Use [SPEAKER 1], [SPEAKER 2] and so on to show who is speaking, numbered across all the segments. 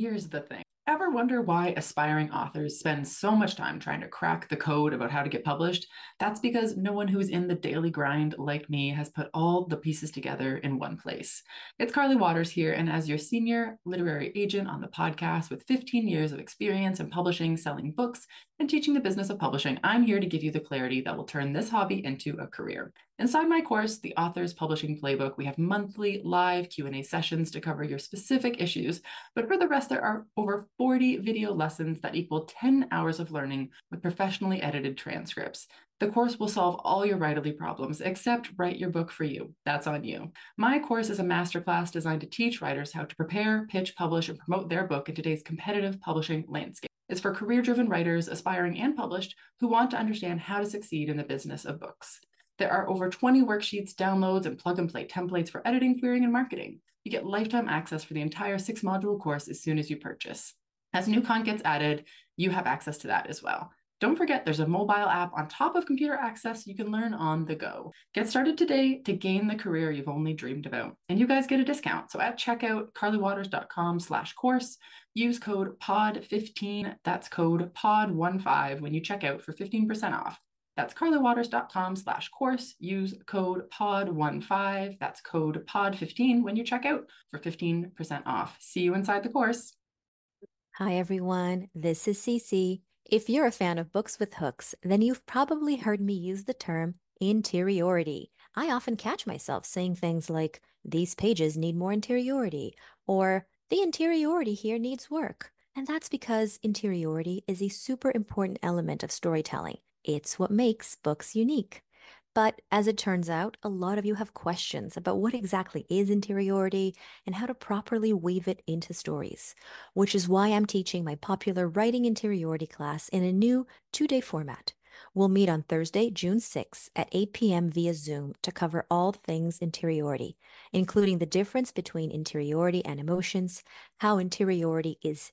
[SPEAKER 1] Here's the thing Ever wonder why aspiring authors spend so much time trying to crack the code about how to get published? That's because no one who's in the daily grind like me has put all the pieces together in one place. It's Carly Watters here, and as your senior literary agent on the podcast with 15 years of experience in publishing, selling books, and teaching the business of publishing, I'm here to give you the clarity that will turn this hobby into a career. Inside my course, The Author's Publishing Playbook, we have monthly live Q&A sessions to cover your specific issues, but for the rest there are over 40 video lessons that equal 10 hours of learning with professionally edited transcripts. The course will solve all your writerly problems except write your book for you. That's on you. My course is a masterclass designed to teach writers how to prepare, pitch, publish, and promote their book in today's competitive publishing landscape It's for career driven writers, aspiring and published, who want to understand how to succeed in the business of books. There are over 20 worksheets, downloads, and plug and play templates for editing, querying, and marketing. You get lifetime access for the entire six module course as soon as you purchase. As new content gets added, you have access to that as well. Don't forget, there's a mobile app on top of computer access you can learn on the go. Get started today to gain the career you've only dreamed about. And you guys get a discount. So at checkout, carlywatters.com slash course, use code POD15, that's code POD15 when you check out for 15% off. That's carlywatters.com slash course. Use code POD15, that's code POD15 when you check out for 15% off. See you inside the course.
[SPEAKER 2] Hi, everyone. This is Cece. If you're a fan of books with hooks, then you've probably heard me use the term interiority. I often catch myself saying things like, these pages need more interiority, or the interiority here needs work. And that's because interiority is a super important element of storytelling. It's what makes books unique. But as it turns out, a lot of you have questions about what exactly is interiority and how to properly weave it into stories, which is why I'm teaching my popular writing interiority class in a new two day format. We'll meet on Thursday, June 6 at 8 p.m. via Zoom to cover all things interiority, including the difference between interiority and emotions, how interiority is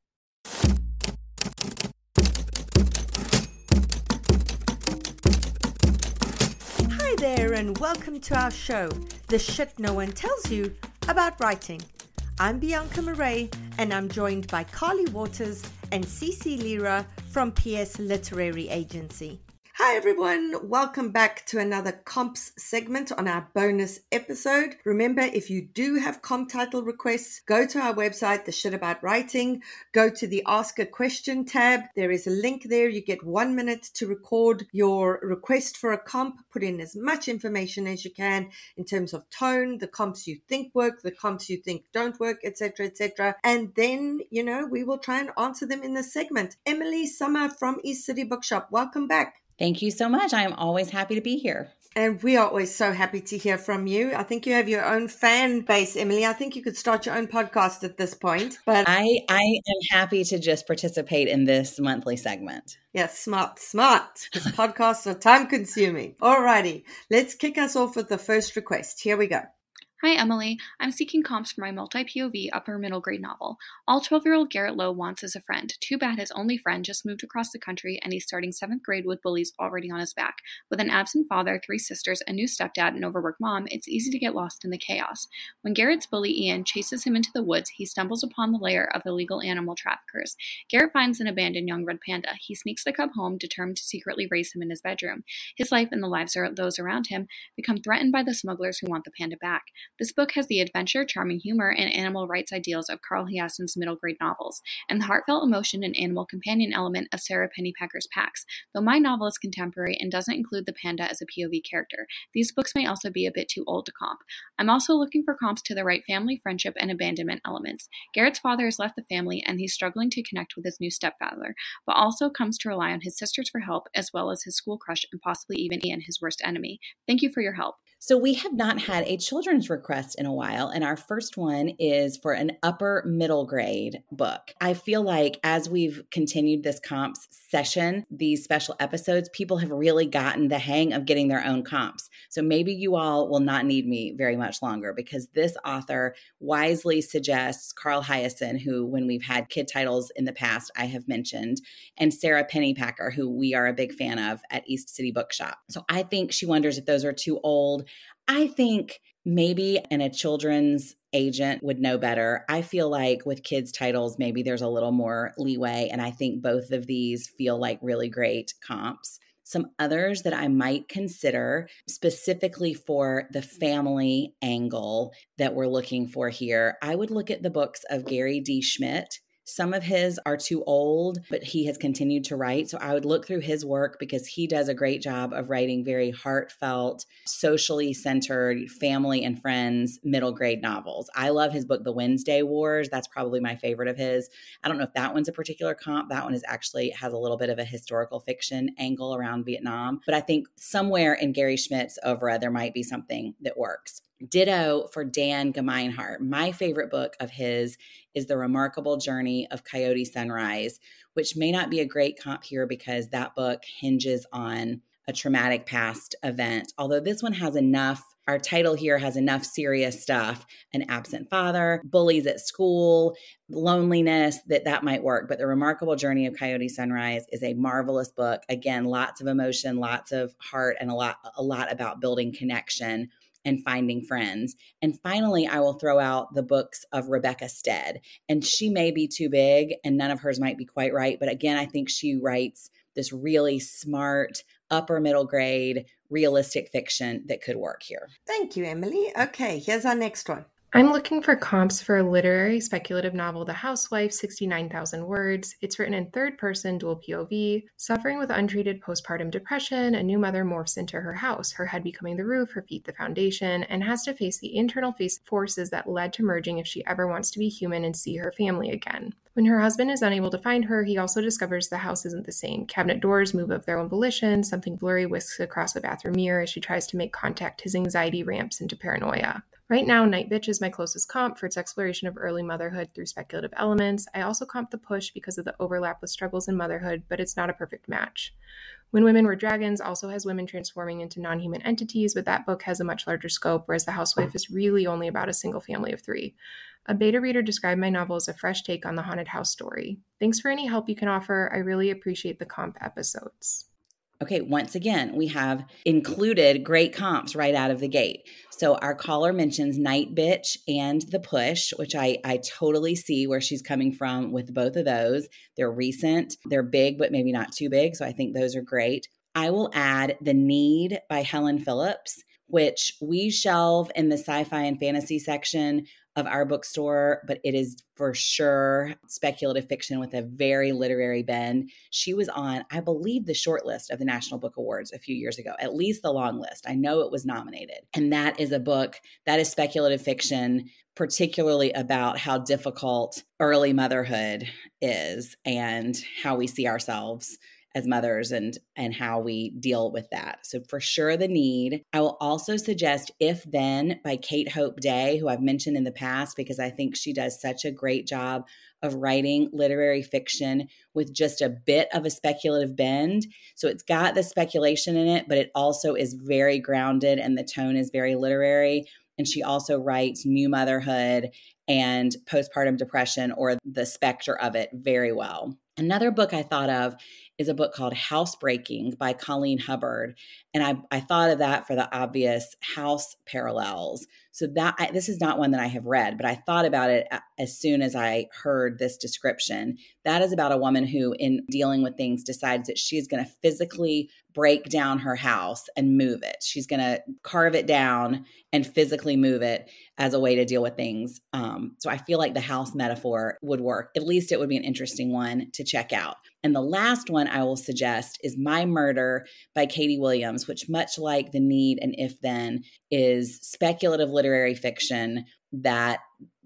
[SPEAKER 3] There, and welcome to our show, The Shit No One Tells You About Writing. I'm Bianca Marais, and I'm joined by Carly Watters and Cece Lyra from PS Literary Agency. Hi, everyone. Welcome back to another comps segment on our bonus episode. Remember, if you do have comp title requests, go to our website, The Shit About Writing, go to the Ask a Question tab. There is a link there. You get one minute to record your request for a comp, put in as much information as you can in terms of tone, the comps you think work, the comps you think don't work, etc., etc. And then, you know, we will try and answer them in the segment. Emilie Sommer from East City Bookshop, welcome back.
[SPEAKER 4] Thank you so much. I am always happy to be here.
[SPEAKER 3] And we are always so happy to hear from you. I think you have your own fan base, Emilie. I think you could start your own podcast at this point. But
[SPEAKER 4] I, I am happy to just participate in this monthly segment.
[SPEAKER 3] Yes, smart, smart. Because podcasts are time consuming. Alrighty, let's kick us off with the first request. Here we go.
[SPEAKER 5] Hi, Emilie. I'm seeking comps for my multi POV upper middle grade novel. All 12 year old Garrett Lowe wants is a friend. Too bad his only friend just moved across the country and he's starting seventh grade with bullies already on his back. With an absent father, three sisters, a new stepdad, and overworked mom, it's easy to get lost in the chaos. When Garrett's bully Ian chases him into the woods, he stumbles upon the lair of illegal animal traffickers. Garrett finds an abandoned young red panda. He sneaks the cub home, determined to secretly raise him in his bedroom. His life and the lives of those around him become threatened by the smugglers who want the panda back. This book has the adventure, charming humor, and animal rights ideals of Carl Hiaasen's middle grade novels, and the heartfelt emotion and animal companion element of Sara Pennypacker's Pax. Though my novel is contemporary and doesn't include the panda as a POV character, these books may also be a bit too old to comp. I'm also looking for comps to the right family, friendship, and abandonment elements. Garrett's father has left the family and he's struggling to connect with his new stepfather, but also comes to rely on his sisters for help, as well as his school crush and possibly even Ian, his worst enemy. Thank you for your help.
[SPEAKER 4] So we have not had a children's request in a while, and our first one is for an upper middle grade book. I feel like as we've continued this comps session, these special episodes, people have really gotten the hang of getting their own comps. So maybe you all will not need me very much longer because this author wisely suggests Carl Hiaasen, who, when we've had kid titles in the past, I have mentioned, and Sara Pennypacker, who we are a big fan of at East City Bookshop. So I think she wonders if those are too old. I think maybe and a children's agent would know better. I feel like with kids' titles, maybe there's a little more leeway. And I think both of these feel like really great comps. Some others that I might consider specifically for the family angle that we're looking for here, I would look at the books of Gary D. Schmidt some of his are too old, but he has continued to write. So I would look through his work because he does a great job of writing very heartfelt, socially centered, family and friends middle grade novels. I love his book, The Wednesday Wars. That's probably my favorite of his. I don't know if that one's a particular comp. That one is actually has a little bit of a historical fiction angle around Vietnam. But I think somewhere in Gary Schmidt's oeuvre, there might be something that works. Ditto for Dan Gemeinhart. My favorite book of his is The Remarkable Journey of Coyote Sunrise, which may not be a great comp here because that book hinges on a traumatic past event. Although this one has enough, our title here has enough serious stuff an absent father, bullies at school, loneliness that that might work. But The Remarkable Journey of Coyote Sunrise is a marvelous book. Again, lots of emotion, lots of heart, and a lot, a lot about building connection and Finding Friends. And finally, I will throw out the books of Rebecca Stead. And she may be too big, and none of hers might be quite right. But again, I think she writes this really smart, upper middle grade, realistic fiction that could work here.
[SPEAKER 3] Thank you, Emilie. Okay, here's our next one.
[SPEAKER 6] I'm looking for comps for a literary speculative novel, The Housewife, 69,000 words. It's written in third person, dual POV. Suffering with untreated postpartum depression, a new mother morphs into her house, her head becoming the roof, her feet the foundation, and has to face the internal forces that led to merging if she ever wants to be human and see her family again. When her husband is unable to find her, he also discovers the house isn't the same. Cabinet doors move of their own volition, something blurry whisks across the bathroom mirror as she tries to make contact. His anxiety ramps into paranoia. Right now, Night Bitch is my closest comp for its exploration of early motherhood through speculative elements. I also comp The Push because of the overlap with struggles in motherhood, but it's not a perfect match. When Women Were Dragons also has women transforming into non human entities, but that book has a much larger scope, whereas The Housewife is really only about a single family of three. A beta reader described my novel as a fresh take on the haunted house story. Thanks for any help you can offer. I really appreciate the comp episodes.
[SPEAKER 4] Okay, once again, we have included great comps right out of the gate. So our caller mentions Night Bitch and The Push, which I, I totally see where she's coming from with both of those. They're recent, they're big, but maybe not too big. So I think those are great. I will add The Need by Helen Phillips which we shelve in the sci fi and fantasy section of our bookstore, but it is for sure speculative fiction with a very literary bend. She was on, I believe, the short list of the National Book Awards a few years ago, at least the long list. I know it was nominated. And that is a book that is speculative fiction, particularly about how difficult early motherhood is and how we see ourselves as mothers and and how we deal with that. So for sure the need. I will also suggest If Then by Kate Hope Day, who I've mentioned in the past because I think she does such a great job of writing literary fiction with just a bit of a speculative bend. So it's got the speculation in it, but it also is very grounded and the tone is very literary. And she also writes new motherhood and postpartum depression or the specter of it very well. Another book I thought of is a book called Housebreaking by Colleen Hubbard. And I, I thought of that for the obvious house parallels. So that I, this is not one that I have read, but I thought about it as soon as I heard this description. That is about a woman who, in dealing with things, decides that she's going to physically break down her house and move it. She's going to carve it down and physically move it as a way to deal with things. Um, so I feel like the house metaphor would work. At least it would be an interesting one to check out. And the last one I will suggest is My Murder by Katie Williams, which, much like The Need and If Then, is speculative literary fiction that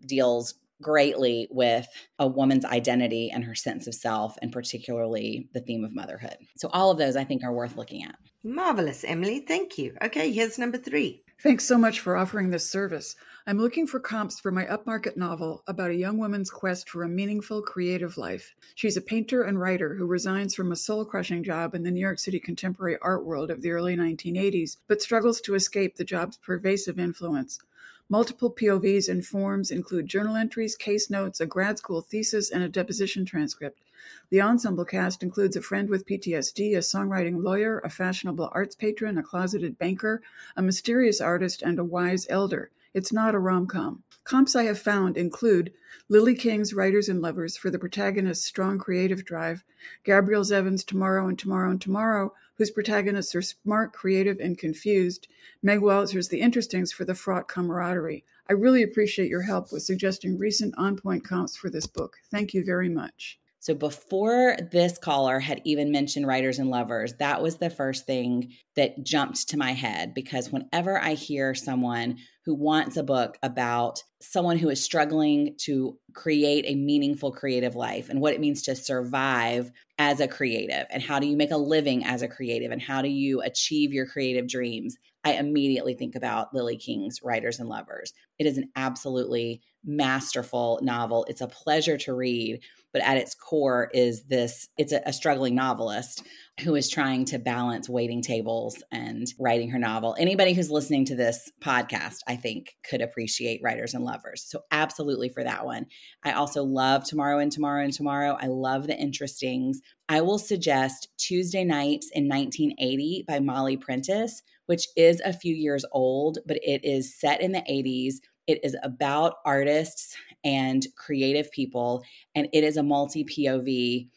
[SPEAKER 4] deals greatly with a woman's identity and her sense of self, and particularly the theme of motherhood. So, all of those I think are worth looking at.
[SPEAKER 3] Marvelous, Emilie. Thank you. Okay, here's number three.
[SPEAKER 7] Thanks so much for offering this service. I'm looking for comps for my upmarket novel about a young woman's quest for a meaningful creative life. She's a painter and writer who resigns from a soul crushing job in the New York City contemporary art world of the early 1980s, but struggles to escape the job's pervasive influence. Multiple POVs and forms include journal entries, case notes, a grad school thesis, and a deposition transcript. The ensemble cast includes a friend with PTSD, a songwriting lawyer, a fashionable arts patron, a closeted banker, a mysterious artist, and a wise elder. It's not a rom com. Comps I have found include Lily King's Writers and Lovers for the protagonist's strong creative drive, Gabrielle Zevin's Tomorrow and Tomorrow and Tomorrow, whose protagonists are smart, creative, and confused, Meg Wolitzer's The Interestings for the fraught camaraderie. I really appreciate your help with suggesting recent on point comps for this book. Thank you very much.
[SPEAKER 4] So before this caller had even mentioned writers and lovers, that was the first thing that jumped to my head because whenever I hear someone who wants a book about someone who is struggling to create a meaningful creative life and what it means to survive as a creative and how do you make a living as a creative and how do you achieve your creative dreams, I immediately think about Lily King's Writers and Lovers. It is an absolutely masterful novel. It's a pleasure to read, but at its core is this it's a, a, struggling novelist who is trying to balance waiting tables and writing her novel. Anybody who's listening to this podcast, I think, could appreciate Writers and Lovers. So, absolutely for that one. I also love Tomorrow and Tomorrow and Tomorrow. I love The Interestings. I will suggest Tuesday Nights in 1980 by Molly Prentiss which is a few years old, but it is set in the 80s. It is about artists and creative people, and it is a multi POV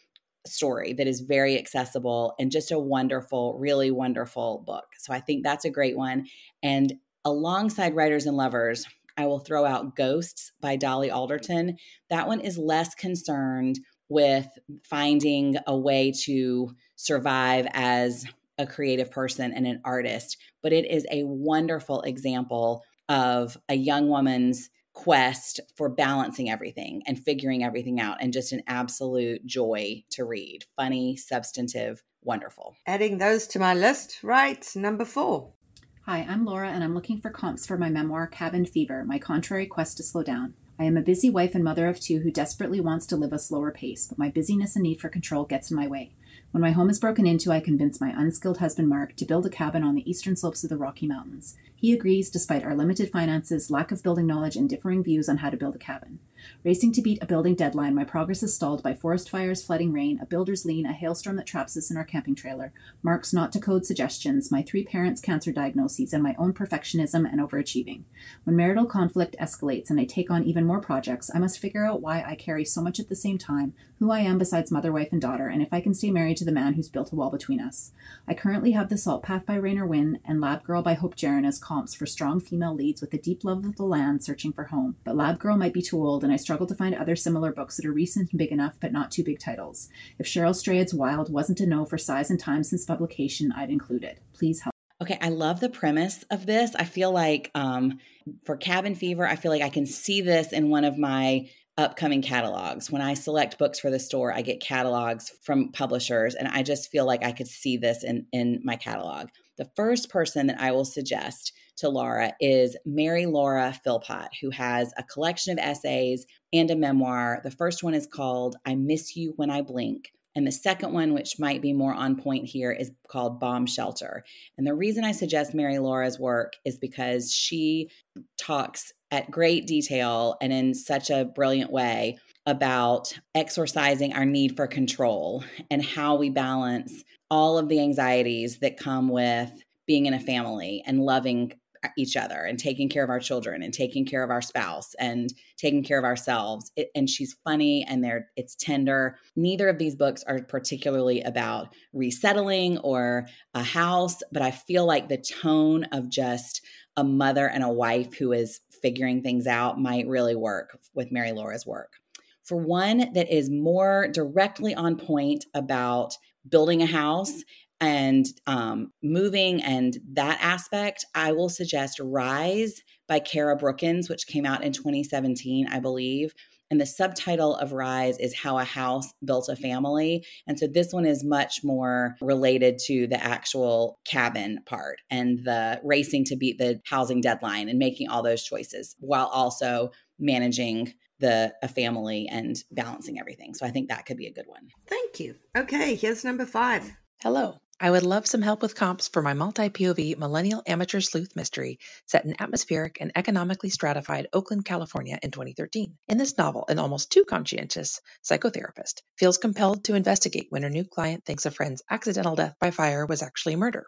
[SPEAKER 4] story that is very accessible and just a wonderful, really wonderful book. So I think that's a great one. And alongside Writers and Lovers, I will throw out Ghosts by Dolly Alderton. That one is less concerned with finding a way to survive as a creative person and an artist, but it is a wonderful example of a young woman's quest for balancing everything and figuring everything out and just an absolute joy to read. Funny, substantive, wonderful.
[SPEAKER 3] Adding those to my list, right? Number four.
[SPEAKER 8] Hi, I'm Laura, and I'm looking for comps for my memoir, Cabin Fever My Contrary Quest to Slow Down. I am a busy wife and mother of two who desperately wants to live a slower pace, but my busyness and need for control gets in my way. When my home is broken into, I convince my unskilled husband Mark to build a cabin on the eastern slopes of the Rocky Mountains. He agrees despite our limited finances, lack of building knowledge, and differing views on how to build a cabin. Racing to beat a building deadline, my progress is stalled by forest fires, flooding rain, a builder's lien, a hailstorm that traps us in our camping trailer, Mark's not to code suggestions, my three parents' cancer diagnoses, and my own perfectionism and overachieving. When marital conflict escalates and I take on even more projects, I must figure out why I carry so much at the same time, who I am besides mother, wife, and daughter, and if I can stay married to the man who's built a wall between us. I currently have The Salt Path by Raynor Winn and Lab Girl by Hope Jahren as comps for strong female leads with a deep love of the land searching for home. But Lab Girl might be too old, and I struggle to find other similar books that are recent and big enough, but not too big titles. If Cheryl Strayed's Wild wasn't a no for size and time since publication, I'd include it. Please help.
[SPEAKER 4] Okay, I love the premise of this. I feel like um, for Cabin Fever, I feel like I can see this in one of my upcoming catalogs. When I select books for the store, I get catalogs from publishers, and I just feel like I could see this in, in my catalog. The first person that I will suggest to Laura is Mary Laura Philpott, who has a collection of essays and a memoir. The first one is called I Miss You When I Blink. And the second one, which might be more on point here, is called Bomb Shelter. And the reason I suggest Mary Laura's work is because she talks at great detail and in such a brilliant way about exorcising our need for control and how we balance all of the anxieties that come with being in a family and loving each other and taking care of our children and taking care of our spouse and taking care of ourselves it, and she's funny and they're it's tender. Neither of these books are particularly about resettling or a house but i feel like the tone of just a mother and a wife who is figuring things out might really work with mary laura's work. For one that is more directly on point about building a house and um, moving and that aspect, I will suggest Rise by Cara Brookins, which came out in 2017, I believe. And the subtitle of Rise is How a House Built a Family. And so this one is much more related to the actual cabin part and the racing to beat the housing deadline and making all those choices while also managing the a family and balancing everything. So I think that could be a good one.
[SPEAKER 3] Thank you. Okay, here's number 5.
[SPEAKER 9] Hello. I would love some help with comps for my multi POV millennial amateur sleuth mystery set in atmospheric and economically stratified Oakland, California in 2013. In this novel, an almost too conscientious psychotherapist feels compelled to investigate when her new client thinks a friend's accidental death by fire was actually murder.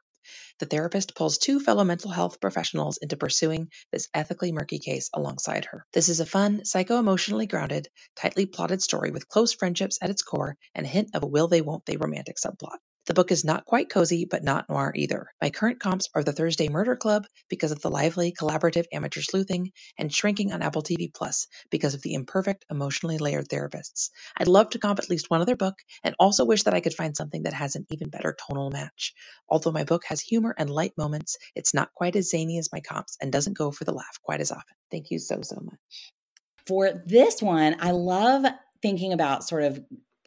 [SPEAKER 9] The therapist pulls two fellow mental health professionals into pursuing this ethically murky case alongside her. This is a fun, psycho emotionally grounded, tightly plotted story with close friendships at its core and a hint of a will they won't they romantic subplot. The book is not quite cozy, but not noir either. My current comps are The Thursday Murder Club because of the lively, collaborative amateur sleuthing, and Shrinking on Apple TV Plus because of the imperfect, emotionally layered therapists. I'd love to comp at least one other book, and also wish that I could find something that has an even better tonal match. Although my book has humor and light moments, it's not quite as zany as my comps and doesn't go for the laugh quite as often. Thank you so, so much.
[SPEAKER 4] For this one, I love thinking about sort of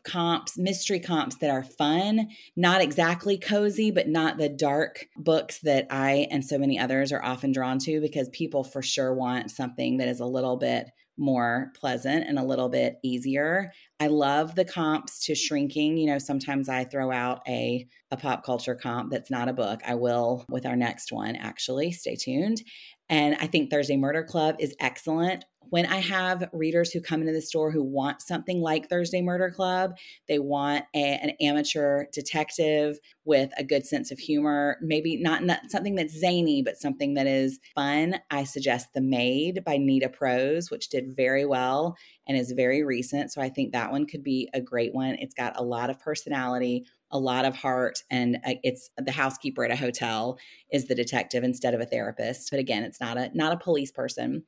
[SPEAKER 4] comps, mystery comps that are fun, not exactly cozy, but not the dark books that I and so many others are often drawn to because people for sure want something that is a little bit more pleasant and a little bit easier. I love the comps to shrinking. You know, sometimes I throw out a a pop culture comp that's not a book. I will with our next one actually. Stay tuned. And I think Thursday Murder Club is excellent when I have readers who come into the store who want something like Thursday Murder Club, they want a, an amateur detective with a good sense of humor, maybe not, not something that's zany, but something that is fun. I suggest The Maid by Nita Prose, which did very well and is very recent. So I think that one could be a great one. It's got a lot of personality, a lot of heart and uh, it's the housekeeper at a hotel is the detective instead of a therapist but again it's not a not a police person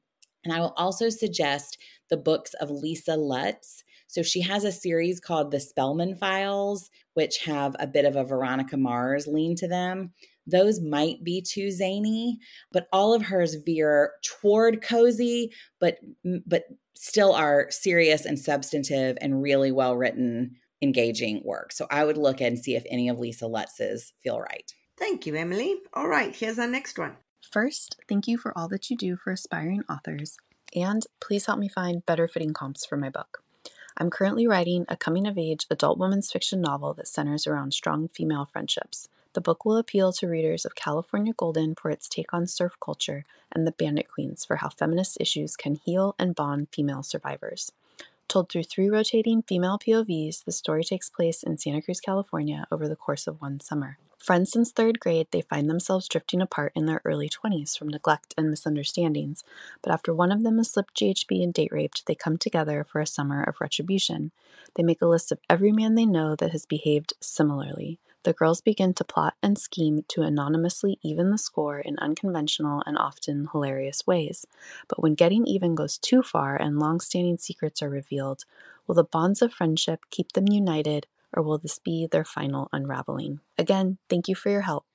[SPEAKER 4] and I will also suggest the books of Lisa Lutz. So she has a series called The Spellman Files, which have a bit of a Veronica Mars lean to them. Those might be too zany, but all of hers veer toward cozy, but but still are serious and substantive and really well written, engaging work. So I would look and see if any of Lisa Lutz's feel right.
[SPEAKER 3] Thank you, Emilie. All right, here's our next one.
[SPEAKER 10] First, thank you for all that you do for aspiring authors, and please help me find better fitting comps for my book. I'm currently writing a coming of age adult women's fiction novel that centers around strong female friendships. The book will appeal to readers of California Golden for its take on surf culture and the Bandit Queens for how feminist issues can heal and bond female survivors. Told through three rotating female POVs, the story takes place in Santa Cruz, California over the course of one summer. Friends since third grade, they find themselves drifting apart in their early 20s from neglect and misunderstandings. But after one of them is slipped GHB and date raped, they come together for a summer of retribution. They make a list of every man they know that has behaved similarly. The girls begin to plot and scheme to anonymously even the score in unconventional and often hilarious ways. But when getting even goes too far and long standing secrets are revealed, will the bonds of friendship keep them united or will this be their final unraveling? Again, thank you for your help.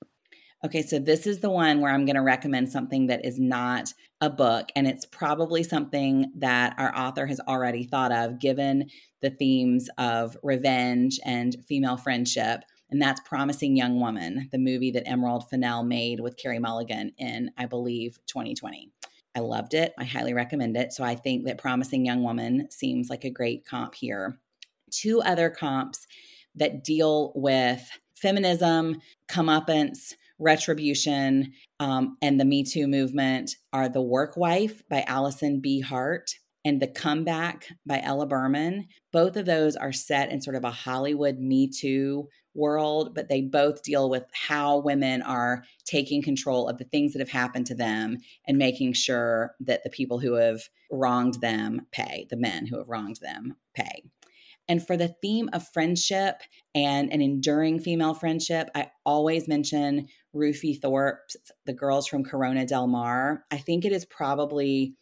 [SPEAKER 4] Okay, so this is the one where I'm going to recommend something that is not a book, and it's probably something that our author has already thought of given the themes of revenge and female friendship. And that's Promising Young Woman, the movie that Emerald Fennell made with Carey Mulligan in, I believe, 2020. I loved it. I highly recommend it. So I think that Promising Young Woman seems like a great comp here. Two other comps that deal with feminism, comeuppance, retribution, um, and the Me Too movement are The Work Wife by Alison B. Hart and The Comeback by Ella Berman. Both of those are set in sort of a Hollywood Me Too world, but they both deal with how women are taking control of the things that have happened to them and making sure that the people who have wronged them pay, the men who have wronged them pay. And for the theme of friendship and an enduring female friendship, I always mention Rufi Thorpe's The Girls from Corona Del Mar. I think it is probably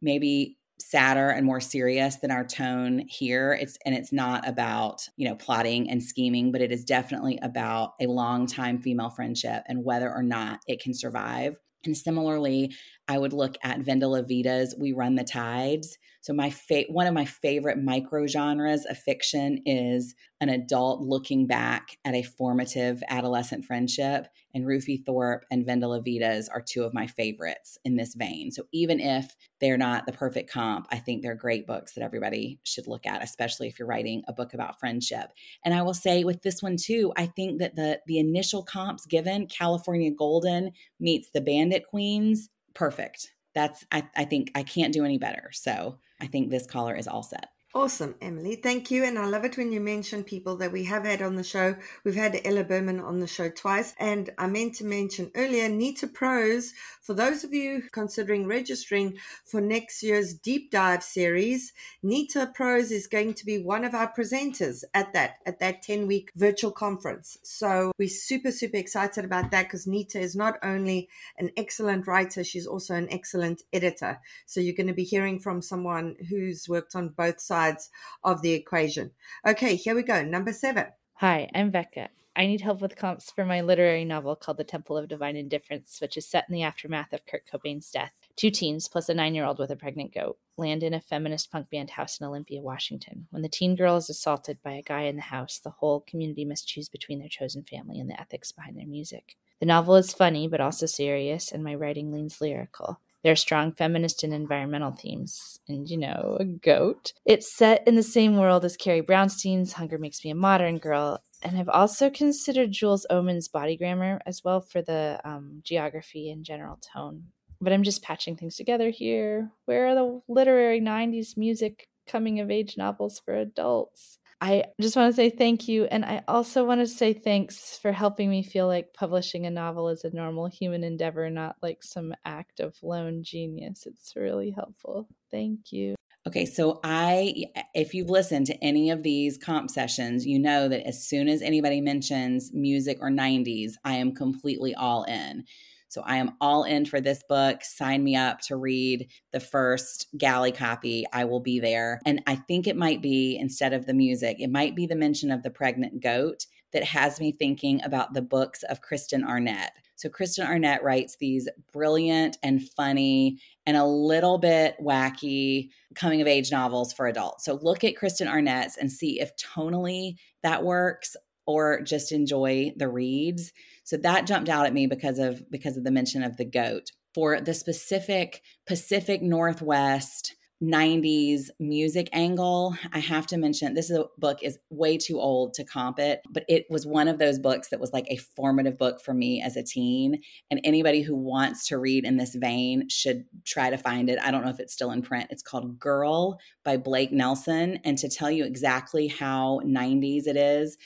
[SPEAKER 4] maybe sadder and more serious than our tone here it's and it's not about you know plotting and scheming but it is definitely about a long time female friendship and whether or not it can survive and similarly I would look at Vendela Vida's We Run the Tides. So my fa- one of my favorite micro genres of fiction is an adult looking back at a formative adolescent friendship. And Rufi Thorpe and Vendela Vida's are two of my favorites in this vein. So even if they're not the perfect comp, I think they're great books that everybody should look at, especially if you're writing a book about friendship. And I will say with this one too, I think that the the initial comps given, California Golden meets the Bandit Queens, perfect. That's I, I think I can't do any better. So I think this caller is all set.
[SPEAKER 3] Awesome, Emilie. Thank you. And I love it when you mention people that we have had on the show. We've had Ella Berman on the show twice. And I meant to mention earlier, Nita Prose, for those of you considering registering for next year's deep dive series, Nita Prose is going to be one of our presenters at that, at that 10 week virtual conference. So we're super, super excited about that because Nita is not only an excellent writer, she's also an excellent editor. So you're going to be hearing from someone who's worked on both sides sides of the equation. Okay, here we go. Number seven.
[SPEAKER 11] Hi, I'm Becca. I need help with comps for my literary novel called The Temple of Divine Indifference, which is set in the aftermath of Kurt Cobain's death. Two teens plus a nine year old with a pregnant goat land in a feminist punk band house in Olympia, Washington. When the teen girl is assaulted by a guy in the house, the whole community must choose between their chosen family and the ethics behind their music. The novel is funny but also serious, and my writing leans lyrical. There are strong feminist and environmental themes, and you know, a goat. It's set in the same world as Carrie Brownstein's Hunger Makes Me a Modern Girl, and I've also considered Jules Ohman's body grammar as well for the um, geography and general tone. But I'm just patching things together here. Where are the literary 90s music coming of age novels for adults? I just want to say thank you. And I also want to say thanks for helping me feel like publishing a novel is a normal human endeavor, not like some act of lone genius. It's really helpful. Thank you.
[SPEAKER 4] Okay, so I, if you've listened to any of these comp sessions, you know that as soon as anybody mentions music or 90s, I am completely all in. So I am all in for this book. Sign me up to read the first galley copy. I will be there. And I think it might be, instead of the music, it might be the mention of the pregnant goat that has me thinking about the books of Kristen Arnett. So, Kristen Arnett writes these brilliant and funny and a little bit wacky coming of age novels for adults. So, look at Kristen Arnett's and see if tonally that works or just enjoy the reads. So that jumped out at me because of because of the mention of the goat. For the specific Pacific Northwest 90s music angle, I have to mention this is a book is way too old to comp it, but it was one of those books that was like a formative book for me as a teen. And anybody who wants to read in this vein should try to find it. I don't know if it's still in print. It's called Girl by Blake Nelson. And to tell you exactly how 90s it is,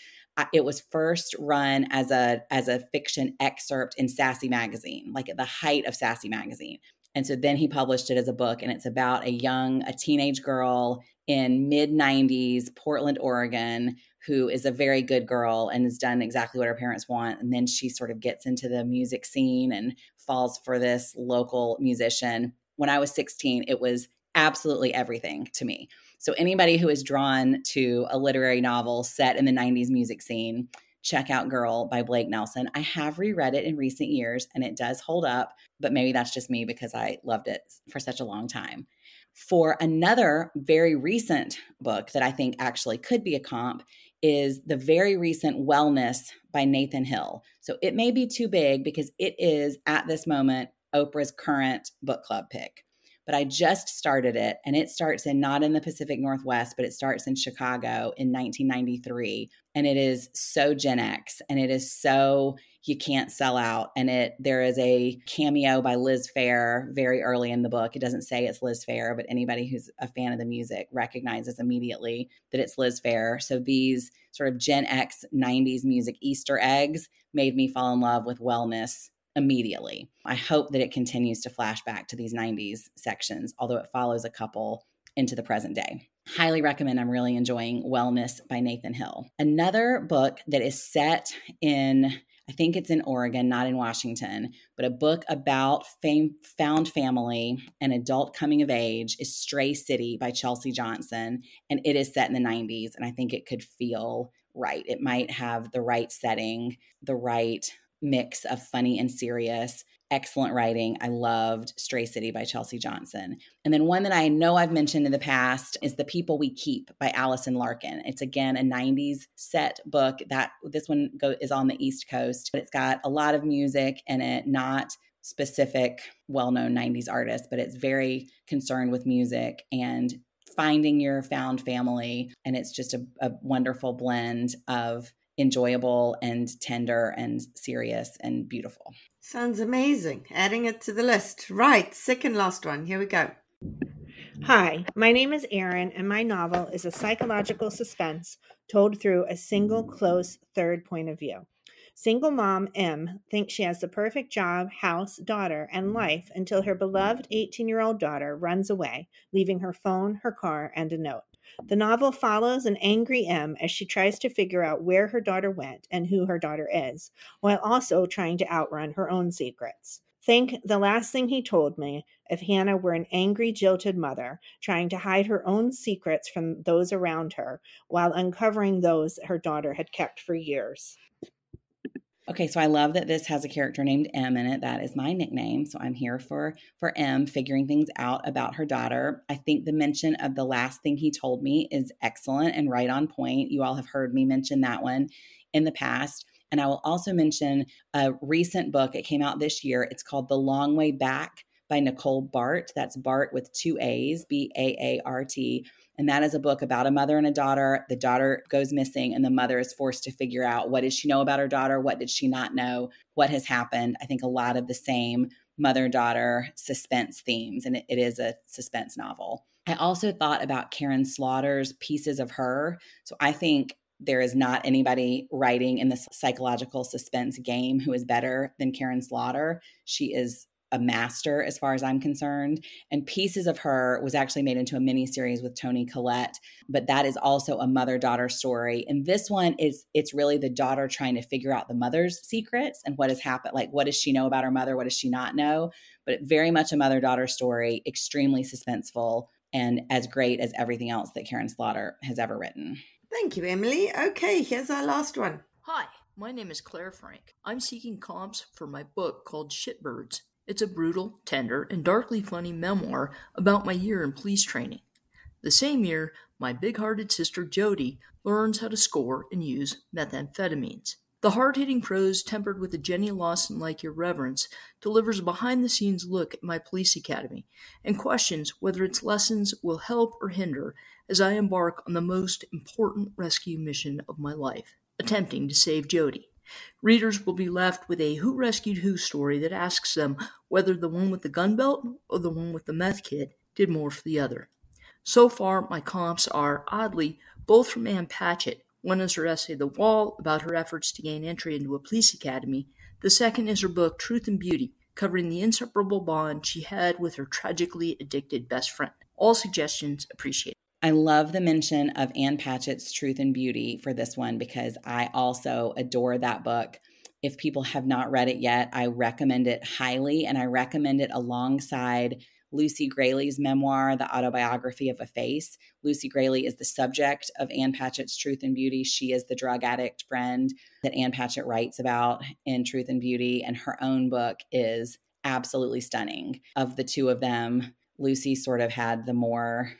[SPEAKER 4] it was first run as a as a fiction excerpt in Sassy magazine, like at the height of Sassy magazine. And so then he published it as a book, and it's about a young, a teenage girl in mid 90s, Portland, Oregon, who is a very good girl and has done exactly what her parents want. And then she sort of gets into the music scene and falls for this local musician. When I was 16, it was absolutely everything to me. So, anybody who is drawn to a literary novel set in the 90s music scene, check out Girl by Blake Nelson. I have reread it in recent years and it does hold up, but maybe that's just me because I loved it for such a long time. For another very recent book that I think actually could be a comp is the very recent Wellness by Nathan Hill. So it may be too big because it is at this moment Oprah's current book club pick but I just started it and it starts in not in the Pacific Northwest, but it starts in Chicago in 1993. And it is so Gen X and it is so you can't sell out. And it there is a cameo by Liz Phair very early in the book. It doesn't say it's Liz Phair, but anybody who's a fan of the music recognizes immediately that it's Liz Phair. So these sort of Gen X 90s music Easter eggs made me fall in love with wellness immediately. I hope that it continues to flash back to these 90s sections, although it follows a couple into the present day. Highly recommend. I'm really enjoying Wellness by Nathan Hill. Another book that is set in, I think it's in Oregon, not in Washington, but a book about found family and adult coming of age is Stray City by Chelsea Johnson. And it is set in the 90s. And I think it could feel right. It might have the right setting, the right mix of funny and serious excellent writing. I loved Stray City by Chelsea Johnson. And then one that I know I've mentioned in the past is The People We Keep by Allison Larkin. It's again a 90s set book that this one go, is on the East Coast, but it's got a lot of music in it, not specific well-known 90s artists, but it's very concerned with music and finding your found family and it's just a, a wonderful blend of enjoyable and tender and serious and beautiful.
[SPEAKER 3] Sounds amazing. Adding it to the list. Right, second last one. Here we go.
[SPEAKER 12] Hi, my name is Erin, and my novel is a psychological suspense told through a single, close, third point of view. Single mom M thinks she has the perfect job, house, daughter, and life until her beloved 18 year old daughter runs away, leaving her phone, her car, and a note. The novel follows an angry M as she tries to figure out where her daughter went and who her daughter is, while also trying to outrun her own secrets. Think the last thing he told me if Hannah were an angry, jilted mother trying to hide her own secrets from those around her while uncovering those her daughter had kept for years.
[SPEAKER 4] Okay, so I love that this has a character named M in it. That is my nickname. So I'm here for for M figuring things out about her daughter. I think the mention of the last thing he told me is excellent and right on point. You all have heard me mention that one in the past. And I will also mention a recent book. It came out this year. It's called The Long Way Back by Nicole Baart. That's Baart with two A's, B A A R T. And that is a book about a mother and a daughter. The daughter goes missing, and the mother is forced to figure out what does she know about her daughter? What did she not know? What has happened? I think a lot of the same mother daughter suspense themes, and it, it is a suspense novel. I also thought about Karin Slaughter's Pieces of Her. So I think there is not anybody writing in the psychological suspense game who is better than Karen Slaughter. She is a master as far as I'm concerned. And Pieces of Her was actually made into a mini series with Toni Collette, but that is also a mother daughter story. And this one is it's really the daughter trying to figure out the mother's secrets and what has happened. Like, what does she know about her mother? What does she not know? But very much a mother daughter story, extremely suspenseful, and as great as everything else that Karin Slaughter has ever written.
[SPEAKER 3] Thank you, Emilie. Okay, here's our last one.
[SPEAKER 13] Hi, my name is Claire Frank. I'm seeking comps for my book called Shitbirds it's a brutal, tender, and darkly funny memoir about my year in police training. The same year, my big hearted sister Jody learns how to score and use methamphetamines. The hard hitting prose, tempered with a Jenny Lawson like irreverence, delivers a behind the scenes look at my police academy and questions whether its lessons will help or hinder as I embark on the most important rescue mission of my life attempting to save Jody. Readers will be left with a Who Rescued Who story that asks them whether the one with the gun belt or the one with the meth kit did more for the other. So far, my comps are, oddly, both from Ann Patchett. One is her essay The Wall about her efforts to gain entry into a police academy. The second is her book Truth and Beauty, covering the inseparable bond she had with her tragically addicted best friend. All suggestions appreciated.
[SPEAKER 4] I love the mention of Ann Patchett's Truth and Beauty for this one because I also adore that book. If people have not read it yet, I recommend it highly and I recommend it alongside Lucy Grealy's memoir, The Autobiography of a Face. Lucy Graley is the subject of Ann Patchett's Truth and Beauty. She is the drug addict friend that Ann Patchett writes about in Truth and Beauty, and her own book is absolutely stunning. Of the two of them, Lucy sort of had the more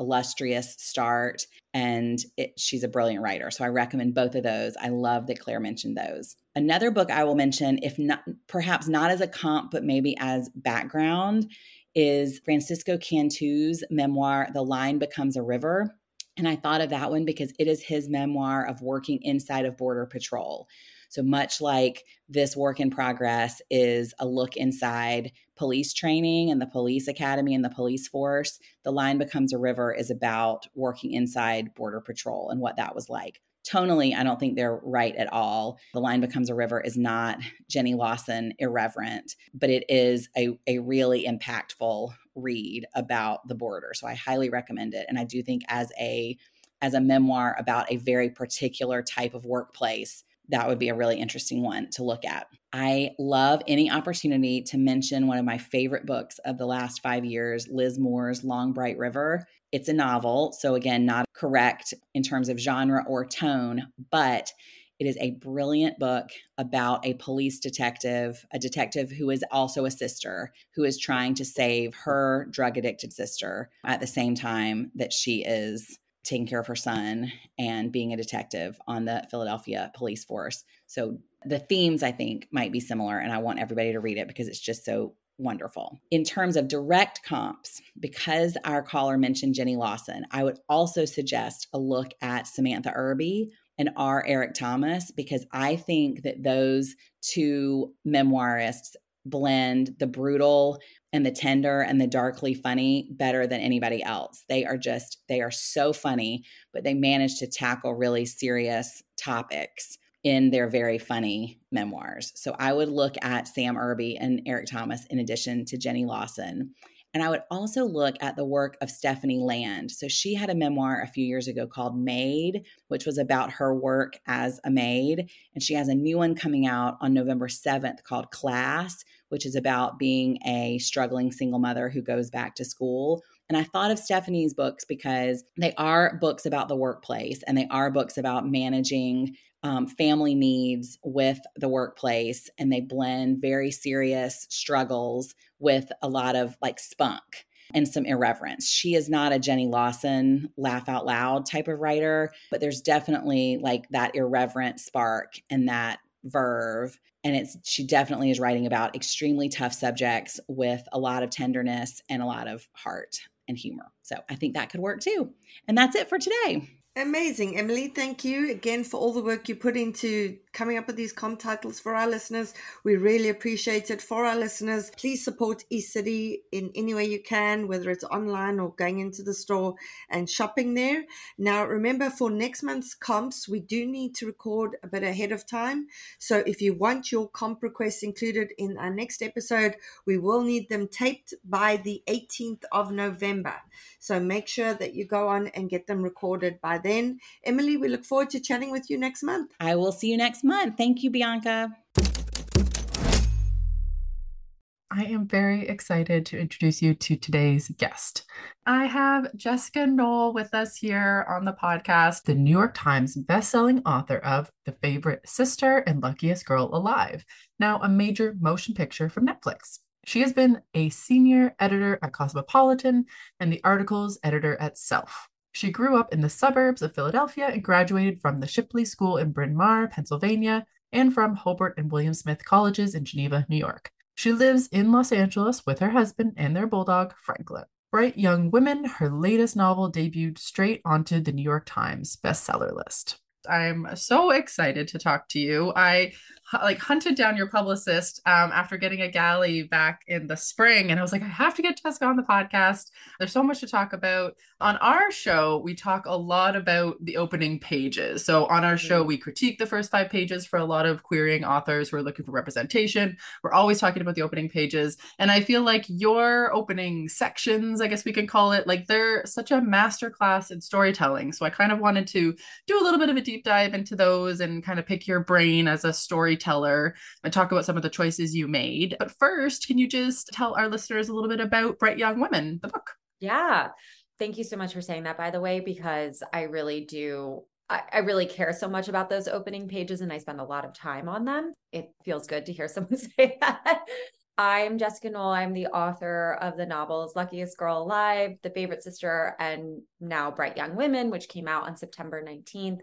[SPEAKER 4] illustrious start and it, she's a brilliant writer so i recommend both of those. I love that claire mentioned those. Another book i will mention if not perhaps not as a comp but maybe as background is francisco cantu's memoir the line becomes a river and i thought of that one because it is his memoir of working inside of border patrol so much like this work in progress is a look inside police training and the police academy and the police force, The Line Becomes a River is about working inside Border Patrol and what that was like. Tonally, I don't think they're right at all. The Line Becomes a River is not Jenny Lawson irreverent, but it is a, a really impactful read about the border. So I highly recommend it. And I do think as a as a memoir about a very particular type of workplace, that would be a really interesting one to look at. I love any opportunity to mention one of my favorite books of the last five years, Liz Moore's Long Bright River. It's a novel, so again, not correct in terms of genre or tone, but It is a brilliant book about a police detective, a detective who is also a sister, who is trying to save her drug addicted sister at the same time that she is taking care of her son and being a detective on the Philadelphia police force. So the themes I think might be similar and I want everybody to read it because it's just so wonderful. In terms of direct comps, because our caller mentioned Jenny Lawson, I would also suggest a look at Samantha Irby and R. Eric Thomas because I think that those two memoirists blend the brutal and the tender and the darkly funny better than anybody else. They are just, they are so funny, but they manage to tackle really serious topics in their very funny memoirs. So I would look at Sam Irby and Eric Thomas in addition to Jenny Lawson. And I would also look at the work of Stephanie Land. So she had a memoir a few years ago called Maid, which was about her work as a maid. And she has a new one coming out on November 7th called Class, which is about being a struggling single mother who goes back to school. And I thought of Stephanie's books because they are books about the workplace and they are books about managing um, family needs with the workplace and they blend very serious struggles with a lot of like spunk and some irreverence. She is not a Jenny Lawson laugh out loud type of writer, but there's definitely like that irreverent spark and that verve and it's she definitely is writing about extremely tough subjects with a lot of tenderness and a lot of heart and humor. So I think that could work too. And that's it for today.
[SPEAKER 3] Amazing. Emilie, thank you again for all the work you put into coming up with these comp titles for our listeners. We really appreciate it. For our listeners, please support eCity in any way you can, whether it's online or going into the store and shopping there. Now, remember for next month's comps, we do need to record a bit ahead of time. So if you want your comp requests included in our next episode, we will need them taped by the 18th of November. So make sure that you go on and get them recorded by then. Emilie, we look forward to chatting with you next month.
[SPEAKER 4] I will see you next month. Thank you, Bianca.
[SPEAKER 1] I am very excited to introduce you to today's guest. I have Jessica Knoll with us here on the podcast, the New York Times bestselling author of The Favorite Sister and Luckiest Girl Alive, now a major motion picture from Netflix. She has been a senior editor at Cosmopolitan and the articles editor at Self. She grew up in the suburbs of Philadelphia and graduated from the Shipley School in Bryn Mawr, Pennsylvania, and from Hobart and William Smith Colleges in Geneva, New York. She lives in Los Angeles with her husband and their bulldog, Franklin. Bright Young Women, her latest novel, debuted straight onto the New York Times bestseller list. I'm so excited to talk to you. I like hunted down your publicist um, after getting a galley back in the spring and i was like i have to get jessica on the podcast. There's so much to talk about. On our show we talk a lot about the opening pages. So on our show mm-hmm. we critique the first five pages for a lot of querying authors who are looking for representation. We're always talking about the opening pages and i feel like your opening sections i guess we can call it like they're such a masterclass in storytelling. So i kind of wanted to do a little bit of a deep dive into those and kind of pick your brain as a story storyteller and talk about some of the choices you made. But first, can you just tell our listeners a little bit about Bright Young Women, the book?
[SPEAKER 14] Yeah. Thank you so much for saying that, by the way, because I really do I, really care so much about those opening pages and I spend a lot of time on them. It feels good to hear someone say that. I'm Jessica Knoll. I'm the author of the novels Luckiest Girl Alive, The Favorite Sister, and now Bright Young Women, which came out on September 19th.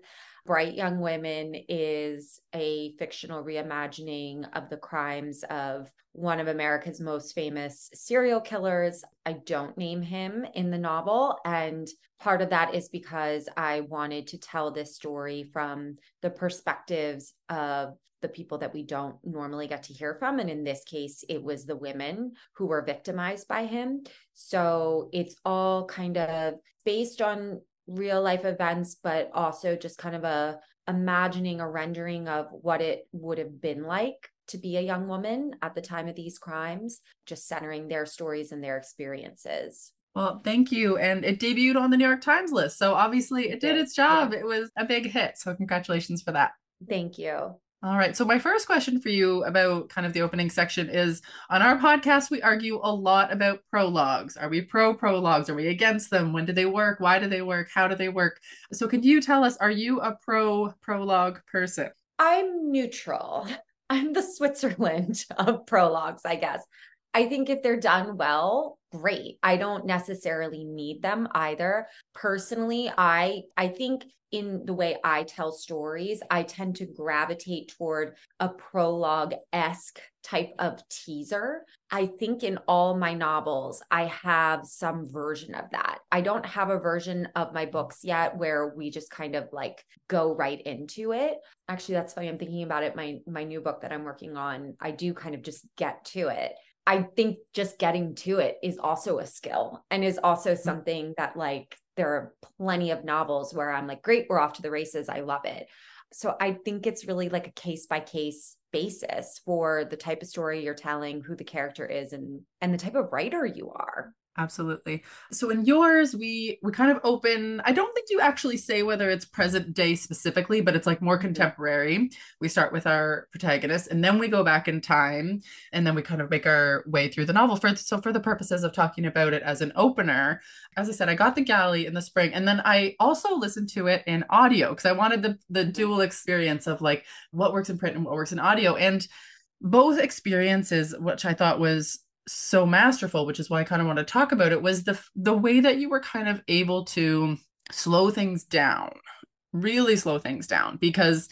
[SPEAKER 14] Bright Young Women is a fictional reimagining of the crimes of one of America's most famous serial killers. I don't name him in the novel. And part of that is because I wanted to tell this story from the perspectives of the people that we don't normally get to hear from. And in this case, it was the women who were victimized by him. So it's all kind of based on real life events, but also just kind of a imagining a rendering of what it would have been like to be a young woman at the time of these crimes, just centering their stories and their experiences.
[SPEAKER 1] Well, thank you. And it debuted on the New York Times list. So obviously it did its job. It was a big hit. So congratulations for that.
[SPEAKER 14] Thank you.
[SPEAKER 1] All right. So, my first question for you about kind of the opening section is on our podcast, we argue a lot about prologues. Are we pro prologues? Are we against them? When do they work? Why do they work? How do they work? So, can you tell us, are you a pro prologue person?
[SPEAKER 14] I'm neutral. I'm the Switzerland of prologues, I guess. I think if they're done well, great. I don't necessarily need them either. Personally, I I think in the way I tell stories, I tend to gravitate toward a prologue esque type of teaser. I think in all my novels, I have some version of that. I don't have a version of my books yet where we just kind of like go right into it. Actually, that's funny. I'm thinking about it. My my new book that I'm working on, I do kind of just get to it. I think just getting to it is also a skill and is also mm-hmm. something that like there are plenty of novels where I'm like, great, we're off to the races. I love it. So I think it's really like a case by case basis for the type of story you're telling, who the character is, and and the type of writer you are
[SPEAKER 1] absolutely so in yours we we kind of open i don't think you actually say whether it's present day specifically but it's like more mm-hmm. contemporary we start with our protagonist and then we go back in time and then we kind of make our way through the novel for so for the purposes of talking about it as an opener as i said i got the galley in the spring and then i also listened to it in audio because i wanted the the mm-hmm. dual experience of like what works in print and what works in audio and both experiences which i thought was so masterful which is why i kind of want to talk about it was the the way that you were kind of able to slow things down really slow things down because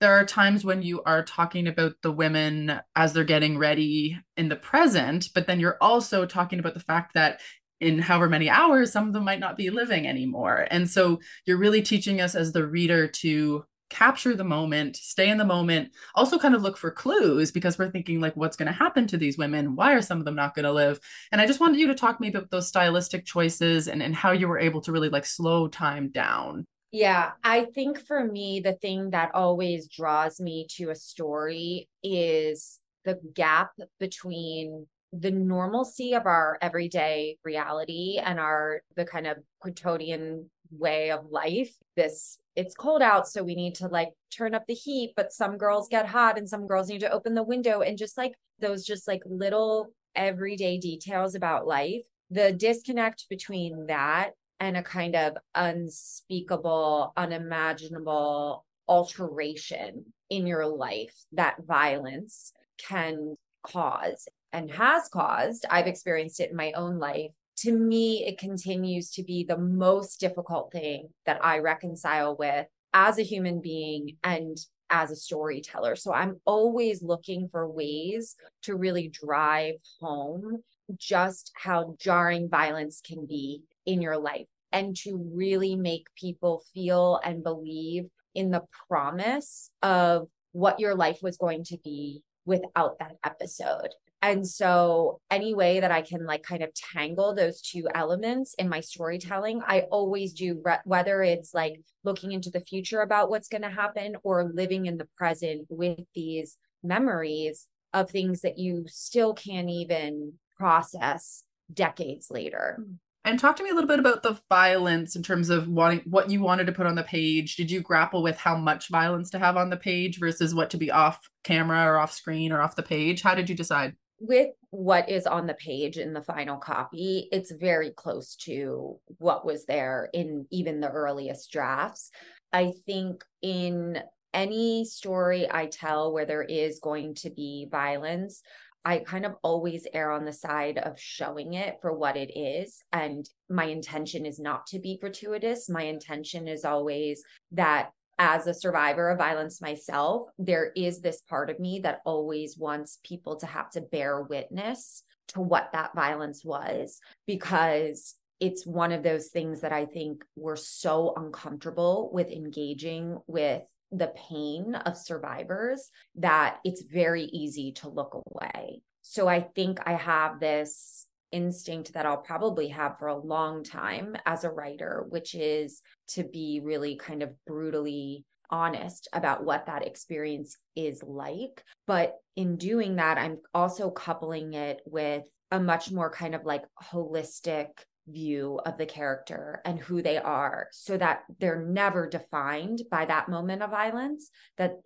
[SPEAKER 1] there are times when you are talking about the women as they're getting ready in the present but then you're also talking about the fact that in however many hours some of them might not be living anymore. And so you're really teaching us as the reader to capture the moment, stay in the moment, also kind of look for clues because we're thinking like what's going to happen to these women? Why are some of them not going to live? And I just wanted you to talk maybe about those stylistic choices and, and how you were able to really like slow time down.
[SPEAKER 14] Yeah, I think for me, the thing that always draws me to a story is the gap between the normalcy of our everyday reality and our the kind of quotidian way of life this it's cold out so we need to like turn up the heat but some girls get hot and some girls need to open the window and just like those just like little everyday details about life the disconnect between that and a kind of unspeakable unimaginable alteration in your life that violence can cause and has caused. I've experienced it in my own life to me, it continues to be the most difficult thing that I reconcile with as a human being and as a storyteller. So I'm always looking for ways to really drive home just how jarring violence can be in your life and to really make people feel and believe in the promise of what your life was going to be without that episode. And so, any way that I can like kind of tangle those two elements in my storytelling, I always do, whether it's like looking into the future about what's going to happen or living in the present with these memories of things that you still can't even process decades later. Hmm.
[SPEAKER 1] And talk to me a little bit about the violence in terms of wanting what you wanted to put on the page. Did you grapple with how much violence to have on the page versus what to be off camera or off screen or off the page? How did you decide?
[SPEAKER 14] With what is on the page in the final copy, it's very close to what was there in even the earliest drafts. I think in any story I tell where there is going to be violence, I kind of always err on the side of showing it for what it is. And my intention is not to be gratuitous. My intention is always that as a survivor of violence myself, there is this part of me that always wants people to have to bear witness to what that violence was because it's one of those things that I think we're so uncomfortable with engaging with the pain of survivors that it's very easy to look away. So I think I have this instinct that I'll probably have for a long time as a writer, which is to be really kind of brutally honest about what that experience is like. But in doing that, I'm also coupling it with a much more kind of like holistic view of the character and who they are so that they're never defined by that moment of violence that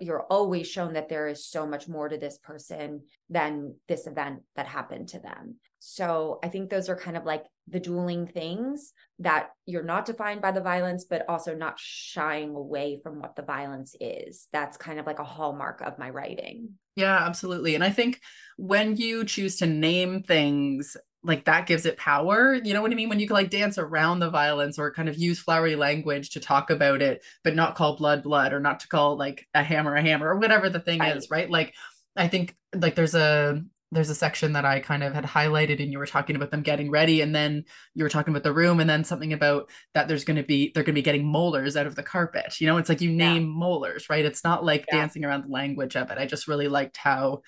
[SPEAKER 14] you're always shown that there is so much more to this person than this event that happened to them so i think those are kind of like the dueling things that you're not defined by the violence but also not shying away from what the violence is that's kind of like a hallmark of my writing
[SPEAKER 1] yeah absolutely and i think when you choose to name things like that gives it power. You know what I mean? When you can like dance around the violence or kind of use flowery language to talk about it, but not call blood blood or not to call like a hammer a hammer or whatever the thing right. is, right? Like I think like there's a there's a section that I kind of had highlighted and you were talking about them getting ready and then you were talking about the room and then something about that there's going to be they're going to be getting molars out of the carpet. You know, it's like you name yeah. molars, right? It's not like yeah. dancing around the language of it. I just really liked how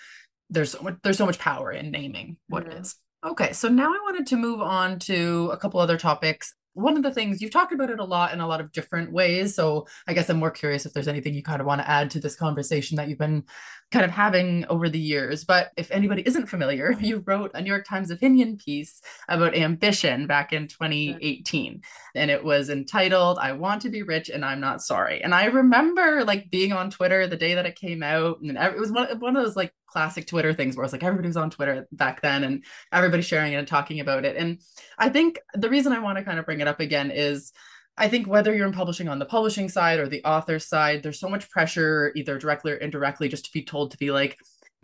[SPEAKER 1] there's so much, there's so much power in naming what mm-hmm. it is. Okay, so now I wanted to move on to a couple other topics. One of the things you've talked about it a lot in a lot of different ways. So I guess I'm more curious if there's anything you kind of want to add to this conversation that you've been kind of having over the years. But if anybody isn't familiar, you wrote a New York Times opinion piece about ambition back in 2018. And it was entitled, I Want to Be Rich and I'm Not Sorry. And I remember like being on Twitter the day that it came out. And it was one, one of those like classic Twitter things where it's like everybody was on Twitter back then and everybody sharing it and talking about it. And I think the reason I want to kind of bring it up again is I think whether you're in publishing on the publishing side or the author side, there's so much pressure, either directly or indirectly, just to be told to be like,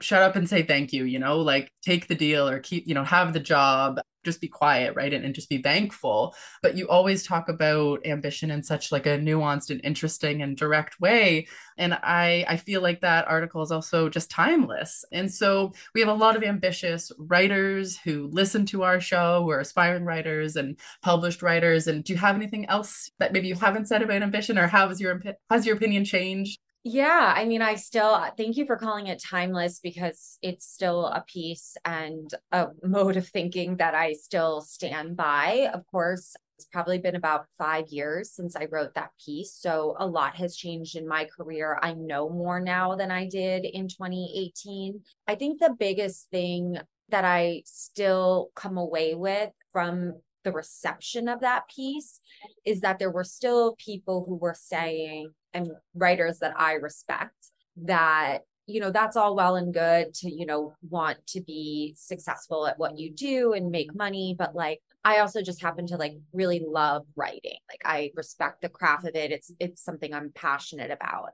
[SPEAKER 1] shut up and say thank you, you know, like take the deal or keep, you know, have the job just be quiet right and, and just be thankful. But you always talk about ambition in such like a nuanced and interesting and direct way. And i i feel like that article is also just timeless. And so we have a lot of ambitious writers who listen to our show who are aspiring writers and published writers. And do you have anything else that maybe you haven't said about ambition or how has your has your opinion changed
[SPEAKER 14] yeah, I mean, I still uh, thank you for calling it timeless because it's still a piece and a mode of thinking that I still stand by. Of course, it's probably been about five years since I wrote that piece. So a lot has changed in my career. I know more now than I did in 2018. I think the biggest thing that I still come away with from the reception of that piece is that there were still people who were saying, and writers that I respect, that you know that's all well and good to you know want to be successful at what you do and make money but like i also just happen to like really love writing. Like i respect the craft of it. It's it's something i'm passionate about.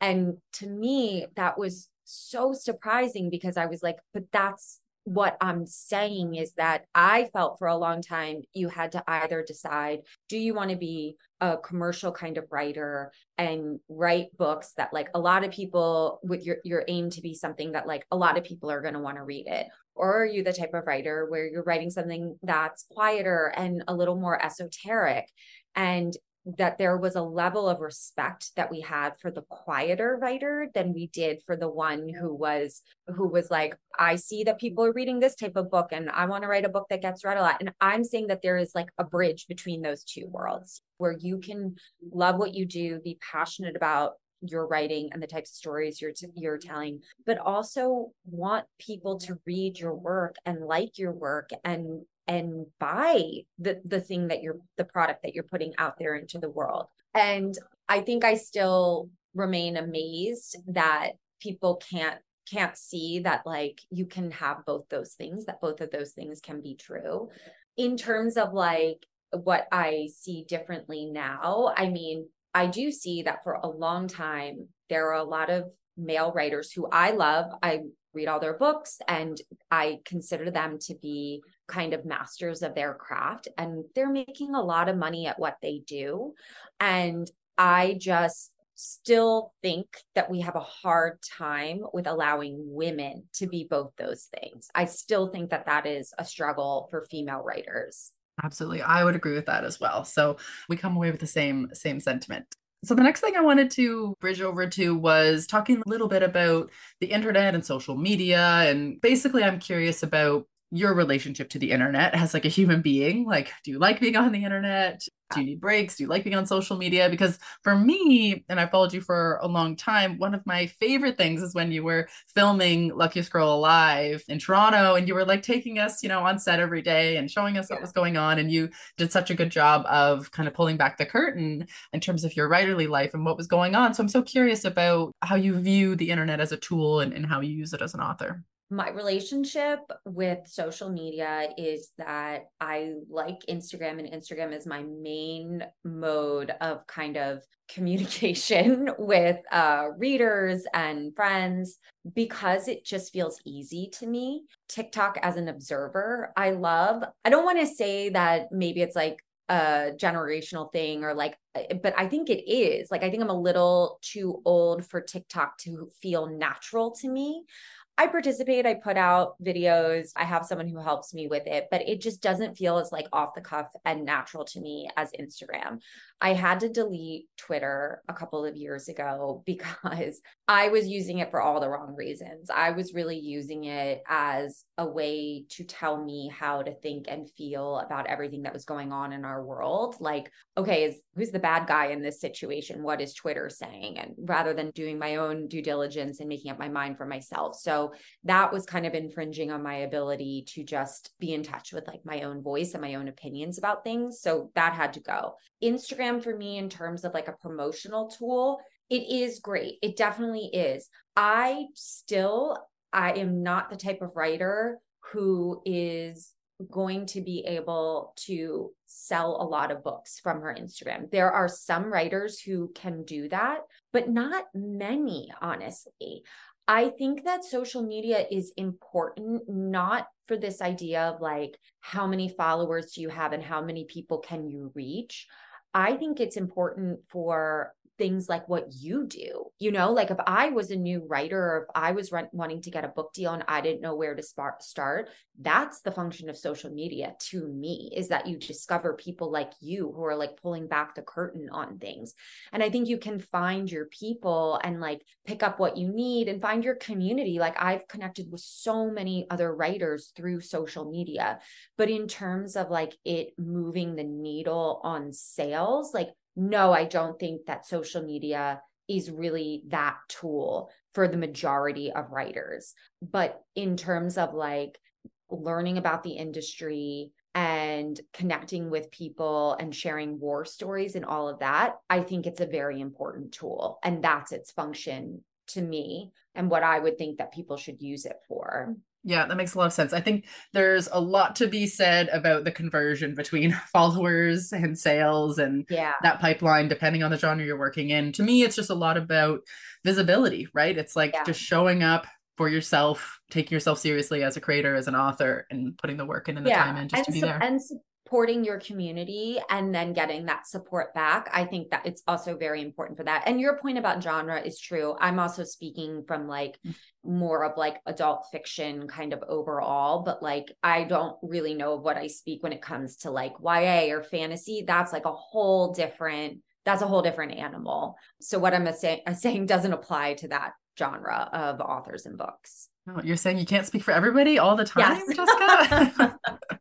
[SPEAKER 14] And to me that was so surprising because i was like but that's what I'm saying is that I felt for a long time you had to either decide do you want to be a commercial kind of writer and write books that like a lot of people with your your aim to be something that like a lot of people are going to want to read it? Or are you the type of writer where you're writing something that's quieter and a little more esoteric? And that there was a level of respect that we had for the quieter writer than we did for the one who was who was like i see that people are reading this type of book and i want to write a book that gets read a lot. And i'm saying that there is like a bridge between those two worlds where you can love what you do be passionate about your writing and the types of stories you're t- you're mm-hmm. telling but also want people to read your work and like your work and and buy the the thing that you're the product that you're putting out there into the world. And i think i still remain amazed that people can't can't see that like you can have both those things that both of those things can be true. In terms of like what i see differently now i mean i do see that for a long time there are a lot of male writers who i love. I read all their books and I consider them to be kind of masters of their craft and they're making a lot of money at what they do. And I just still think that we have a hard time with allowing women to be both those things. I still think that that is a struggle for female writers.
[SPEAKER 1] Absolutely. I would agree with that as well. So we come away with the same same sentiment. So, the next thing I wanted to bridge over to was talking a little bit about the internet and social media. And basically, I'm curious about your relationship to the internet as like a human being. Like, do you like being on the internet? Do you need breaks? Do you like being on social media? Because for me, and I followed you for a long time, one of my favorite things is when you were filming Luckiest Girl Alive in Toronto and you were like taking us, you know, on set every day and showing us yeah. what was going on. And you did such a good job of kind of pulling back the curtain in terms of your writerly life and what was going on. So I'm so curious about how you view the internet as a tool and, and how you use it as an author
[SPEAKER 14] my relationship with social media is that I like Instagram, and Instagram is my main mode of kind of communication with uh, readers and friends because it just feels easy to me. TikTok as an observer, I love. I don't want to say that maybe it's like a generational thing or like but I think it is. Like I think I'm a little too old for TikTok to feel natural to me. I participate, I put out videos, I have someone who helps me with it, but it just doesn't feel as like off the cuff and natural to me as Instagram. I had to delete Twitter a couple of years ago because I was using it for all the wrong reasons. I was really using it as a way to tell me how to think and feel about everything that was going on in our world. Like, okay, is who's the bad guy in this situation? What is Twitter saying? And rather than doing my own due diligence and making up my mind for myself. So that was kind of infringing on my ability to just be in touch with like my own voice and my own opinions about things. So that had to go. Instagram for me, in terms of like a promotional tool, it is great. It definitely is. I still, I am not the type of writer who is going to be able to sell a lot of books from her Instagram. There are some writers who can do that, but not many, honestly. I think that social media is important, not for this idea of like, how many followers do you have and how many people can you reach? I think it's important for things like what you do. You know, like if I was a new writer or if I was wanting to get a book deal and I didn't know where to start, start, that's the function of social media to me is that you discover people like you who are like pulling back the curtain on things. And I think you can find your people and like pick up what you need and find your community. Like I've connected with so many other writers through social media. But in terms of like it moving the needle on sales, like no, I don't think that social media is really that tool for the majority of writers. But in terms of like learning about the industry and connecting with people and sharing war stories and all of that, I think it's a very important tool. And that's its function to me and what I would think that people should use it for.
[SPEAKER 1] Yeah, that makes a lot of sense. I think there's a lot to be said about the conversion between followers and sales and
[SPEAKER 14] yeah.
[SPEAKER 1] that pipeline, depending on the genre you're working in. To me, it's just a lot about visibility, right? It's like yeah. just showing up for yourself, taking yourself seriously as a creator, as an author, and putting the work in and the yeah. time in just
[SPEAKER 14] and
[SPEAKER 1] to be there.
[SPEAKER 14] And supporting your community and then getting that support back i think that it's also very important for that. And your point about genre is true. I'm also speaking from like mm. more of like adult fiction kind of overall but like i don't really know what i speak when it comes to like ya or fantasy. That's like a whole different that's a whole different animal. So what i'm say- saying doesn't apply to that genre of authors and books.
[SPEAKER 1] Oh, you're saying you can't speak for everybody all the time yes. jessica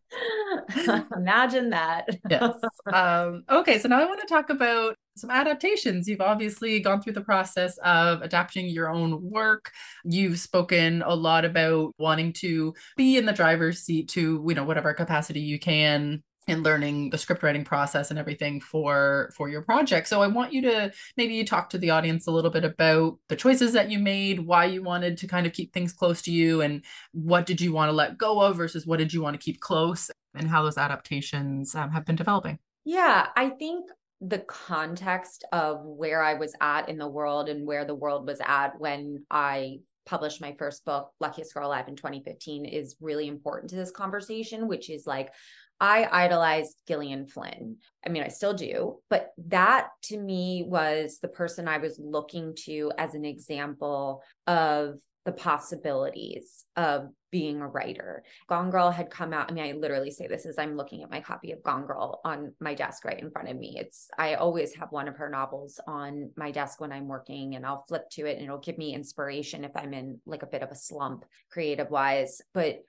[SPEAKER 14] Imagine that.
[SPEAKER 1] yes. Um, okay, so now I want to talk about some adaptations. You've obviously gone through the process of adapting your own work. You've spoken a lot about wanting to be in the driver's seat to, you know, whatever capacity you can and learning the script writing process and everything for for your project so i want you to maybe you talk to the audience a little bit about the choices that you made why you wanted to kind of keep things close to you and what did you want to let go of versus what did you want to keep close and how those adaptations um, have been developing
[SPEAKER 14] yeah i think the context of where i was at in the world and where the world was at when i published my first book, Luckiest Girl Alive in 2015, is really important to this conversation, which is like I idolized Gillian Flynn. I mean, I still do, but that to me was the person I was looking to as an example of the possibilities of being a writer. Gone Girl had come out. I mean, I literally say this as I'm looking at my copy of Gone Girl on my desk right in front of me. It's, I always have one of her novels on my desk when I'm working and I'll flip to it and it'll give me inspiration if I'm in like a bit of a slump creative wise. But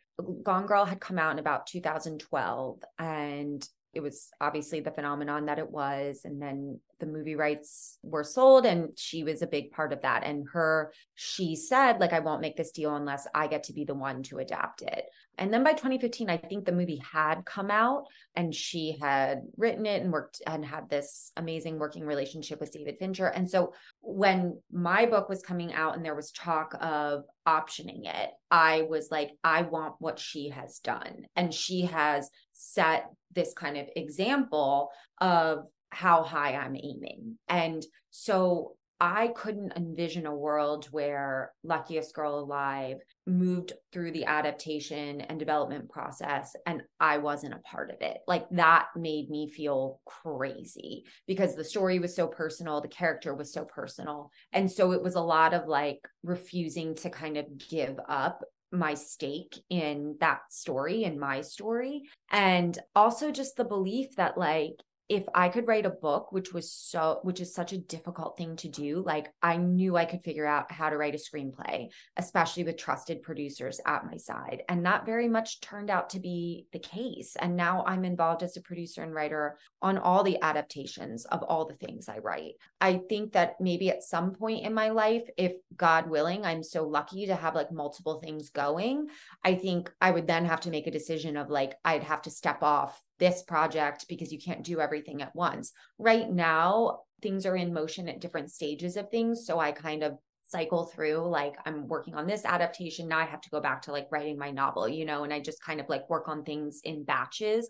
[SPEAKER 14] Gone Girl had come out in about 2012 and it was obviously the phenomenon that it was and then the movie rights were sold and she was a big part of that and her she said like I won't make this deal unless I get to be the one to adapt it. And then by 2015 I think the movie had come out and she had written it and worked and had this amazing working relationship with David Fincher. And so when my book was coming out and there was talk of optioning it, I was like I want what she has done. And she has set this kind of example of how high I'm aiming. And so I couldn't envision a world where Luckiest Girl Alive moved through the adaptation and development process and I wasn't a part of it. Like that made me feel crazy because the story was so personal, the character was so personal. And so it was a lot of like refusing to kind of give up my stake in that story and my story. And also just the belief that like if I could write a book, which was so, which is such a difficult thing to do, like I knew I could figure out how to write a screenplay, especially with trusted producers at my side. And that very much turned out to be the case. And now I'm involved as a producer and writer on all the adaptations of all the things I write. I think that maybe at some point in my life, if God willing, I'm so lucky to have like multiple things going, I think I would then have to make a decision of like, I'd have to step off this project because you can't do everything at once. Right now, things are in motion at different stages of things. So I kind of cycle through like I'm working on this adaptation. Now I have to go back to like writing my novel, you know, and I just kind of like work on things in batches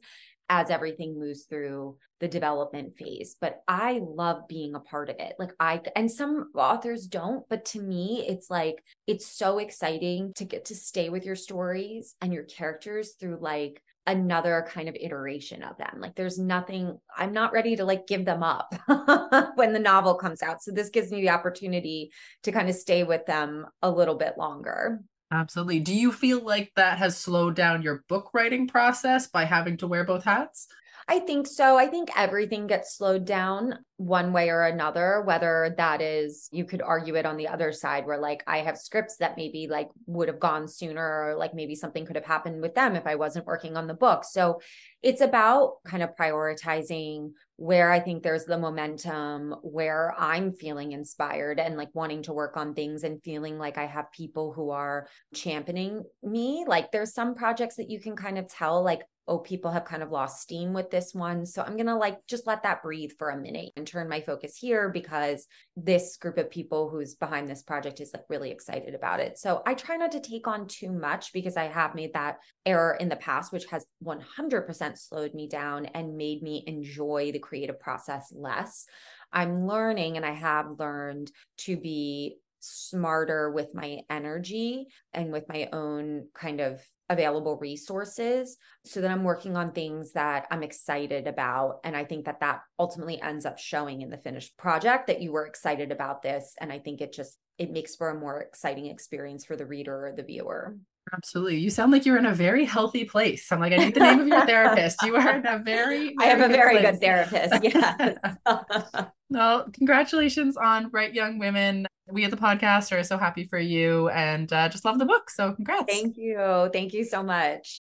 [SPEAKER 14] as everything moves through the development phase. But I love being a part of it. Like I and some authors don't, but to me it's like it's so exciting to get to stay with your stories and your characters through like another kind of iteration of them. Like there's nothing, I'm not ready to like give them up when the novel comes out. So this gives me the opportunity to kind of stay with them a little bit longer.
[SPEAKER 1] Absolutely. Do you feel like that has slowed down your book writing process by having to wear both hats?
[SPEAKER 14] I think so. I think everything gets slowed down one way or another, whether that is, you could argue it on the other side where like I have scripts that maybe like would have gone sooner, or like maybe something could have happened with them if I wasn't working on the book. So it's about kind of prioritizing where I think there's the momentum, where I'm feeling inspired and like wanting to work on things and feeling like I have people who are championing me. Like there's some projects that you can kind of tell, like, oh, people have kind of lost steam with this one. So I'm going to like just let that breathe for a minute and turn my focus here because this group of people who's behind this project is like really excited about it. So I try not to take on too much because I have made that error in the past, which has 100% slowed me down and made me enjoy the creative process less. I'm learning and I have learned to be smarter with my energy and with my own kind of available resources so that I'm working on things that I'm excited about. And I think that that ultimately ends up showing in the finished project that you were excited about this. And I think it just, it makes for a more exciting experience for the reader or the viewer.
[SPEAKER 1] Absolutely. You sound like you're in a very healthy place. I'm like, I need the name of your therapist. You are in a very, very
[SPEAKER 14] I have a very
[SPEAKER 1] place.
[SPEAKER 14] good therapist. Yeah.
[SPEAKER 1] well, congratulations on Bright Young Women. We at the podcast are so happy for you and uh, just love the book. So congrats.
[SPEAKER 14] Thank you. Thank you so much.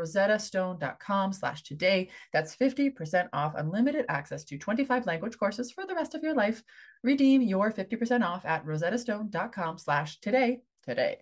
[SPEAKER 1] rosettastone.com slash today. That's 50% off unlimited access to 25 language courses for the rest of your life. Redeem your 50% off at rosettastone.com slash today today.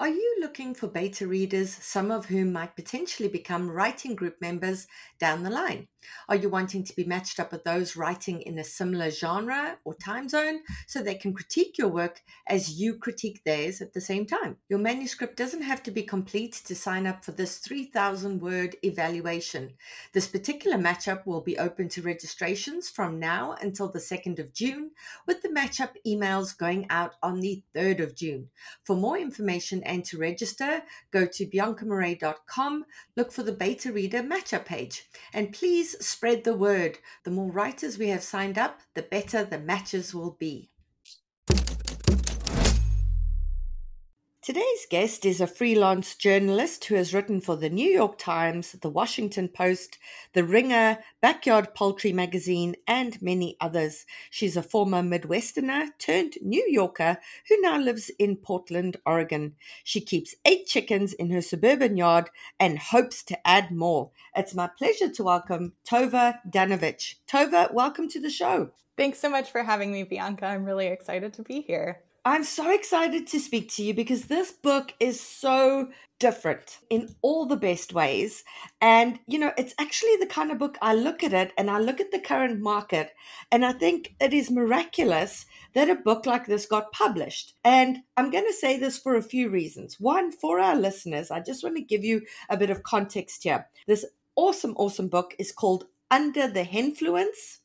[SPEAKER 3] Are you looking for beta readers, some of whom might potentially become writing group members down the line? Are you wanting to be matched up with those writing in a similar genre or time zone so they can critique your work as you critique theirs at the same time? Your manuscript doesn't have to be complete to sign up for this 3,000 word evaluation. This particular matchup will be open to registrations from now until the 2nd of June, with the matchup emails going out on the 3rd of June. For more information and to register, go to biancamarais.com, look for the beta reader matchup page, and please spread the word. The more writers we have signed up, the better the matches will be. Today's guest is a freelance journalist who has written for the New York Times, the Washington Post, The Ringer, Backyard Poultry Magazine, and many others. She's a former Midwesterner turned New Yorker who now lives in Portland, Oregon. She keeps eight chickens in her suburban yard and hopes to add more. It's my pleasure to welcome Tove Danovich. Tove, welcome to the show.
[SPEAKER 15] Thanks so much for having me, Bianca. I'm really excited to be here.
[SPEAKER 3] I'm so excited to speak to you because this book is so different in all the best ways. And, you know, it's actually the kind of book I look at it and I look at the current market and I think it is miraculous that a book like this got published. And I'm going to say this for a few reasons. One, for our listeners, I just want to give you a bit of context here. This awesome, awesome book is called Under the Henfluence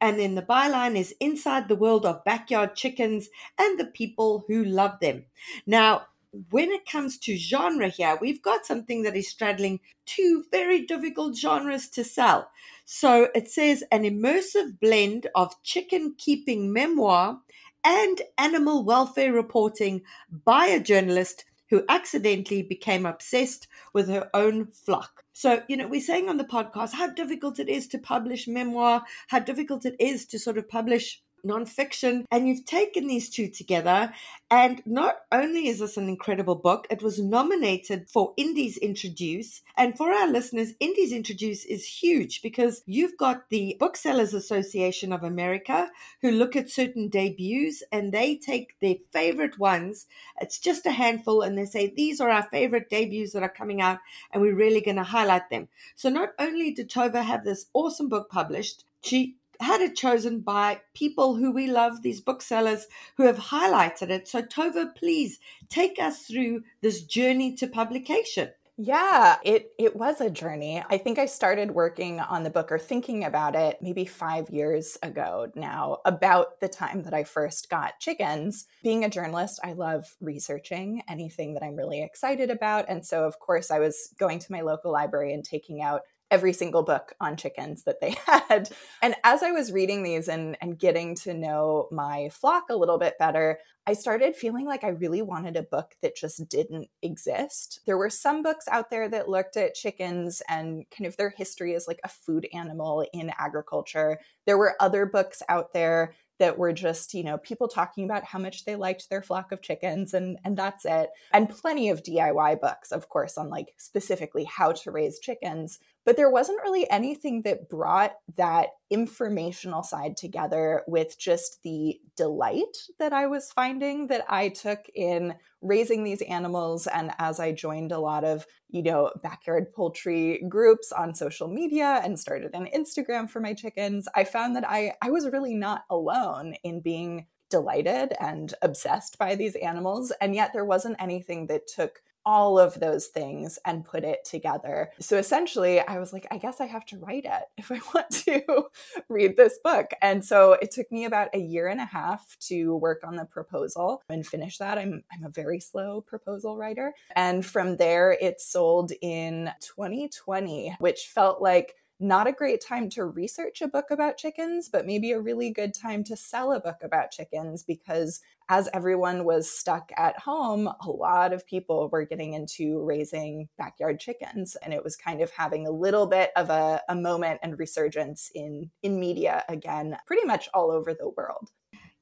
[SPEAKER 3] and then the byline is Inside the World of Backyard Chickens and the People Who Love Them. Now, when it comes to genre here, we've got something that is straddling two very difficult genres to sell. So it says an immersive blend of chicken keeping memoir and animal welfare reporting by a journalist who accidentally became obsessed with her own flock. So, you know, we're saying on the podcast how difficult it is to publish memoir, how difficult it is to sort of publish nonfiction, and you've taken these two together. And not only is this an incredible book, it was nominated for Indies Introduce. And for our listeners, Indies Introduce is huge because you've got the Booksellers Association of America who look at certain debuts and they take their favorite ones. It's just a handful, and they say, These are our favorite debuts that are coming out, and we're really going to highlight them. So not only did Tove have this awesome book published, she had it chosen by people who we love, these booksellers who have highlighted it. So, Tove, please take us through this journey to publication.
[SPEAKER 15] Yeah, it it was a journey. I think I started working on the book or thinking about it maybe 5 years ago now, about the time that I first got chickens. Being a journalist, I love researching anything that I'm really excited about, and so of course I was going to my local library and taking out every single book on chickens that they had. And as I was reading these and, and getting to know my flock a little bit better, I started feeling like I really wanted a book that just didn't exist. There were some books out there that looked at chickens and kind of their history as like a food animal in agriculture. There were other books out there that were just, you know, people talking about how much they liked their flock of chickens and and that's it. And plenty of DIY books, of course, on like specifically how to raise chickens. But there wasn't really anything that brought that informational side together with just the delight that I was finding that I took in raising these animals. And as I joined a lot of, you know, backyard poultry groups on social media and started an Instagram for my chickens, I found that I, I was really not alone in being delighted and obsessed by these animals. And yet there wasn't anything that took all of those things and put it together. So essentially, I was like, I guess I have to write it if I want to read this book. And so it took me about a year and a half to work on the proposal and finish that. I'm, I'm a very slow proposal writer. And from there, it sold in 2020, which felt like not a great time to research a book about chickens, but maybe a really good time to sell a book about chickens because as everyone was stuck at home, a lot of people were getting into raising backyard chickens. And it was kind of having a little bit of a, a moment and resurgence in, in media again, pretty much all over the world.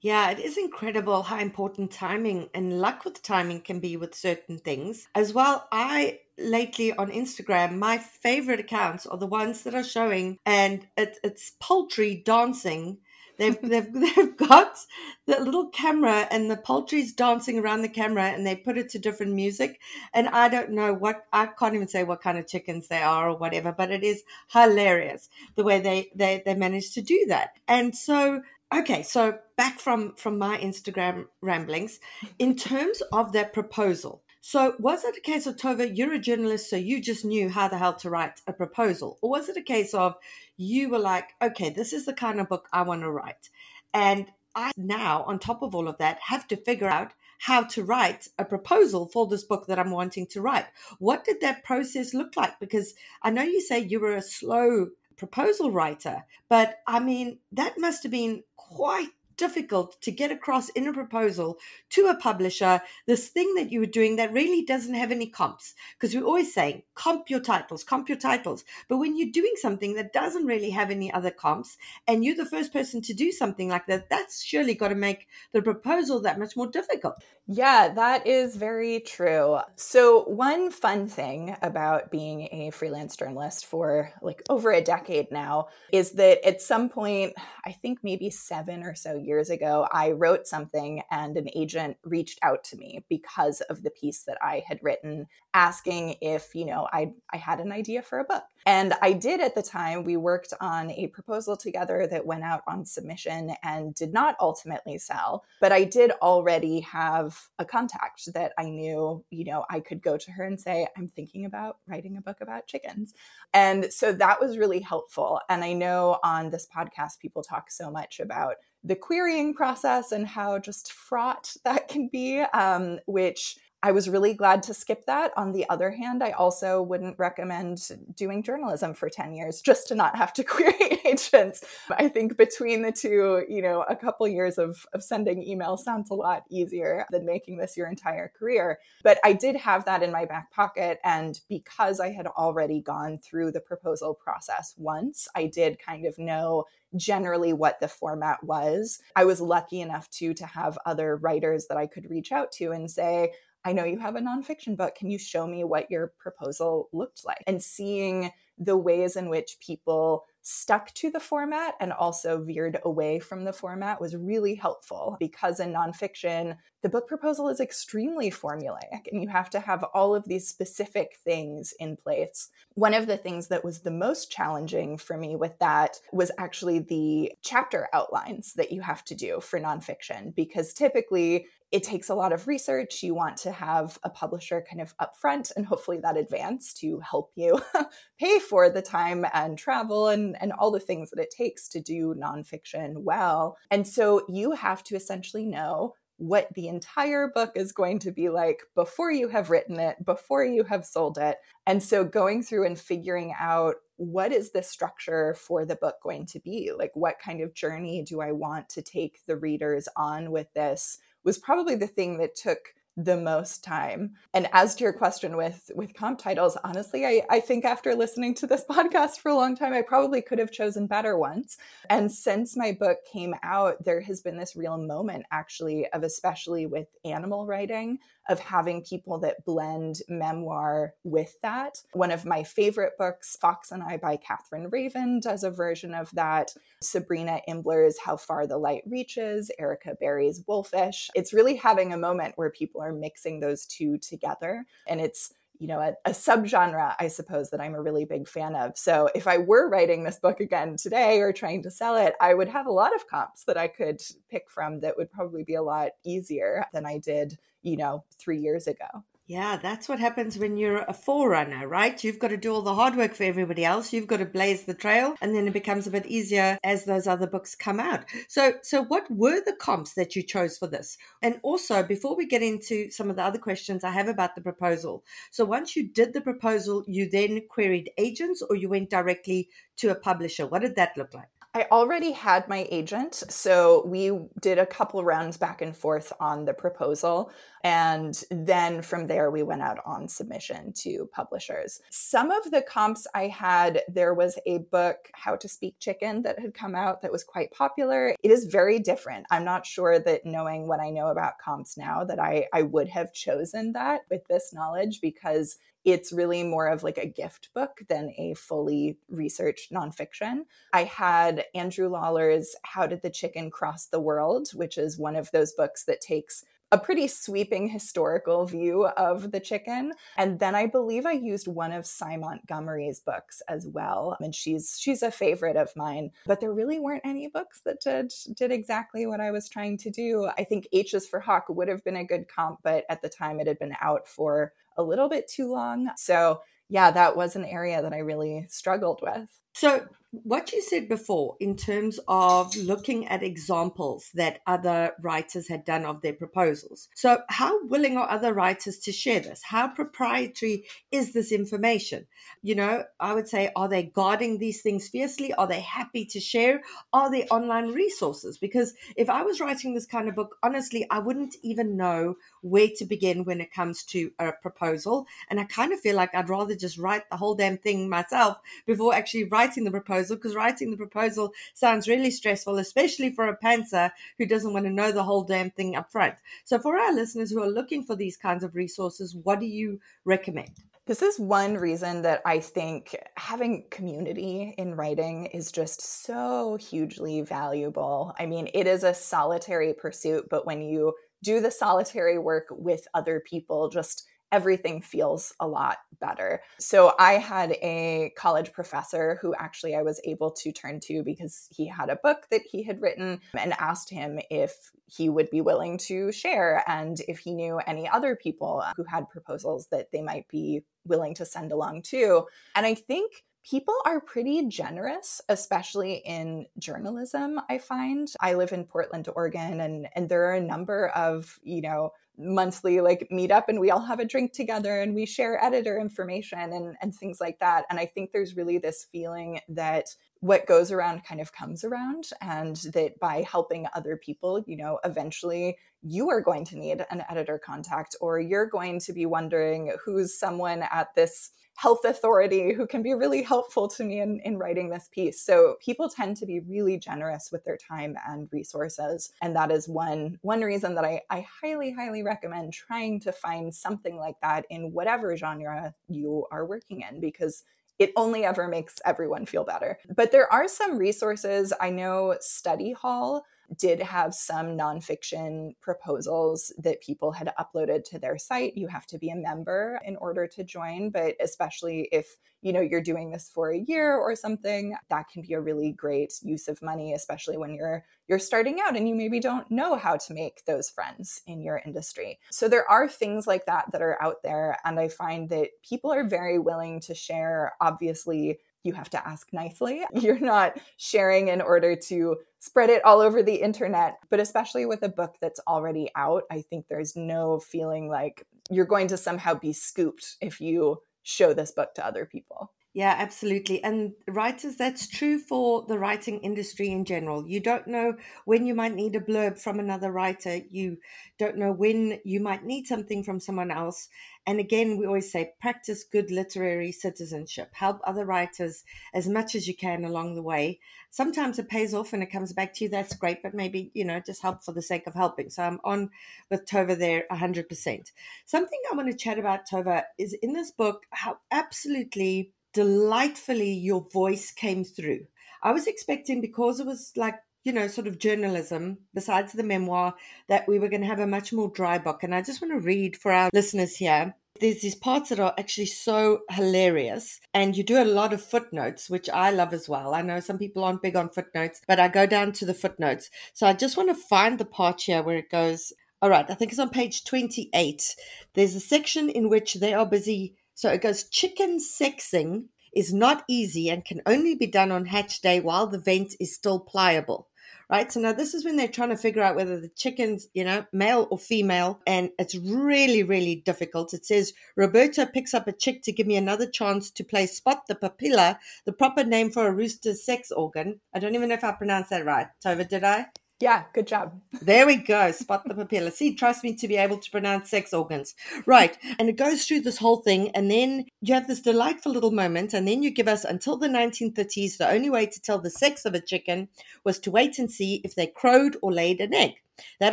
[SPEAKER 3] Yeah, it is incredible how important timing and luck with timing can be with certain things. As well, I lately on Instagram, my favorite accounts are the ones that are showing, and it, it's poultry dancing. They've, they've, they've got the little camera and the poultry's dancing around the camera and they put it to different music. And I don't know what, I can't even say what kind of chickens they are or whatever, but it is hilarious the way they, they, they managed to do that. And so okay so back from from my instagram ramblings in terms of that proposal so was it a case of Tove you're a journalist so you just knew how the hell to write a proposal or was it a case of you were like okay this is the kind of book i want to write and i now on top of all of that have to figure out how to write a proposal for this book that i'm wanting to write what did that process look like because i know you say you were a slow proposal writer. But I mean, that must have been quite difficult to get across in a proposal to a publisher this thing that you were doing that really doesn't have any comps. Because we're always saying comp your titles comp your titles. But when you're doing something that doesn't really have any other comps and you're the first person to do something like that that's surely got to make the proposal that much more difficult.
[SPEAKER 15] Yeah, that is very true. So, one fun thing about being a freelance journalist for like over a decade now is that at some point, I think maybe seven or so years ago, I wrote something and an agent reached out to me because of the piece that I had written, asking if, you know, I, I had an idea for a book. And I did at the time. We worked on a proposal together that went out on submission and did not ultimately sell. But I did already have a contact that I knew, you know, I could go to her and say, I'm thinking about writing a book about chickens. And so that was really helpful. And I know on this podcast, people talk so much about the querying process and how just fraught that can be, um, which I was really glad to skip that. On the other hand, I also wouldn't recommend doing journalism for 10 years just to not have to query agents. I think between the two, you know, a couple years of, of sending emails sounds a lot easier than making this your entire career. But I did have that in my back pocket. And because I had already gone through the proposal process once, I did kind of know generally what the format was. I was lucky enough to to have other writers that I could reach out to and say, I know you have a nonfiction book. Can you show me what your proposal looked like? And seeing the ways in which people stuck to the format and also veered away from the format was really helpful because in nonfiction, the book proposal is extremely formulaic and you have to have all of these specific things in place. One of the things that was the most challenging for me with that was actually the chapter outlines that you have to do for nonfiction because typically it takes a lot of research. You want to have a publisher kind of upfront and hopefully that advance to help you pay for the time and travel and, and all the things that it takes to do nonfiction well. And so you have to essentially know what the entire book is going to be like before you have written it, before you have sold it. And so going through and figuring out what is the structure for the book going to be? Like, what kind of journey do I want to take the readers on with this? Was probably the thing that took the most time. And as to your question with with comp titles honestly I, I think after listening to this podcast for a long time i probably could have chosen better ones. And since my book came out there has been this real moment actually of especially with animal writing of having people that blend memoir with that. One of my favorite books, Fox and I by Catherine Raven, does a version of that. Sabrina Imbler's How Far the Light Reaches, Erica Berry's Wolfish. It's really having a moment where people are mixing those two together. And it's you know, a, a, subgenre, I suppose, that I'm a really big fan of. So if I were writing this book again today or trying to sell it, I would have a lot of comps that I could pick from that would probably be a lot easier than I did you know, three years ago.
[SPEAKER 3] Yeah, that's what happens when you're a forerunner, right? You've got to do all the hard work for everybody else. You've got to blaze the trail, and then it becomes a bit easier as those other books come out. So, so what were the comps that you chose for this? And also, before we get into some of the other questions I have about the proposal, so once you did the proposal, you then queried agents, or you went directly to a publisher. What did that look like?
[SPEAKER 15] I already had my agent. So we did a couple rounds back and forth on the proposal. And then from there, we went out on submission to publishers. Some of the comps I had, there was a book, How to Speak Chicken, that had come out that was quite popular. It is very different. I'm not sure that knowing what I know about comps now, that I, I would have chosen that with this knowledge because it's really more of like a gift book than a fully researched nonfiction. I had Andrew Lawler's How Did the Chicken Cross the World, which is one of those books that takes a pretty sweeping historical view of the chicken. And then I believe I used one of Sy Montgomery's books as well. And she's she's a favorite of mine. But there really weren't any books that did did exactly what I was trying to do. I think H is for Hawk would have been a good comp, but at the time it had been out for a little bit too long. So yeah, that was an area that I really struggled with.
[SPEAKER 3] So, what you said before in terms of looking at examples that other writers had done of their proposals. So, how willing are other writers to share this? How proprietary is this information? You know, I would say, are they guarding these things fiercely? Are they happy to share? Are they online resources? Because if I was writing this kind of book, honestly, I wouldn't even know where to begin when it comes to a proposal. And I kind of feel like I'd rather just write the whole damn thing myself before actually writing writing the proposal because writing the proposal sounds really stressful, especially for a pantser who doesn't want to know the whole damn thing up front. So, for our listeners who are looking for these kinds of resources, what do you recommend?
[SPEAKER 15] This is one reason that I think having community in writing is just so hugely valuable. I mean, it is a solitary pursuit, but when you do the solitary work with other people, just everything feels a lot better. So I had a college professor who actually I was able to turn to because he had a book that he had written and asked him if he would be willing to share and if he knew any other people uh, who had proposals that they might be willing to send along too. And I think people are pretty generous especially in journalism i find i live in portland oregon and and there are a number of you know monthly like meet up and we all have a drink together and we share editor information and, and things like that. And I think there's really this feeling that what goes around kind of comes around and that by helping other people, you know, eventually you are going to need an editor contact or you're going to be wondering who's someone at this health authority who can be really helpful to me in, in writing this piece. So people tend to be really generous with their time and resources. And that is one one reason that I, I highly, highly recommend trying to find something like that in whatever genre you are working in because it only ever makes everyone feel better. But there are some resources. I know Study Hall did have some nonfiction proposals that people had uploaded to their site. You have to be a member in order to join, but especially if you know you're doing this for a year or something, that can be a really great use of money, especially when you're you're starting out and you maybe don't know how to make those friends in your industry. So there are things like that that are out there and I find that people are very willing to share obviously you have to ask nicely. You're not sharing in order to spread it all over the internet. But especially with a book that's already out, I think there's no feeling like you're going to somehow be scooped if you show this book to other people.
[SPEAKER 3] Yeah, absolutely. And writers, that's true for the writing industry in general. You don't know when you might need a blurb from another writer. You don't know when you might need something from someone else. And again, we always say practice good literary citizenship. Help other writers as much as you can along the way. Sometimes it pays off and it comes back to you. That's great, but maybe, you know, just help for the sake of helping. So I'm on with Tove there 100%. Something I want to chat about, Tove, is in this book, how absolutely delightfully your voice came through. I was expecting because it was like, you know, sort of journalism, besides the memoir, that we were going to have a much more dry book. And I just want to read for our listeners here. There's these parts that are actually so hilarious, and you do a lot of footnotes, which I love as well. I know some people aren't big on footnotes, but I go down to the footnotes. So I just want to find the part here where it goes, all right, I think it's on page 28. There's a section in which they are busy so it goes chicken sexing is not easy and can only be done on hatch day while the vent is still pliable. Right. So now this is when they're trying to figure out whether the chicken's, you know, male or female. And it's really, really difficult. It says Roberto picks up a chick to give me another chance to play spot the papilla, the proper name for a rooster's sex organ. I don't even know if I pronounced that right. Tove, did I?
[SPEAKER 15] Yeah, good job.
[SPEAKER 3] There we go. Spot the papilla. See, trust me to be able to pronounce sex organs. Right. And it goes through this whole thing. And then you have this delightful little moment. And then you give us until the 1930s, the only way to tell the sex of a chicken was to wait and see if they crowed or laid an egg. That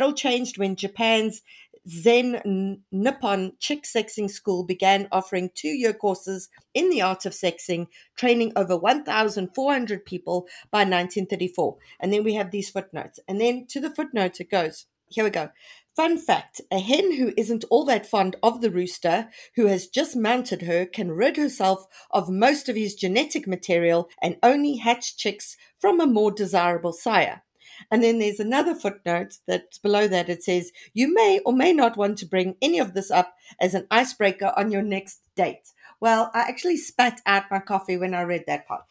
[SPEAKER 3] all changed when Japan's Zen Nippon Chick Sexing School began offering two year courses in the art of sexing, training over 1,400 people by 1934. And then we have these footnotes. And then to the footnotes, it goes here we go. Fun fact a hen who isn't all that fond of the rooster, who has just mounted her, can rid herself of most of his genetic material and only hatch chicks from a more desirable sire. And then there's another footnote that's below that. It says, You may or may not want to bring any of this up as an icebreaker on your next date. Well, I actually spat out my coffee when I read that part.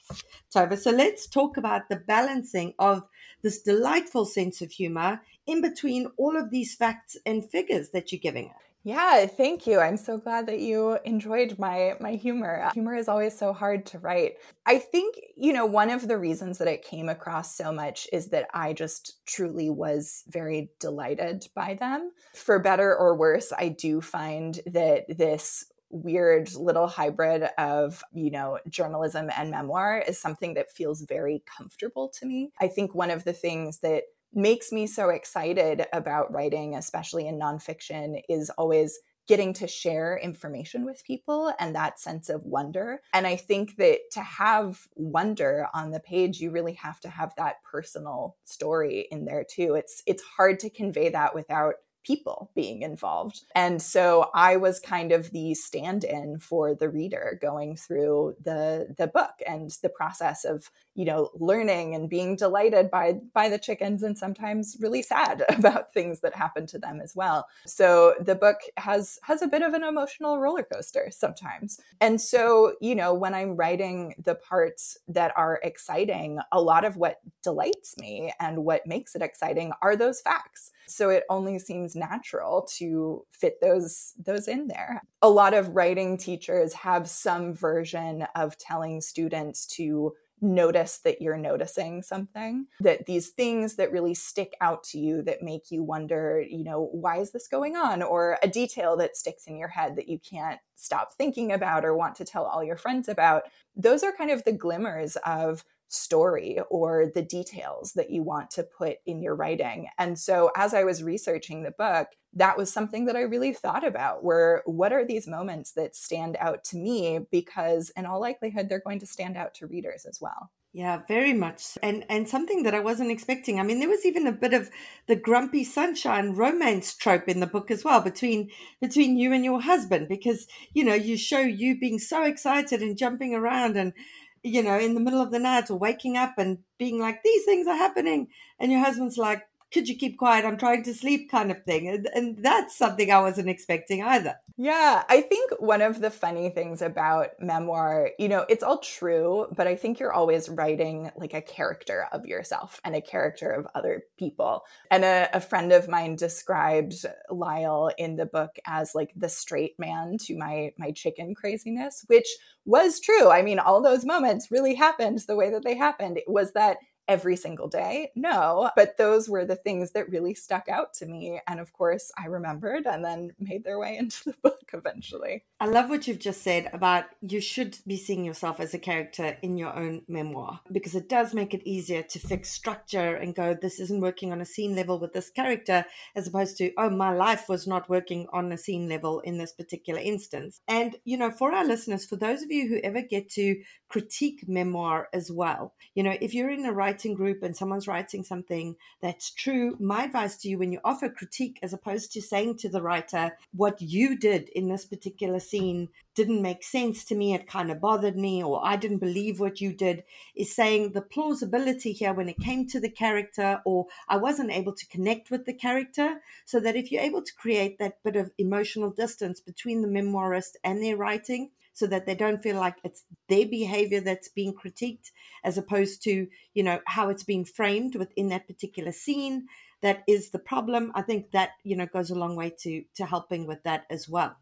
[SPEAKER 3] Tove, so let's talk about the balancing of this delightful sense of humor in between all of these facts and figures that you're giving us.
[SPEAKER 15] Yeah, thank you. I'm so glad that you enjoyed my my humor. Uh, humor is always so hard to write. I think, you know, one of the reasons that it came across so much is that I just truly was very delighted by them. For better or worse, I do find that this weird little hybrid of, you know, journalism and memoir is something that feels very comfortable to me. I think one of the things that makes me so excited about writing, especially in nonfiction, is always getting to share information with people and that sense of wonder. And I think that to have wonder on the page, you really have to have that personal story in there too. It's it's hard to convey that without people being involved. And so I was kind of the stand-in for the reader going through the the book and the process of, you know, learning and being delighted by by the chickens and sometimes really sad about things that happen to them as well. So the book has has a bit of an emotional roller coaster sometimes. And so, you know, when I'm writing the parts that are exciting, a lot of what delights me and what makes it exciting are those facts. So it only seems natural to fit those those in there. A lot of writing teachers have some version of telling students to notice that you're noticing something that these things that really stick out to you that make you wonder you know why is this going on or a detail that sticks in your head that you can't stop thinking about or want to tell all your friends about those are kind of the glimmers of story or the details that you want to put in your writing. And so as I was researching the book, that was something that I really thought about were what are these moments that stand out to me because in all likelihood they're going to stand out to readers as well.
[SPEAKER 3] Yeah, very much. And and something that I wasn't expecting. I mean, there was even a bit of the grumpy sunshine romance trope in the book as well between between you and your husband because, you know, you show you being so excited and jumping around and you know, in the middle of the night or waking up and being like, these things are happening. And your husband's like, could you keep quiet? I'm trying to sleep kind of thing. And, and that's something I wasn't expecting either.
[SPEAKER 15] Yeah, I think one of the funny things about memoir, you know, it's all true, but I think you're always writing like a character of yourself and a character of other people. And a, a friend of mine described Lyle in the book as like the straight man to my my chicken craziness, which was true. I mean, all those moments really happened the way that they happened. It was that every single day. No, but those were the things that really stuck out to me. And of course, I remembered and then made their way into the book eventually.
[SPEAKER 3] I love what you've just said about you should be seeing yourself as a character in your own memoir because it does make it easier to fix structure and go, this isn't working on a scene level with this character, as opposed to, oh, my life was not working on a scene level in this particular instance. And, you know, for our listeners, for those of you who ever get to critique memoir as well, you know, if you're in a writing writing group and someone's writing something that's true, my advice to you when you offer critique, as opposed to saying to the writer, what you did in this particular scene didn't make sense to me, it kind of bothered me, or I didn't believe what you did, is saying the plausibility here when it came to the character, or I wasn't able to connect with the character. So that if you're able to create that bit of emotional distance between the memoirist and their writing, so that they don't feel like it's their behavior that's being critiqued as opposed to you know how it's being framed within that particular scene that is the problem. I think that you know goes a long way to to helping with that as well.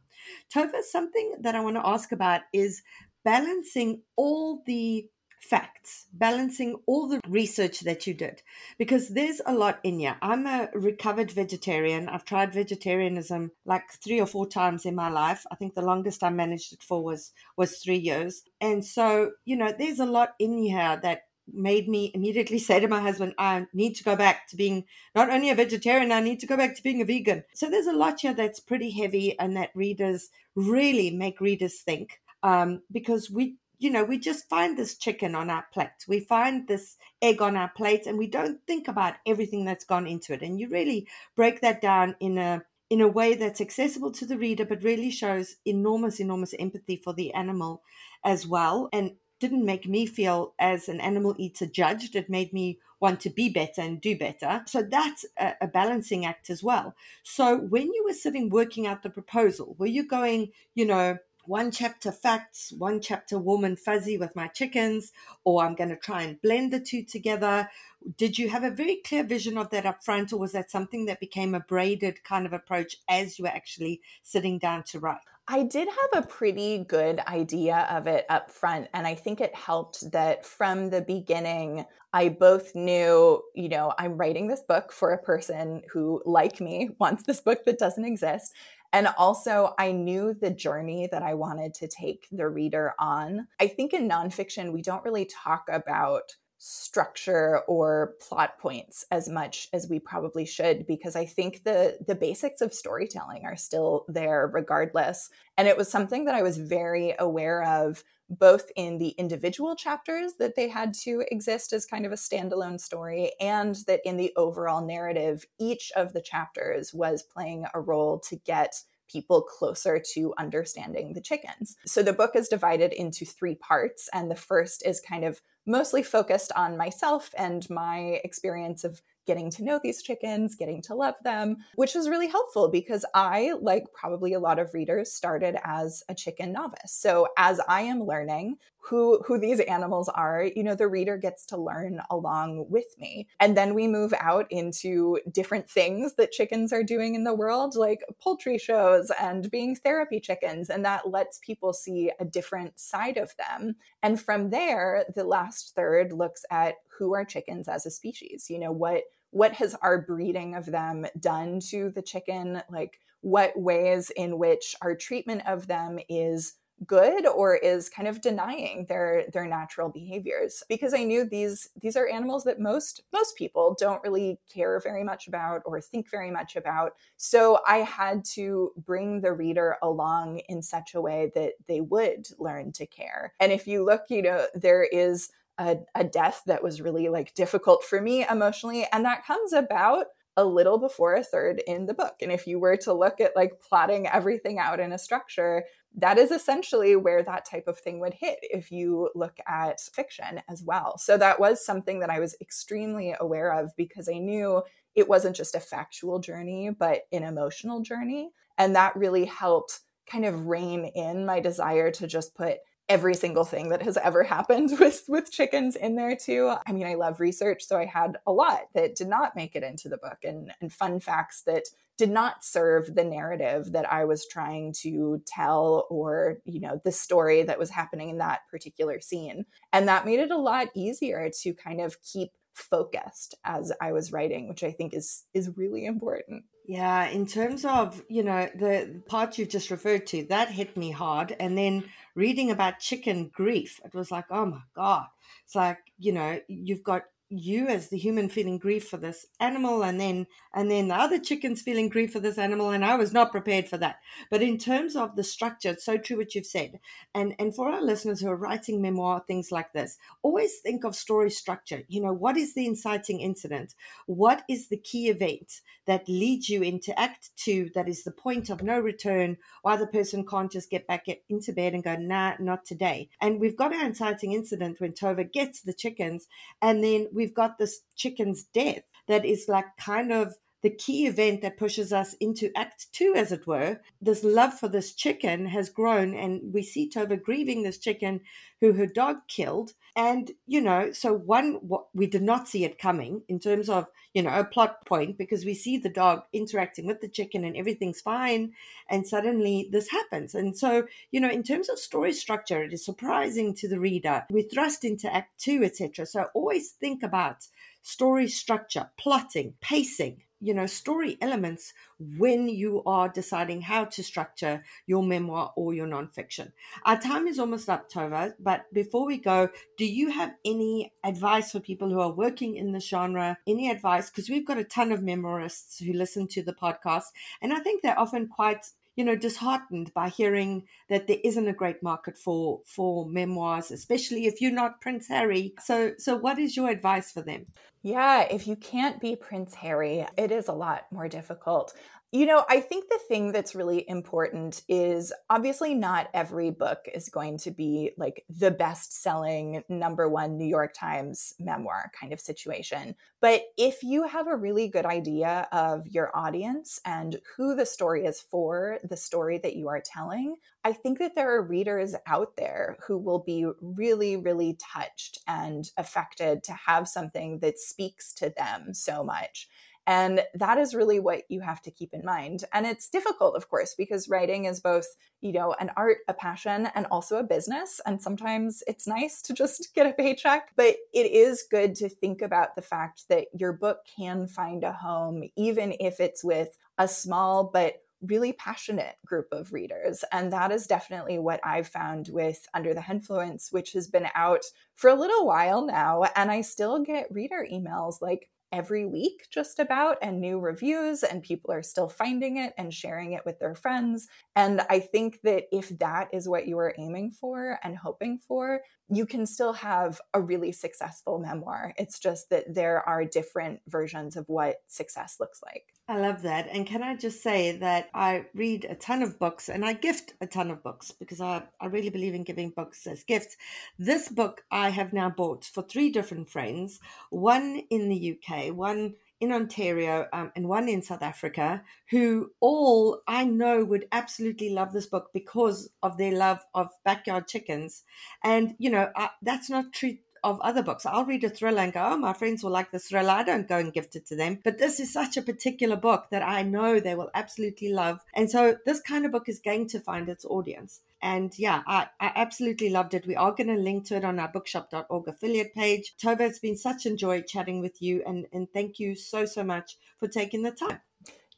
[SPEAKER 3] Tove something that i want to ask about is balancing all the facts, balancing all the research that you did, because there's a lot in here. I'm a recovered vegetarian. I've tried vegetarianism like three or four times in my life. I think the longest I managed it for was was three years. And so, you know, there's a lot in here that made me immediately say to my husband, I need to go back to being not only a vegetarian, I need to go back to being a vegan. So there's a lot here that's pretty heavy and that readers really make readers think. Um, because we you know, we just find this chicken on our plate. We find this egg on our plate and we don't think about everything that's gone into it. And you really break that down in a in a way that's accessible to the reader, but really shows enormous, enormous empathy for the animal as well. And didn't make me feel as an animal eater judged. It made me want to be better and do better. So that's a, a, balancing act as well. So when you were sitting working out the proposal, were you going, you know, one chapter facts, one chapter warm and fuzzy with my chickens, or I'm going to try and blend the two together. Did you have a very clear vision of that up front, or was that something that became a braided kind of approach as you were actually sitting down to write?
[SPEAKER 15] I did have a pretty good idea of it up front. And I think it helped that from the beginning, I both knew, you know, I'm writing this book for a person who, like me, wants this book that doesn't exist. And also, I knew the journey that I wanted to take the reader on. I think in nonfiction, we don't really talk about structure or plot points as much as we probably should because I think the the basics of storytelling are still there regardless. And it was something that I was very aware of both in the individual chapters that they had to exist as kind of a standalone story and that in the overall narrative each of the chapters was playing a role to get people closer to understanding the chickens. So the book is divided into three parts and the first is kind of mostly focused on myself and my experience of getting to know these chickens, getting to love them, which was really helpful because I, like probably a lot of readers, started as a chicken novice. So as I am learning who who these animals are, you know, the reader gets to learn along with me. And then we move out into different things that chickens are doing in the world, like poultry shows and being therapy chickens, and that lets people see a different side of them. And from there, the last third looks at who are chickens as a species. You know, what what has our breeding of them done to the chicken? Like, what ways in which our treatment of them is good or is kind of denying their their natural behaviors? Because i knew these these are animals that most most people don't really care very much about or think very much about. So i had to bring the reader along in such a way that they would learn to care. And if you look you know there is a, a death that was really like difficult for me emotionally. And that comes about a little before a third in the book. And if you were to look at like plotting everything out in a structure, that is essentially where that type of thing would hit if you look at fiction as well. So that was something that I was extremely aware of because I knew it wasn't just a factual journey, but an emotional journey. And that really helped kind of rein in my desire to just put every single thing that has ever happened with with chickens in there too. I mean, I love research, so I had a lot that did not make it into the book and, and fun facts that did not serve the narrative that I was trying to tell or, you know, the story that was happening in that particular scene. And that made it a lot easier to kind of keep focused as I was writing, which I think is is really important.
[SPEAKER 3] Yeah, in terms of, you know, the part you've just referred to, that hit me hard. And then reading about chicken grief, it was like, oh my God. It's like, you know, you've got you as the human feeling grief for this animal and then and then the other chickens feeling grief for this animal and i was not prepared for that. But in terms of the structure it's so true what you've said. And and for our listeners who are writing memoir things like this always think of story structure. You know what is the inciting incident? What is the key event that leads you into act two that is the point of no return why the person can't just get back into bed and go nah not today. And we've got our inciting incident when Tove gets the chickens and then we've got this chicken's death that is like kind of the key event that pushes us into act two, as it were. This love for this chicken has grown, and we see Tove grieving this chicken who her dog killed. And, you know, so one, what we did not see it coming in terms of, you know, a plot point because we see the dog interacting with the chicken and everything's fine. And suddenly this happens. And so, you know, in terms of story structure, it is surprising to the reader. We're thrust into act two, etc. So always think about story structure, plotting, pacing, you know, story elements when you are deciding how to structure your memoir or your nonfiction. Our time is almost up, Tove, but before we go, do you have any advice for people who are working in the genre? Any advice? Because we've got a ton of memoirists who listen to the podcast, and I think they're often quite you know disheartened by hearing that there isn't a great market for for memoirs especially if you're not prince harry so so what is your advice for them
[SPEAKER 15] yeah, if you can't be Prince Harry, it is a lot more difficult. You know, I think the thing that's really important is obviously not every book is going to be like the best selling number one New York Times memoir kind of situation. But if you have a really good idea of your audience and who the story is for, the story that you are telling, I think that there are readers out there who will be really, really touched and affected to have something that speaks to them so much. And that is really what you have to keep in mind. And it's difficult, of course, because writing is both, you know, an art, a passion, and also a business. And sometimes it's nice to just get a paycheck. But it is good to think about the fact that your book can find a home, even if it's with a small but really passionate group of readers. And that is definitely what I've found with Under the Henfluence, which has been out for a little while now. And I still get reader emails like, every week, just about, and new reviews, and people are still finding it and sharing it with their friends. And I think that if that is what you are aiming for and hoping for, you can still have a really successful memoir. It's just that there are different versions of what success looks like.
[SPEAKER 3] I love that. And can I just say that I read a ton of books and I gift a ton of books because I, I really believe in giving books as gifts. This book I have now bought for three different friends one in the UK, one in Ontario um, and one in South Africa who all I know would absolutely love this book because of their love of backyard chickens. And, you know, I, that's not true of other books. I'll read a thriller and go, oh, my friends will like this thriller. I don't go and gift it to them. But this is such a particular book that I know they will absolutely love. And so this kind of book is going to find its audience. And yeah, I, I absolutely loved it. We are going to link to it on our bookshop.org affiliate page. Tove, it's been such a joy chatting with you. And, and thank you so, so much for taking the time.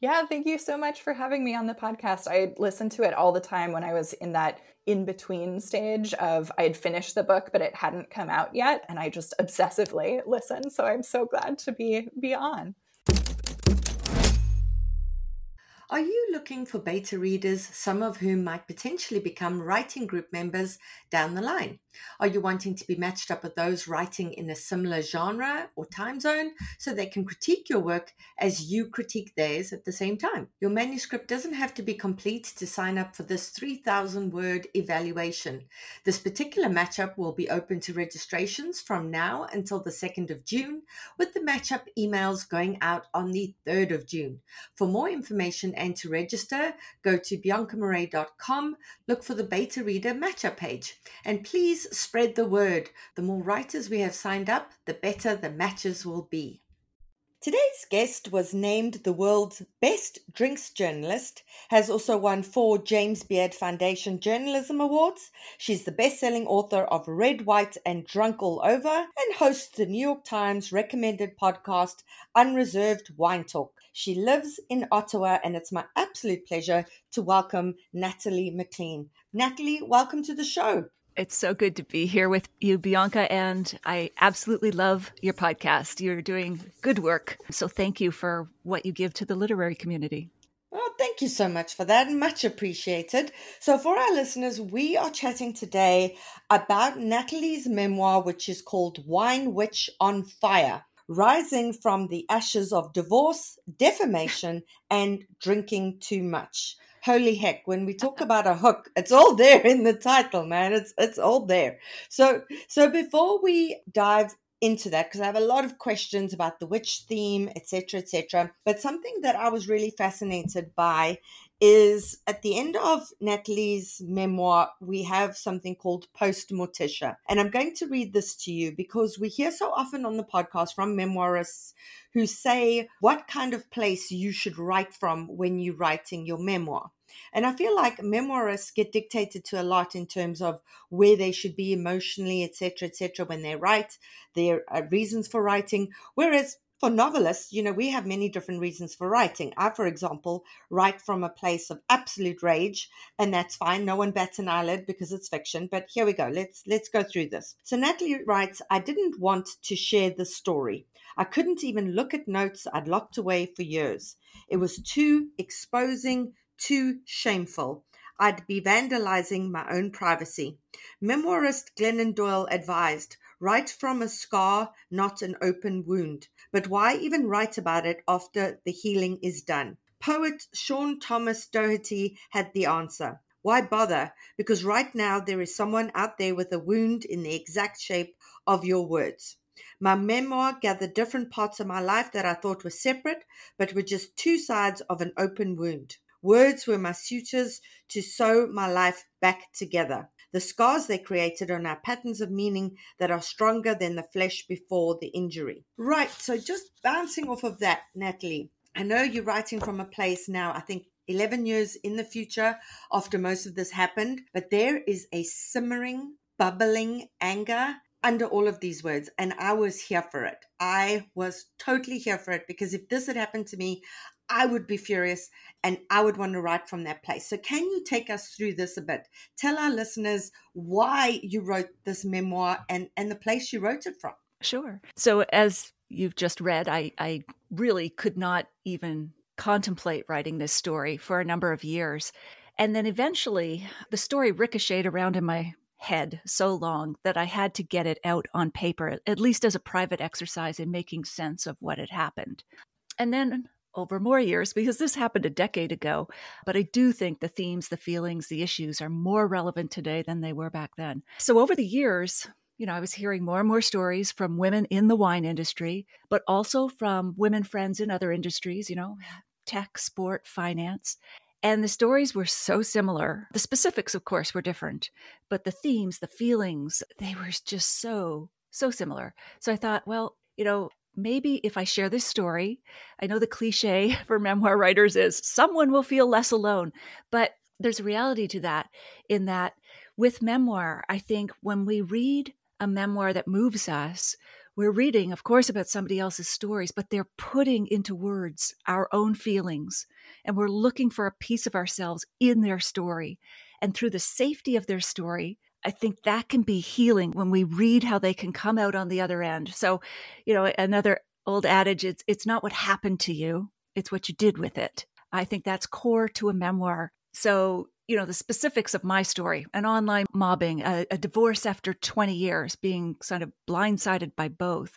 [SPEAKER 15] Yeah, thank you so much for having me on the podcast. I listened to it all the time when I was in that in between stage of I had finished the book but it hadn't come out yet and I just obsessively listened. So I'm so glad to be be on.
[SPEAKER 3] Are you looking for beta readers, some of whom might potentially become writing group members down the line? Are you wanting to be matched up with those writing in a similar genre or time zone so they can critique your work as you critique theirs at the same time? Your manuscript doesn't have to be complete to sign up for this 3,000 word evaluation. This particular matchup will be open to registrations from now until the 2nd of June, with the matchup emails going out on the 3rd of June. For more information and to register, go to biancamarais.com, look for the beta reader matchup page, and please spread the word. The more writers we have signed up, the better the matches will be. Today's guest was named the world's best drinks journalist, has also won four James Beard Foundation Journalism Awards. She's the best selling author of Red, White, and Drunk All Over and hosts the New York Times recommended podcast Unreserved Wine Talk. She lives in Ottawa, and it's my absolute pleasure to welcome Natalie Maclean. Natalie, welcome to the show.
[SPEAKER 16] It's so good to be here with you, Bianca, and I absolutely love your podcast. You're doing good work. So thank you for what you give to the literary community.
[SPEAKER 3] Well, thank you so much for that. Much appreciated. So, for our listeners, we are chatting today about Natalie's memoir, which is called Wine Witch on Fire Rising from the Ashes of Divorce, Defamation, and Drinking Too Much holy heck when we talk uh-huh. about a hook it's all there in the title man it's it's all there so so before we dive into that because I have a lot of questions about the witch theme, etc., etc. But something that I was really fascinated by is at the end of Natalie's memoir, we have something called Post Morticia. And I'm going to read this to you because we hear so often on the podcast from memoirists who say what kind of place you should write from when you're writing your memoir. And I feel like memoirists get dictated to a lot in terms of where they should be emotionally, etc., etc., when they write, their uh, reasons for writing. Whereas for novelists, you know, we have many different reasons for writing. I, for example, write from a place of absolute rage, and that's fine. No one bats an eyelid because it's fiction. But here we go. Let's let's go through this. So Natalie writes, I didn't want to share the story. I couldn't even look at notes I'd locked away for years. It was too exposing, too shameful. I'd be vandalizing my own privacy. Memoirist Glennon Doyle advised write from a scar, not an open wound. But why even write about it after the healing is done? Poet Sean Thomas Dougherty had the answer. Why bother? Because right now there is someone out there with a wound in the exact shape of your words. My memoir gathered different parts of my life that I thought were separate, but were just two sides of an open wound. Words were my sutures to sew my life back together. The scars they created are now patterns of meaning that are stronger than the flesh before the injury. Right, so just bouncing off of that, Natalie, I know you're writing from a place now, I think 11 years in the future after most of this happened, but there is a simmering, bubbling anger under all of these words and I was here for it. I was totally here for it because if this had happened to me, I would be furious and I would want to write from that place. So, can you take us through this a bit? Tell our listeners why you wrote this memoir and, and the place you wrote it from.
[SPEAKER 16] Sure. So, as you've just read, I, I really could not even contemplate writing this story for a number of years. And then eventually, the story ricocheted around in my head so long that I had to get it out on paper, at least as a private exercise in making sense of what had happened. And then over more years, because this happened a decade ago, but I do think the themes, the feelings, the issues are more relevant today than they were back then. So over the years, you know, I was hearing more and more stories from women in the wine industry, but also from women friends in other industries, you know, mm-hmm. tech, sport, finance. And the stories were so similar. The specifics, of course, were different, but the themes, the feelings, they were just so, so similar. So I thought, well, you know, maybe if I share this story, I know the cliche for memoir writers is someone will feel less alone, but there's a reality to that in that with memoir, I think when we read a memoir that moves us, we're reading, of course, about somebody else's stories, but they're putting into words our own feelings. And we're looking for a piece of ourselves in their story. And through the safety of their story, I think that can be healing when we read how they can come out on the other end. So, you know, another old adage it's it's not what happened to you, it's what you did with it. I think that's core to a memoir. So, you know, the specifics of my story an online mobbing, a, a divorce after 20 years, being sort of blindsided by both.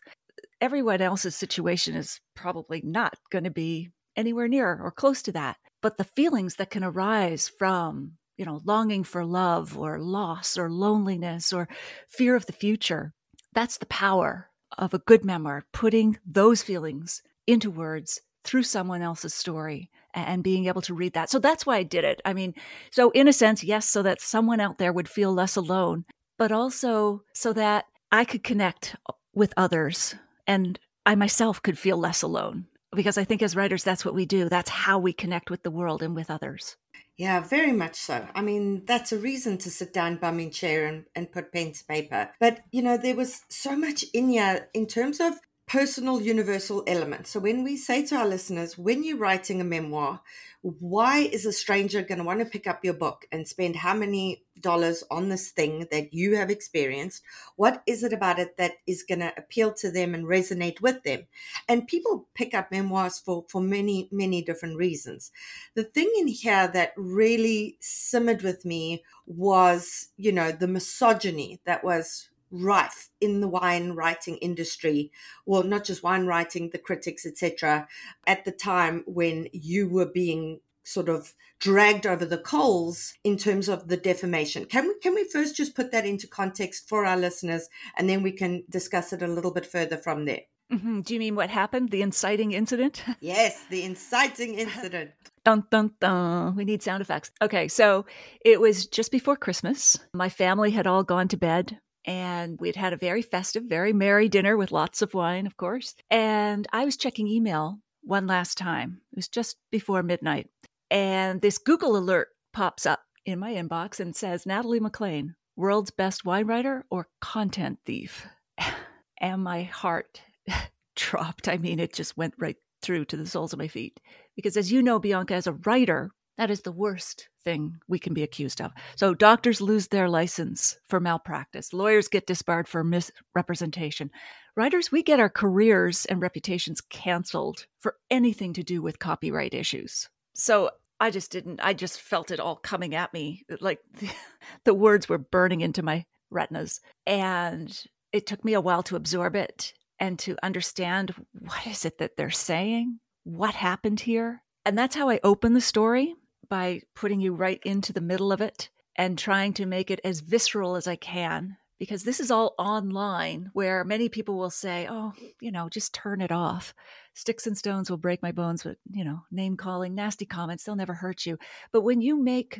[SPEAKER 16] Everyone else's situation is probably not going to be anywhere near or close to that. But the feelings that can arise from, you know, longing for love or loss or loneliness or fear of the future, that's the power of a good memoir, putting those feelings into words through someone else's story and being able to read that. So that's why I did it. I mean, so in a sense, yes, so that someone out there would feel less alone, but also so that I could connect with others and I myself could feel less alone. Because I think as writers, that's what we do. That's how we connect with the world and with others.
[SPEAKER 3] Yeah, very much so. I mean, that's a reason to sit down, bumming chair, and, and put pen to paper. But, you know, there was so much in here in terms of personal universal element. So when we say to our listeners, when you're writing a memoir, why is a stranger going to want to pick up your book and spend how many dollars on this thing that you have experienced? What is it about it that is going to appeal to them and resonate with them? And people pick up memoirs for, for many, many different reasons. The thing in here that really simmered with me was, you know, the misogyny that was rife in the wine writing industry well not just wine writing the critics etc at the time when you were being sort of dragged over the coals in terms of the defamation can we can we first just put that into context for our listeners and then we can discuss it a little bit further from there
[SPEAKER 16] mm-hmm. do you mean what happened the inciting incident
[SPEAKER 3] yes the inciting incident
[SPEAKER 16] Dun, dun, dun. We need sound effects. Okay, so it was just before Christmas. My family had all gone to bed and we'd had a very festive, very merry dinner with lots of wine, of course. And I was checking email one last time. It was just before midnight. And this Google alert pops up in my inbox and says Natalie Maclean, world's best wine writer or content thief. and my heart dropped. I mean, it just went right through to the soles of my feet. Because as you know, Bianca, as a writer, that is the worst thing we can be accused of. So doctors lose their license for malpractice. Lawyers get disbarred for misrepresentation. Writers, we get our careers and reputations canceled for anything to do with copyright issues. So I just didn't, I just felt it all coming at me. Like the, the words were burning into my retinas. And it took me a while to absorb it and to understand what is it that they're saying? What happened here? And that's how I open the story by putting you right into the middle of it and trying to make it as visceral as I can. Because this is all online where many people will say, oh, you know, just turn it off. Sticks and stones will break my bones, but, you know, name calling, nasty comments, they'll never hurt you. But when you make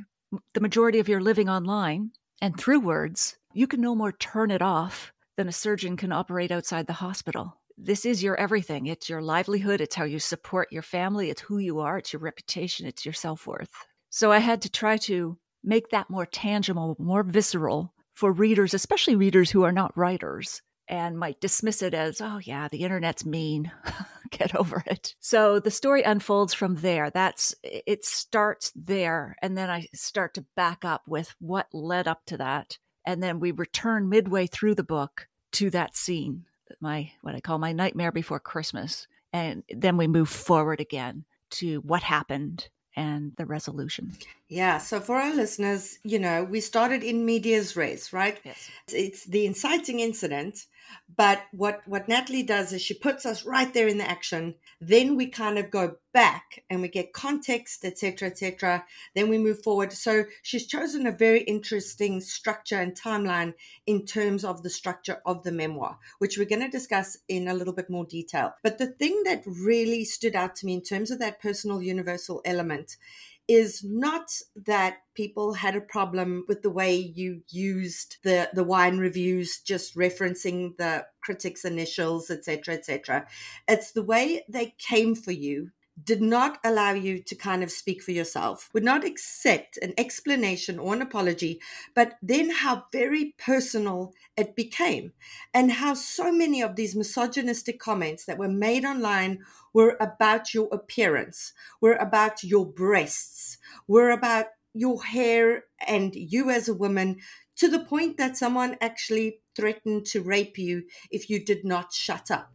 [SPEAKER 16] the majority of your living online and through words, you can no more turn it off than a surgeon can operate outside the hospital this is your everything. It's your livelihood. It's how you support your family. It's who you are. It's your reputation. It's your self worth. So I had to try to make that more tangible, more visceral for readers, especially readers who are not writers and might dismiss it as, oh, yeah, the internet's mean. Get over it. So the story unfolds from there. That's it starts there. And then I start to back up with what led up to that. And then we return midway through the book to that scene my what I call my nightmare before Christmas. And then we move forward again to what happened and the resolution.
[SPEAKER 3] Yeah. So for our listeners, you know, we started in medias res, right?
[SPEAKER 16] Yes.
[SPEAKER 3] It's the inciting incident but what what Natalie does is she puts us right there in the action. Then we kind of go back and we get context, etc., etc. Then we move forward. So she's chosen a very interesting structure and timeline in terms of the structure of the memoir, which we're going to discuss in a little bit more detail. But the thing that really stood out to me in terms of that personal universal element is not that people had a problem with the way you used the the wine reviews just referencing the critics initials etc etc it's the way they came for you did not allow you to kind of speak for yourself, would not accept an explanation or an apology, but then how very personal it became, and how so many of these misogynistic comments that were made online were about your appearance, were about your breasts, were about your hair and you as a woman, to the point that someone actually threatened to rape you if you did not shut up.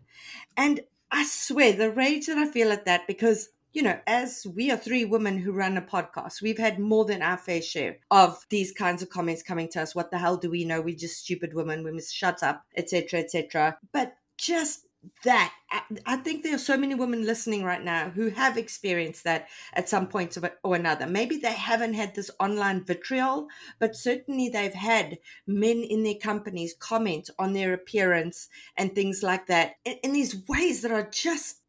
[SPEAKER 3] And I swear the rage that I feel at that because you know, as we are three women who run a podcast, we've had more than our fair share of these kinds of comments coming to us. What the hell do we know? We're just stupid women. We must shut up, etc., etc. But just that I think there are so many women listening right now who have experienced that at some point or another. Maybe they haven't had this online vitriol, but certainly they've had men in their companies comment on their appearance and things like that in, these ways that are just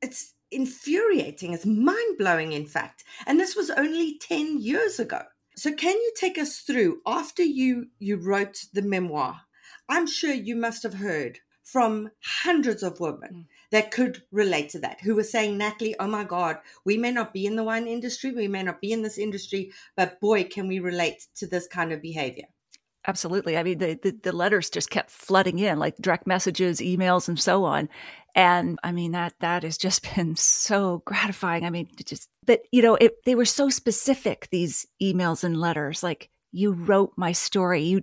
[SPEAKER 3] it's infuriating. It's mind blowing, in fact. And this was only 10 years ago. So, can you take us through after you, you wrote the memoir? I'm sure you must have heard from hundreds of women mm. that could relate to that, who were saying, Natalie, oh my God, we may not be in the wine industry, we may not be in this industry, but boy, can we relate to this kind of behavior.
[SPEAKER 16] Absolutely. I mean, the, the, the, letters just kept flooding in, like direct messages, emails, and so on. And I mean, that that has just been so gratifying. I mean, just, but you know, it, they were so specific, these emails and letters. Like, you wrote my story. You you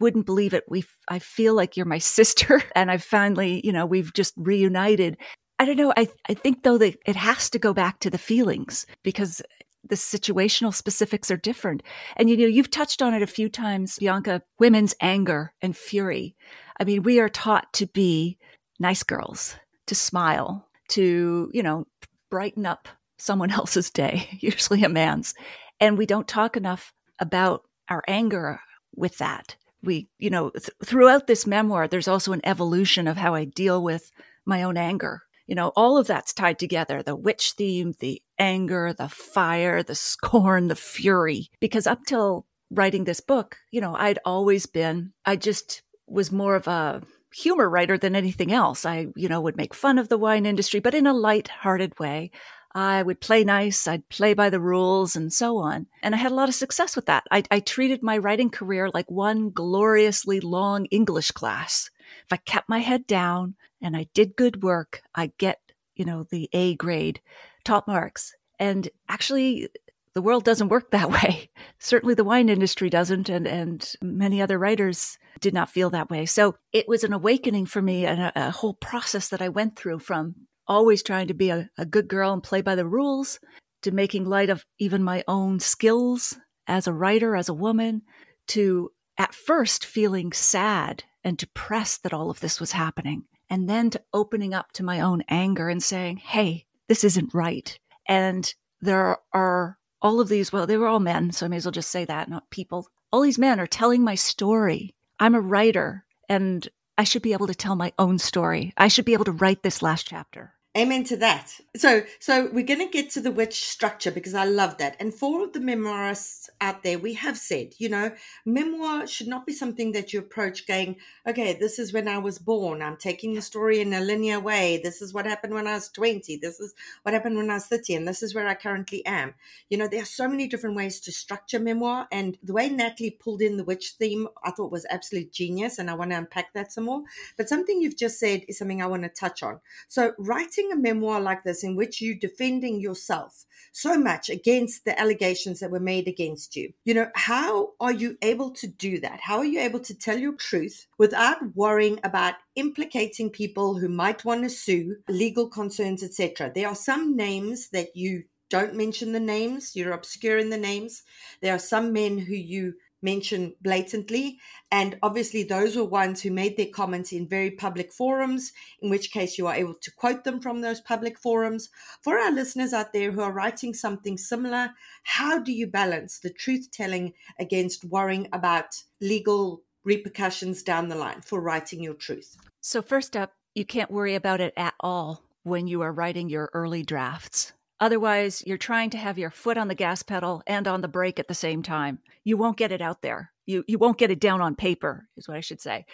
[SPEAKER 16] wouldn't believe it. We, I feel like you're my sister. And I finally, you know, we've just reunited. I don't know. I, I think though that it has to go back to the feelings because the situational specifics are different. And you know, you've touched on it a few times, Bianca, women's anger and fury. I mean, we are taught to be nice girls, to smile, to, you know, brighten up someone else's day, usually a man's. And we don't talk enough about our anger with that. We, you know, th- throughout this memoir, there's also an evolution of how I deal with my own anger you know, all of that's tied together the witch theme, the anger, the fire, the scorn, the fury. Because up till writing this book, you know, I'd always been, I just was more of a humor writer than anything else. I, you know, would make fun of the wine industry, but in a light-hearted way. I would play nice, I'd play by the rules, and so on. And I had a lot of success with that. I, I treated my writing career like one gloriously long English class. If I kept my head down, and I did good work, I get, you know, the A grade, top marks. And actually, the world doesn't work that way. Certainly the wine industry doesn't, and, and many other writers did not feel that way. So it was an awakening for me and a, a whole process that I went through from always trying to be a, a good girl and play by the rules to making light of even my own skills as a writer, as a woman, to at first feeling sad and depressed that all of this was happening and then to opening up to my own anger and saying, hey, this isn't right. And there are all of these, well, they were all men, so I may as well just say that, not people. All these men are telling my story. I'm a writer and I should be able to tell my own story. I should be able to write this last chapter.
[SPEAKER 3] Amen to that. So, so we're going to get to the witch structure because I love that. And for the memoirists out there, we have said, you know, memoir should not be something that you approach going, okay, this is when I was born. I'm taking the story in a linear way. This is what happened when I was 20. This is what happened when I was 30. And this is where I currently am. You know, there are so many different ways to structure memoir. And the way Natalie pulled in the witch theme, I thought was absolute genius. And I want to unpack that some more. But something you've just said is something I want to touch on. So, writing writing a memoir like this in which you're defending yourself so much against the allegations that were made against you, you know, how are you able to do that? How are you able to tell your truth without worrying about implicating people who might want to sue, legal concerns, etc.? There are some names that you don't mention the names, you're obscure in the names. There are some men who you mention blatantly. And obviously, those were ones who made their comments in very public forums, in which case you are able to quote them from those public forums. For our listeners out there who are writing something similar, how do you balance the truth telling against worrying about legal repercussions down the line for writing your truth?
[SPEAKER 16] So, first up, you can't worry about it at all when you are writing your early drafts. Otherwise, you're trying to have your foot on the gas pedal and on the brake at the same time. You won't get it out there. You, you won't get it down on paper, is what I should say.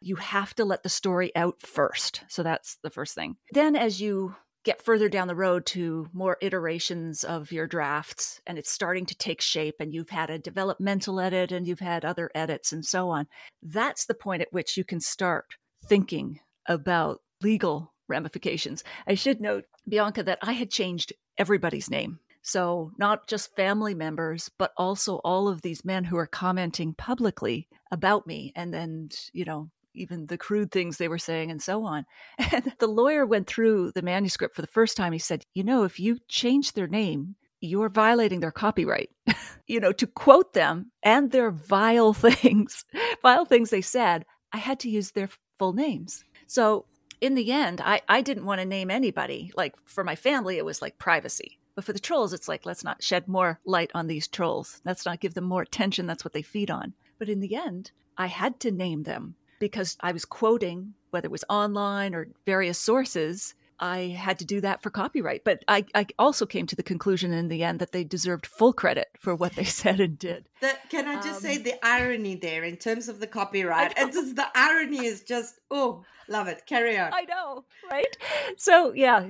[SPEAKER 16] You have to let the story out first. So that's the first thing. Then, as you get further down the road to more iterations of your drafts and it's starting to take shape and you've had a developmental edit and you've had other edits and so on, that's the point at which you can start thinking about legal ramifications. I should note, Bianca, that I had changed everybody's name. So, not just family members, but also all of these men who are commenting publicly about me and then, you know, even the crude things they were saying and so on. And the lawyer went through the manuscript for the first time. He said, You know, if you change their name, you're violating their copyright. you know, to quote them and their vile things, vile things they said, I had to use their full names. So in the end, I, I didn't want to name anybody. Like for my family, it was like privacy. But for the trolls, it's like, let's not shed more light on these trolls. Let's not give them more attention. That's what they feed on. But in the end, I had to name them because I was quoting, whether it was online or various sources, I had to do that for copyright. But I, I, also came to the conclusion in the end that they deserved full credit for what they said and did.
[SPEAKER 3] The, can I just um, say the irony there in terms of the copyright? And just the irony is just, oh, love it. Carry on.
[SPEAKER 16] I know, right? So, yeah,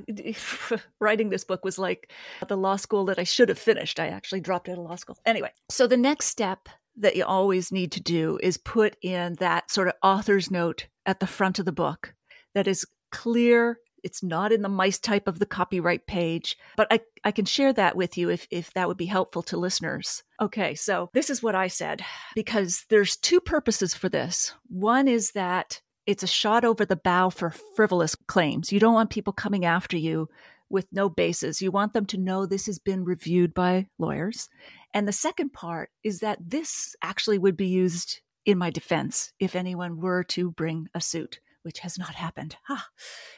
[SPEAKER 16] writing this book was like the law school that I should have finished. I actually dropped out of law school. Anyway, so the next step that you always need to do is put in that sort of author's note at the front of the book that is clear. It's not in the mice type of the copyright page, but I, I can share that with you if, if that would be helpful to listeners. Okay, so this is what I said because there's two purposes for this. One is that it's a shot over the bow for frivolous claims. You don't want people coming after you with no basis. You want them to know this has been reviewed by lawyers. And the second part is that this actually would be used in my defense if anyone were to bring a suit, which has not happened. Ah.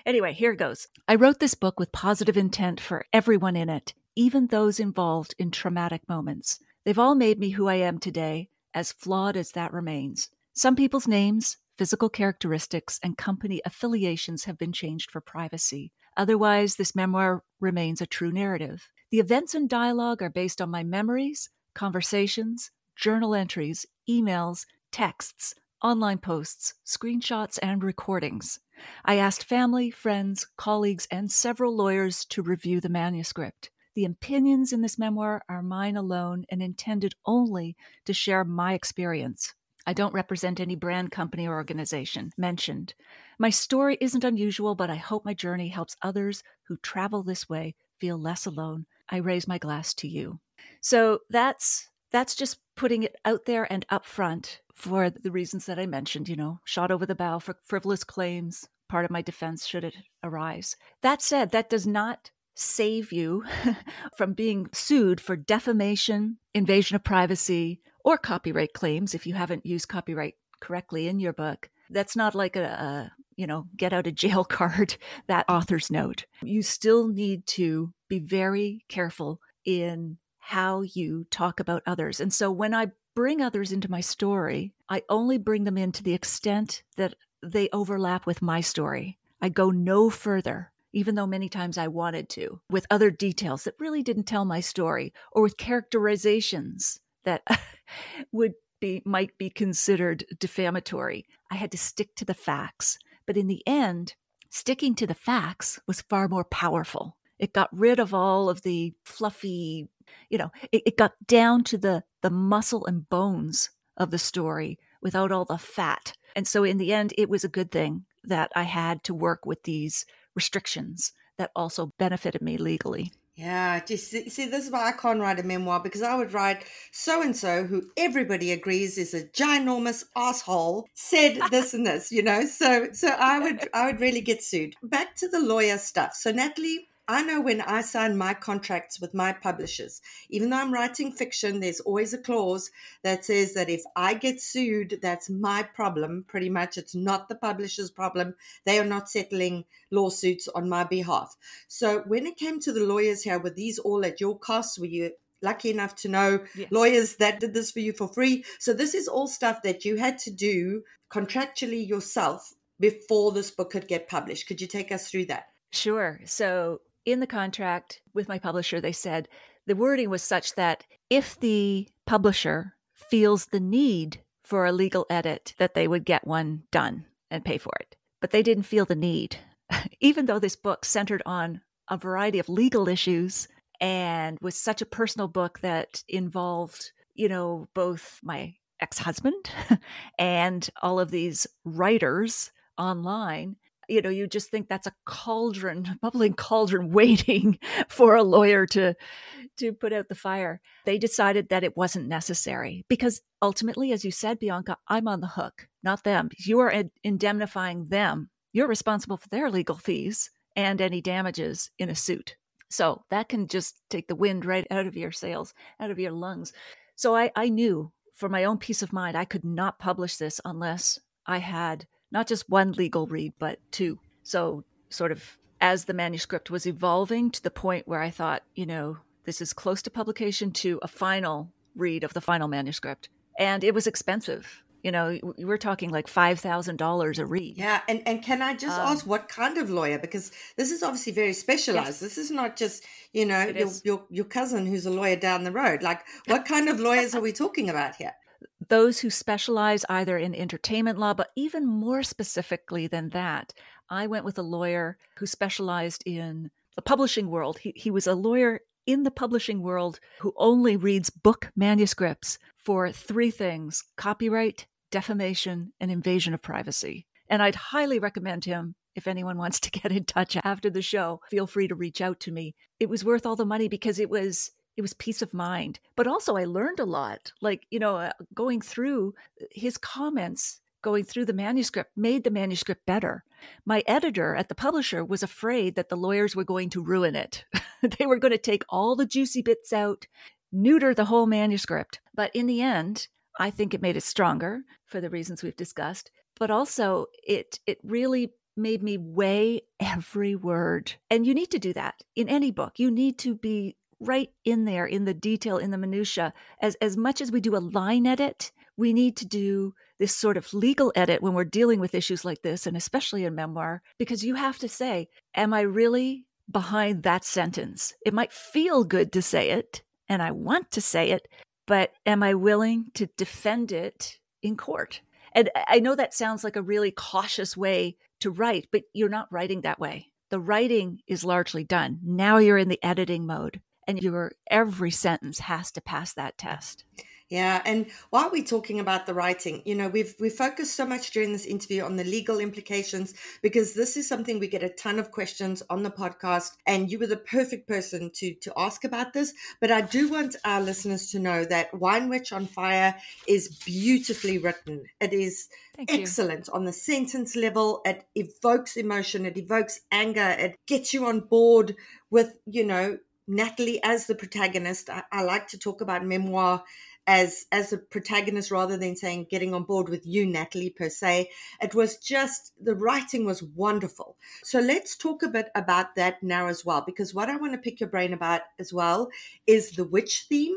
[SPEAKER 16] Anyway, here goes. I wrote this book with positive intent for everyone in it, even those involved in traumatic moments. They've all made me who I am today, as flawed as that remains. Some people's names, physical characteristics, and company affiliations have been changed for privacy. Otherwise, this memoir remains a true narrative. The events and dialogue are based on my memories, conversations, journal entries, emails, texts, online posts, screenshots, and recordings. I asked family, friends, colleagues, and several lawyers to review the manuscript. The opinions in this memoir are mine alone and intended only to share my experience. I don't represent any brand company or organization mentioned. My story isn't unusual, but I hope my journey helps others who travel this way feel less alone. I raise my glass to you. So that's that's just putting it out there and up front for the reasons that I mentioned, you know, shot over the bow for frivolous claims, part of my defense should it arise. That said, that does not save you from being sued for defamation, invasion of privacy, or copyright claims if you haven't used copyright correctly in your book. That's not like a, a you know, get out of jail card, that author's note. You still need to be very careful in how you talk about others. And so when I bring others into my story, I only bring them in to the extent that they overlap with my story. I go no further even though many times I wanted to, with other details that really didn't tell my story, or with characterizations that would be might be considered defamatory. I had to stick to the facts. But in the end, sticking to the facts was far more powerful. It got rid of all of the fluffy, you know, it, it got down to the the muscle and bones of the story without all the fat. And so in the end, it was a good thing that I had to work with these restrictions that also benefited me legally.
[SPEAKER 3] Yeah, just see, this is why I can't write a memoir because I would write so and so, who everybody agrees is a ginormous asshole, said this and this, you know. So, so I would, I would really get sued. Back to the lawyer stuff. So, Natalie, I know when I sign my contracts with my publishers, even though I'm writing fiction, there's always a clause that says that if I get sued, that's my problem. Pretty much, it's not the publisher's problem. They are not settling lawsuits on my behalf. So when it came to the lawyers here, were these all at your cost? Were you lucky enough to know yes. lawyers that did this for you for free? So this is all stuff that you had to do contractually yourself before this book could get published. Could you take us through that?
[SPEAKER 16] Sure. So in the contract with my publisher, they said the wording was such that if the publisher feels the need for a legal edit, that they would get one done and pay for it. But they didn't feel the need. Even though this book centered on a variety of legal issues and was such a personal book that involved, you know, both my ex husband and all of these writers online, you know you just think that's a cauldron bubbling cauldron waiting for a lawyer to to put out the fire they decided that it wasn't necessary because ultimately as you said bianca i'm on the hook not them. You are indemnifying them. You're responsible for their legal fees and any damages in a suit. So that can just take the wind right out of your sails, out of your lungs. So I, I knew for my own peace of mind, I could not publish this unless I had not just one legal read, but two. So, sort of as the manuscript was evolving to the point where I thought, you know, this is close to publication to a final read of the final manuscript. And it was expensive. You know, we're talking like five thousand dollars a read.
[SPEAKER 3] Yeah, and and can I just um, ask what kind of lawyer? Because this is obviously very specialized. Yes. This is not just you know your, your your cousin who's a lawyer down the road. Like, what kind of lawyers are we talking about here?
[SPEAKER 16] Those who specialize either in entertainment law, but even more specifically than that, I went with a lawyer who specialized in the publishing world. He, he was a lawyer in the publishing world who only reads book manuscripts for three things copyright, defamation, and invasion of privacy. And I'd highly recommend him if anyone wants to get in touch after the show. Feel free to reach out to me. It was worth all the money because it was it was peace of mind but also i learned a lot like you know uh, going through his comments going through the manuscript made the manuscript better my editor at the publisher was afraid that the lawyers were going to ruin it they were going to take all the juicy bits out neuter the whole manuscript. But in the end, I think it made it stronger for the reasons we've discussed. But also, it it really made me weigh every word. And you need to do that in any book. You need to be right in there in the detail, in the minutia. As as much as we do a line edit, we need to do this sort of legal edit when we're dealing with issues like this, and especially in memoir, because you have to say, Am I really behind that sentence? It might feel good to say it, and I want to say it, but am I willing to defend it in court? And I know that sounds like a really cautious way to write, but you're not writing that way. The writing is largely done. Now you're in the editing mode, and your every sentence has to pass that test.
[SPEAKER 3] Yeah, and while we're talking about the writing, you know, we've we focused so much during this interview on the legal implications because this is something we get a ton of questions on the podcast, and you were the perfect person to to ask about this. But I do want our listeners to know that Wine Witch on Fire is beautifully written. It is Thank excellent you. on the sentence level. It evokes emotion, it evokes anger, it gets you on board with, you know, Natalie as the protagonist. I, I like to talk about memoir as as a protagonist rather than saying getting on board with you natalie per se it was just the writing was wonderful so let's talk a bit about that now as well because what i want to pick your brain about as well is the witch theme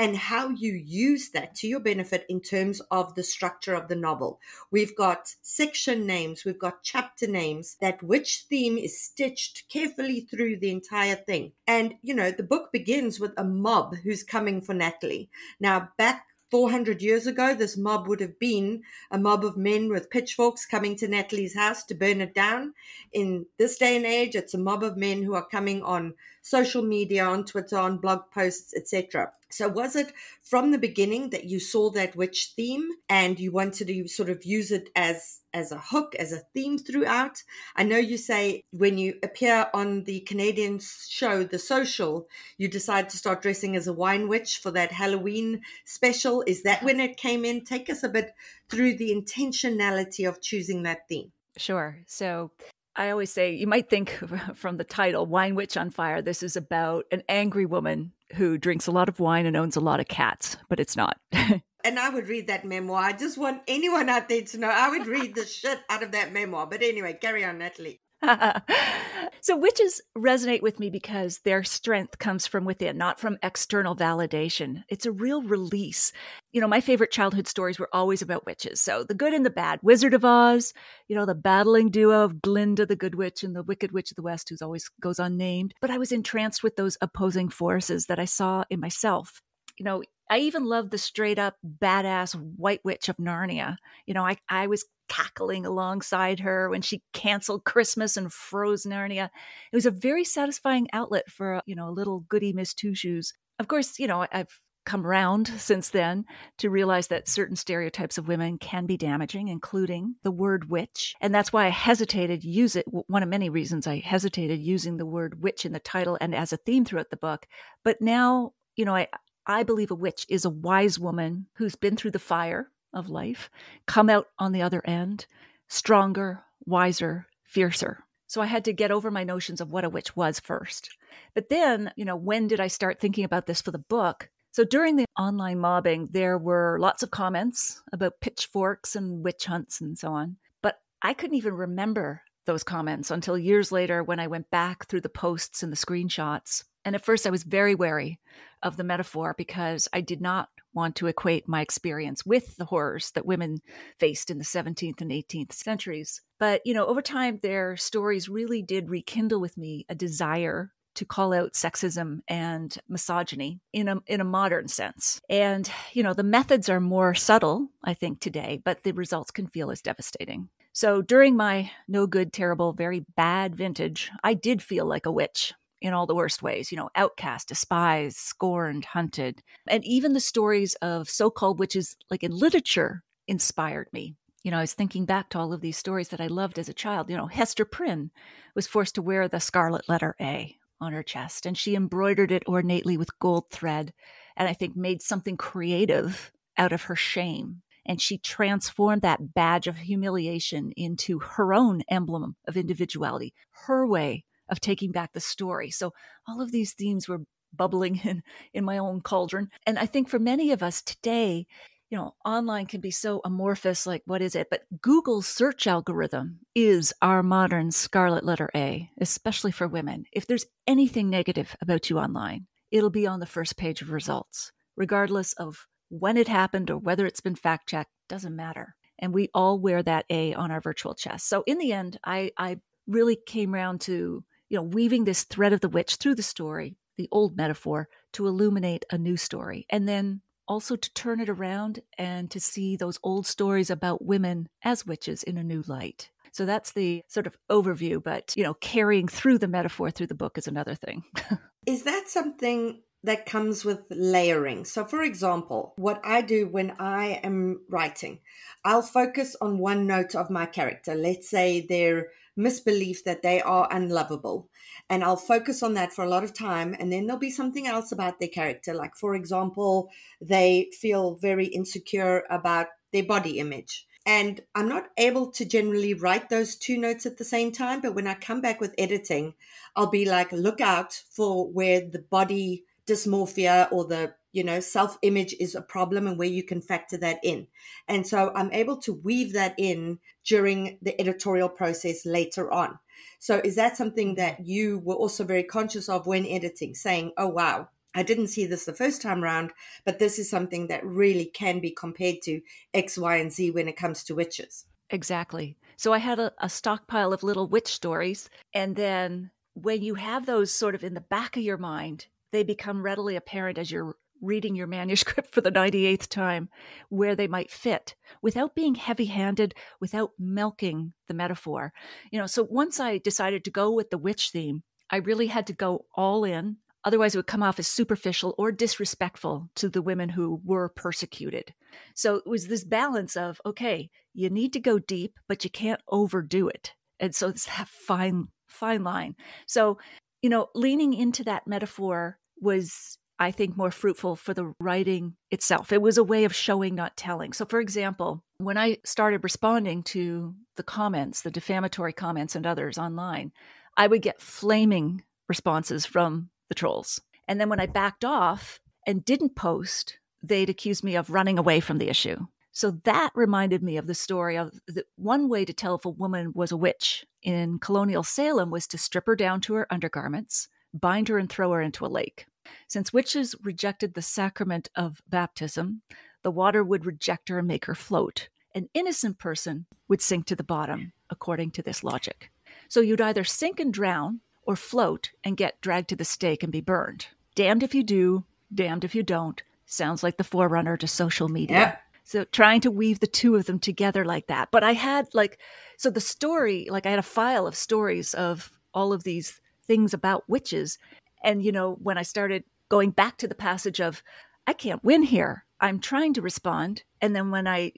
[SPEAKER 3] and how you use that to your benefit in terms of the structure of the novel. We've got section names, we've got chapter names. That witch theme is stitched carefully through the entire thing. And, you know, the book begins with a mob who's coming for Natalie. Now, back 400 years ago, this mob would have been a mob of men with pitchforks coming to Natalie's house to burn it down. In this day and age, it's a mob of men who are coming on social media, on Twitter, on blog posts, etc. So, was it from the beginning that you saw that witch theme and you wanted to sort of use it as as a hook, as a theme throughout? I know you say when you appear on the Canadian show, The Social, you decide to start dressing as a wine witch for that Halloween special. Is that uh-huh. when it came in? Take us a bit through the intentionality of choosing that theme.
[SPEAKER 16] Sure. So I always say you might think from the title, Wine Witch on Fire, this is about an angry woman who drinks a lot of wine and owns a lot of cats, but it's not.
[SPEAKER 3] and I would read that memoir. I just want anyone out there to know I would read the shit out of that memoir. But anyway, carry on, Natalie.
[SPEAKER 16] so witches resonate with me because their strength comes from within, not from external validation. It's a real release. You know, my favorite childhood stories were always about witches. So the good and the bad. Wizard of Oz, you know, the battling duo of Glinda the Good Witch and the Wicked Witch of the West, who's always goes unnamed. But I was entranced with those opposing forces that I saw in myself. You know, I even loved the straight up badass white witch of Narnia. You know, I, I was cackling alongside her when she canceled Christmas and froze Narnia. It was a very satisfying outlet for, uh, you know, a little goody Miss Two Shoes. Of course, you know, I've come around since then to realize that certain stereotypes of women can be damaging, including the word witch. And that's why I hesitated use it. One of many reasons I hesitated using the word witch in the title and as a theme throughout the book. But now, you know, I, I believe a witch is a wise woman who's been through the fire of life come out on the other end stronger, wiser, fiercer. So I had to get over my notions of what a witch was first. But then, you know, when did I start thinking about this for the book? So during the online mobbing, there were lots of comments about pitchforks and witch hunts and so on. But I couldn't even remember those comments until years later when I went back through the posts and the screenshots. And at first, I was very wary of the metaphor because I did not want to equate my experience with the horrors that women faced in the 17th and 18th centuries. But, you know, over time, their stories really did rekindle with me a desire to call out sexism and misogyny in a in a modern sense. And you know, the methods are more subtle, I think today, but the results can feel as devastating. So during my no good, terrible, very bad vintage, I did feel like a witch in all the worst ways, you know, outcast, despised, scorned, hunted. And even the stories of so called witches, like in literature, inspired me. You know, I was thinking back to all of these stories that I loved as a child. You know, Hester Prynne was forced to wear the scarlet letter A on her chest, and she embroidered it ornately with gold thread, and I think made something creative out of her shame. And she transformed that badge of humiliation into her own emblem of individuality, her way of taking back the story. So all of these themes were bubbling in in my own cauldron. And I think for many of us today, you know, online can be so amorphous like what is it? But Google's search algorithm is our modern scarlet letter A, especially for women. If there's anything negative about you online, it'll be on the first page of results, regardless of when it happened or whether it's been fact checked, doesn't matter. And we all wear that A on our virtual chest. So in the end, I, I really came around to you know, weaving this thread of the witch through the story, the old metaphor, to illuminate a new story. And then also to turn it around and to see those old stories about women as witches in a new light. So that's the sort of overview, but you know, carrying through the metaphor through the book is another thing.
[SPEAKER 3] is that something that comes with layering? So, for example, what I do when I am writing, I'll focus on one note of my character. Let's say they're misbelief that they are unlovable. And I'll focus on that for a lot of time. And then there'll be something else about their character. Like, for example, they feel very insecure about their body image. And I'm not able to generally write those two notes at the same time. But when I come back with editing, I'll be like, look out for where the body dysmorphia or the you know self image is a problem and where you can factor that in and so i'm able to weave that in during the editorial process later on so is that something that mm-hmm. you were also very conscious of when editing saying oh wow I didn't see this the first time around, but this is something that really can be compared to X, Y, and Z when it comes to witches.
[SPEAKER 16] Exactly. So I had a, a stockpile of little witch stories. And then when you have those sort of in the back of your mind, they become readily apparent as you're reading your manuscript for the 98th time where they might fit without being heavy handed, without milking the metaphor. You know, so once I decided to go with the witch theme, I really had to go all in. Otherwise, it would come off as superficial or disrespectful to the women who were persecuted. So it was this balance of okay, you need to go deep, but you can't overdo it. And so it's that fine, fine line. So, you know, leaning into that metaphor was I think, more fruitful for the writing itself. It was a way of showing, not telling. So, for example, when I started responding to the comments, the defamatory comments and others online, I would get flaming responses from the trolls. And then when I backed off and didn't post, they'd accuse me of running away from the issue. So that reminded me of the story of the one way to tell if a woman was a witch in colonial Salem was to strip her down to her undergarments, bind her and throw her into a lake. Since witches rejected the sacrament of baptism, the water would reject her and make her float. An innocent person would sink to the bottom, according to this logic. So you'd either sink and drown or float and get dragged to the stake and be burned. Damned if you do, damned if you don't. Sounds like the forerunner to social media. Yeah. So trying to weave the two of them together like that. But I had like, so the story, like I had a file of stories of all of these things about witches and, you know, when I started going back to the passage of, I can't win here, I'm trying to respond. And then when I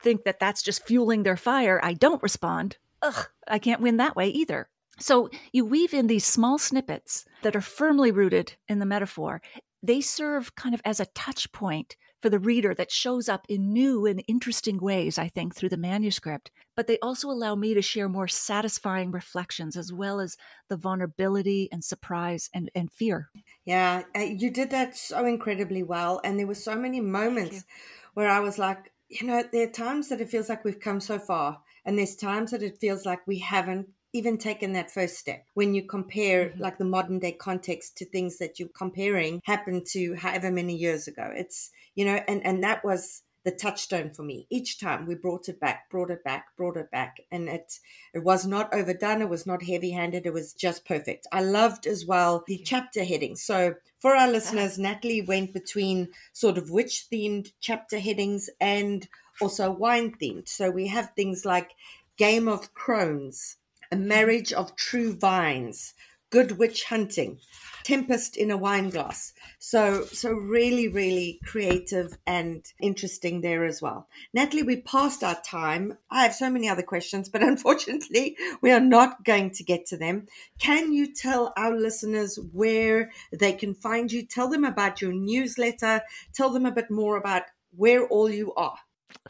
[SPEAKER 16] think that that's just fueling their fire, I don't respond. Ugh, I can't win that way either. So you weave in these small snippets that are firmly rooted in the metaphor. They serve kind of as a touch point for the reader that shows up in new and interesting ways, I think, through the manuscript. But they also allow me to share more satisfying reflections as well as the vulnerability and surprise and, and fear.
[SPEAKER 3] Yeah, uh, you did that so incredibly well. And there were so many moments where I was like, you know, there are times that it feels like we've come so far, and there's times that it feels like we haven't even taken that first step. When you compare mm-hmm. like the modern day context to things that you're comparing happened to however many years ago. It's you know and and that was the touchstone for me. Each time we brought it back brought it back brought it back and it it was not overdone it was not heavy handed it was just perfect. I loved as well the chapter headings. So for our listeners natalie went between sort of witch themed chapter headings and also wine themed so we have things like game of crones a marriage of true vines, good witch hunting, tempest in a wine glass. So, so really, really creative and interesting there as well. Natalie, we passed our time. I have so many other questions, but unfortunately, we are not going to get to them. Can you tell our listeners where they can find you? Tell them about your newsletter. Tell them a bit more about where all you are.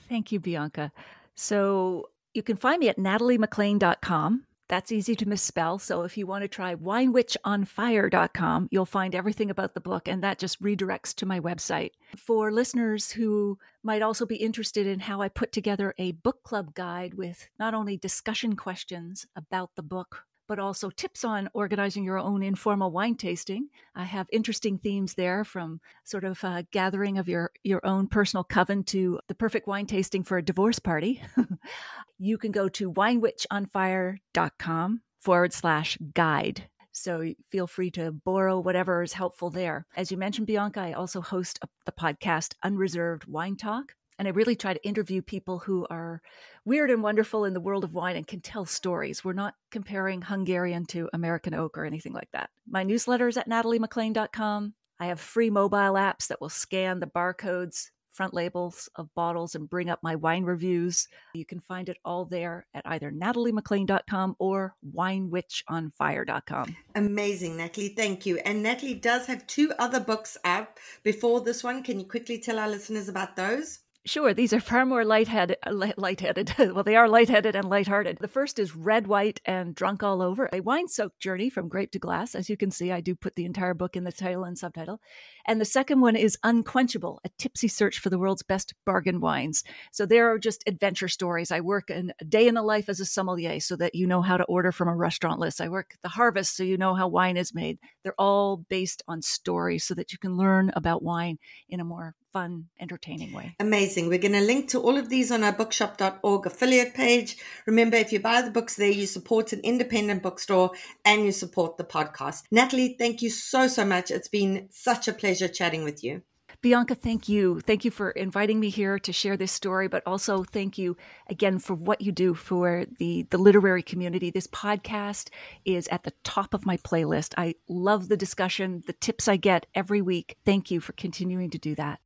[SPEAKER 16] Thank you, Bianca. So you can find me at nataliemaclean.com. That's easy to misspell. So if you want to try winewitchonfire.com, you'll find everything about the book, and that just redirects to my website. For listeners who might also be interested in how I put together a book club guide with not only discussion questions about the book but also tips on organizing your own informal wine tasting. I have interesting themes there from sort of a gathering of your, your own personal coven to the perfect wine tasting for a divorce party. you can go to winewitchonfire.com forward slash guide. So feel free to borrow whatever is helpful there. As you mentioned, Bianca, I also host a, the podcast Unreserved Wine Talk. And I really try to interview people who are weird and wonderful in the world of wine and can tell stories. We're not comparing Hungarian to American oak or anything like that. My newsletter is at nataliemaclean.com. I have free mobile apps that will scan the barcodes, front labels of bottles, and bring up my wine reviews. You can find it all there at either nataliemaclean.com or winewitchonfire.com.
[SPEAKER 3] Amazing, Natalie. Thank you. And Natalie does have two other books out before this one. Can you quickly tell our listeners about those?
[SPEAKER 16] Sure, these are far more lightheaded, uh, lightheaded. well, they are lightheaded and lighthearted. The first is Red, White, and Drunk All Over, a wine-soaked journey from grape to glass. As you can see, I do put the entire book in the title and subtitle. And the second one is Unquenchable, a tipsy search for the world's best bargain wines. So there are just adventure stories. I work in a day in the life as a sommelier so that you know how to order from a restaurant list. I work the harvest so you know how wine is made. They're all based on stories so that you can learn about wine in a more fun, entertaining way.
[SPEAKER 3] Amazing. We're going to link to all of these on our bookshop.org affiliate page. Remember, if you buy the books there, you support an independent bookstore and you support the podcast. Natalie, thank you so, so much. It's been such a pleasure chatting with you.
[SPEAKER 16] Bianca, thank you. Thank you for inviting me here to share this story, but also thank you again for what you do for the, the literary community. This podcast is at the top of my playlist. I love the discussion, the tips I get every week. Thank you for continuing to do that.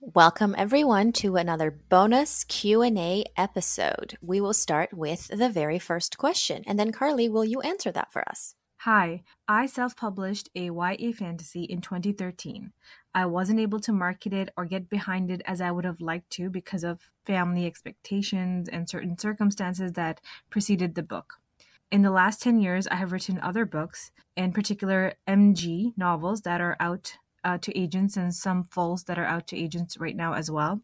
[SPEAKER 2] Welcome everyone to another bonus Q&A episode. We will start with the very first question and then Carly, will you answer that for us?
[SPEAKER 17] Hi, I self-published a YA fantasy in 2013. I wasn't able to market it or get behind it as I would have liked to because of family expectations and certain circumstances that preceded the book. In the last 10 years, I have written other books, in particular MG novels that are out uh, to agents and some fulls that are out to agents right now as well.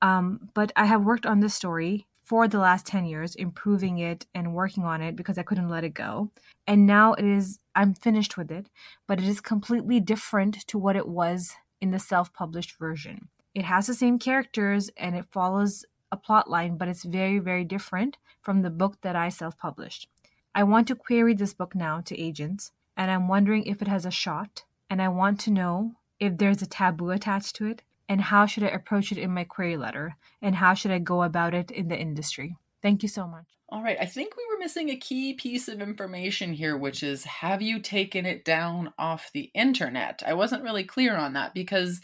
[SPEAKER 17] Um, but I have worked on this story for the last 10 years, improving it and working on it because I couldn't let it go. And now it is, I'm finished with it, but it is completely different to what it was in the self published version. It has the same characters and it follows a plot line, but it's very, very different from the book that I self published. I want to query this book now to agents, and I'm wondering if it has a shot and I want to know if there's a taboo attached to it and how should I approach it in my query letter and how should I go about it in the industry. Thank you so much.
[SPEAKER 1] All right, I think we were missing a key piece of information here, which is have you taken it down off the internet? I wasn't really clear on that because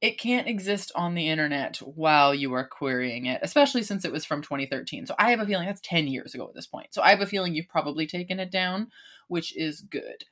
[SPEAKER 1] it can't exist on the internet while you are querying it, especially since it was from 2013. So I have a feeling that's 10 years ago at this point. So I have a feeling you've probably taken it down, which is good.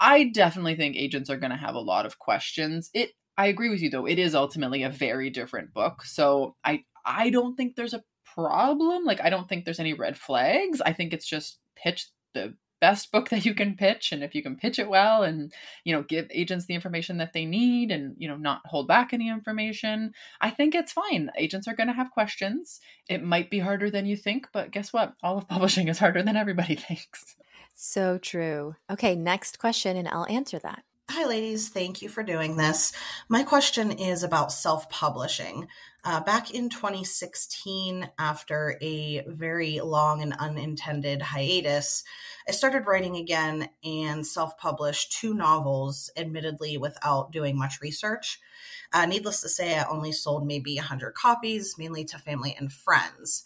[SPEAKER 1] I definitely think agents are going to have a lot of questions. It I agree with you though. It is ultimately a very different book. So I I don't think there's a problem. Like I don't think there's any red flags. I think it's just pitch the best book that you can pitch and if you can pitch it well and you know give agents the information that they need and you know not hold back any information i think it's fine agents are going to have questions it might be harder than you think but guess what all of publishing is harder than everybody thinks
[SPEAKER 2] so true okay next question and i'll answer that
[SPEAKER 18] Hi, ladies. Thank you for doing this. My question is about self publishing. Uh, back in 2016, after a very long and unintended hiatus, I started writing again and self published two novels, admittedly without doing much research. Uh, needless to say, I only sold maybe 100 copies, mainly to family and friends.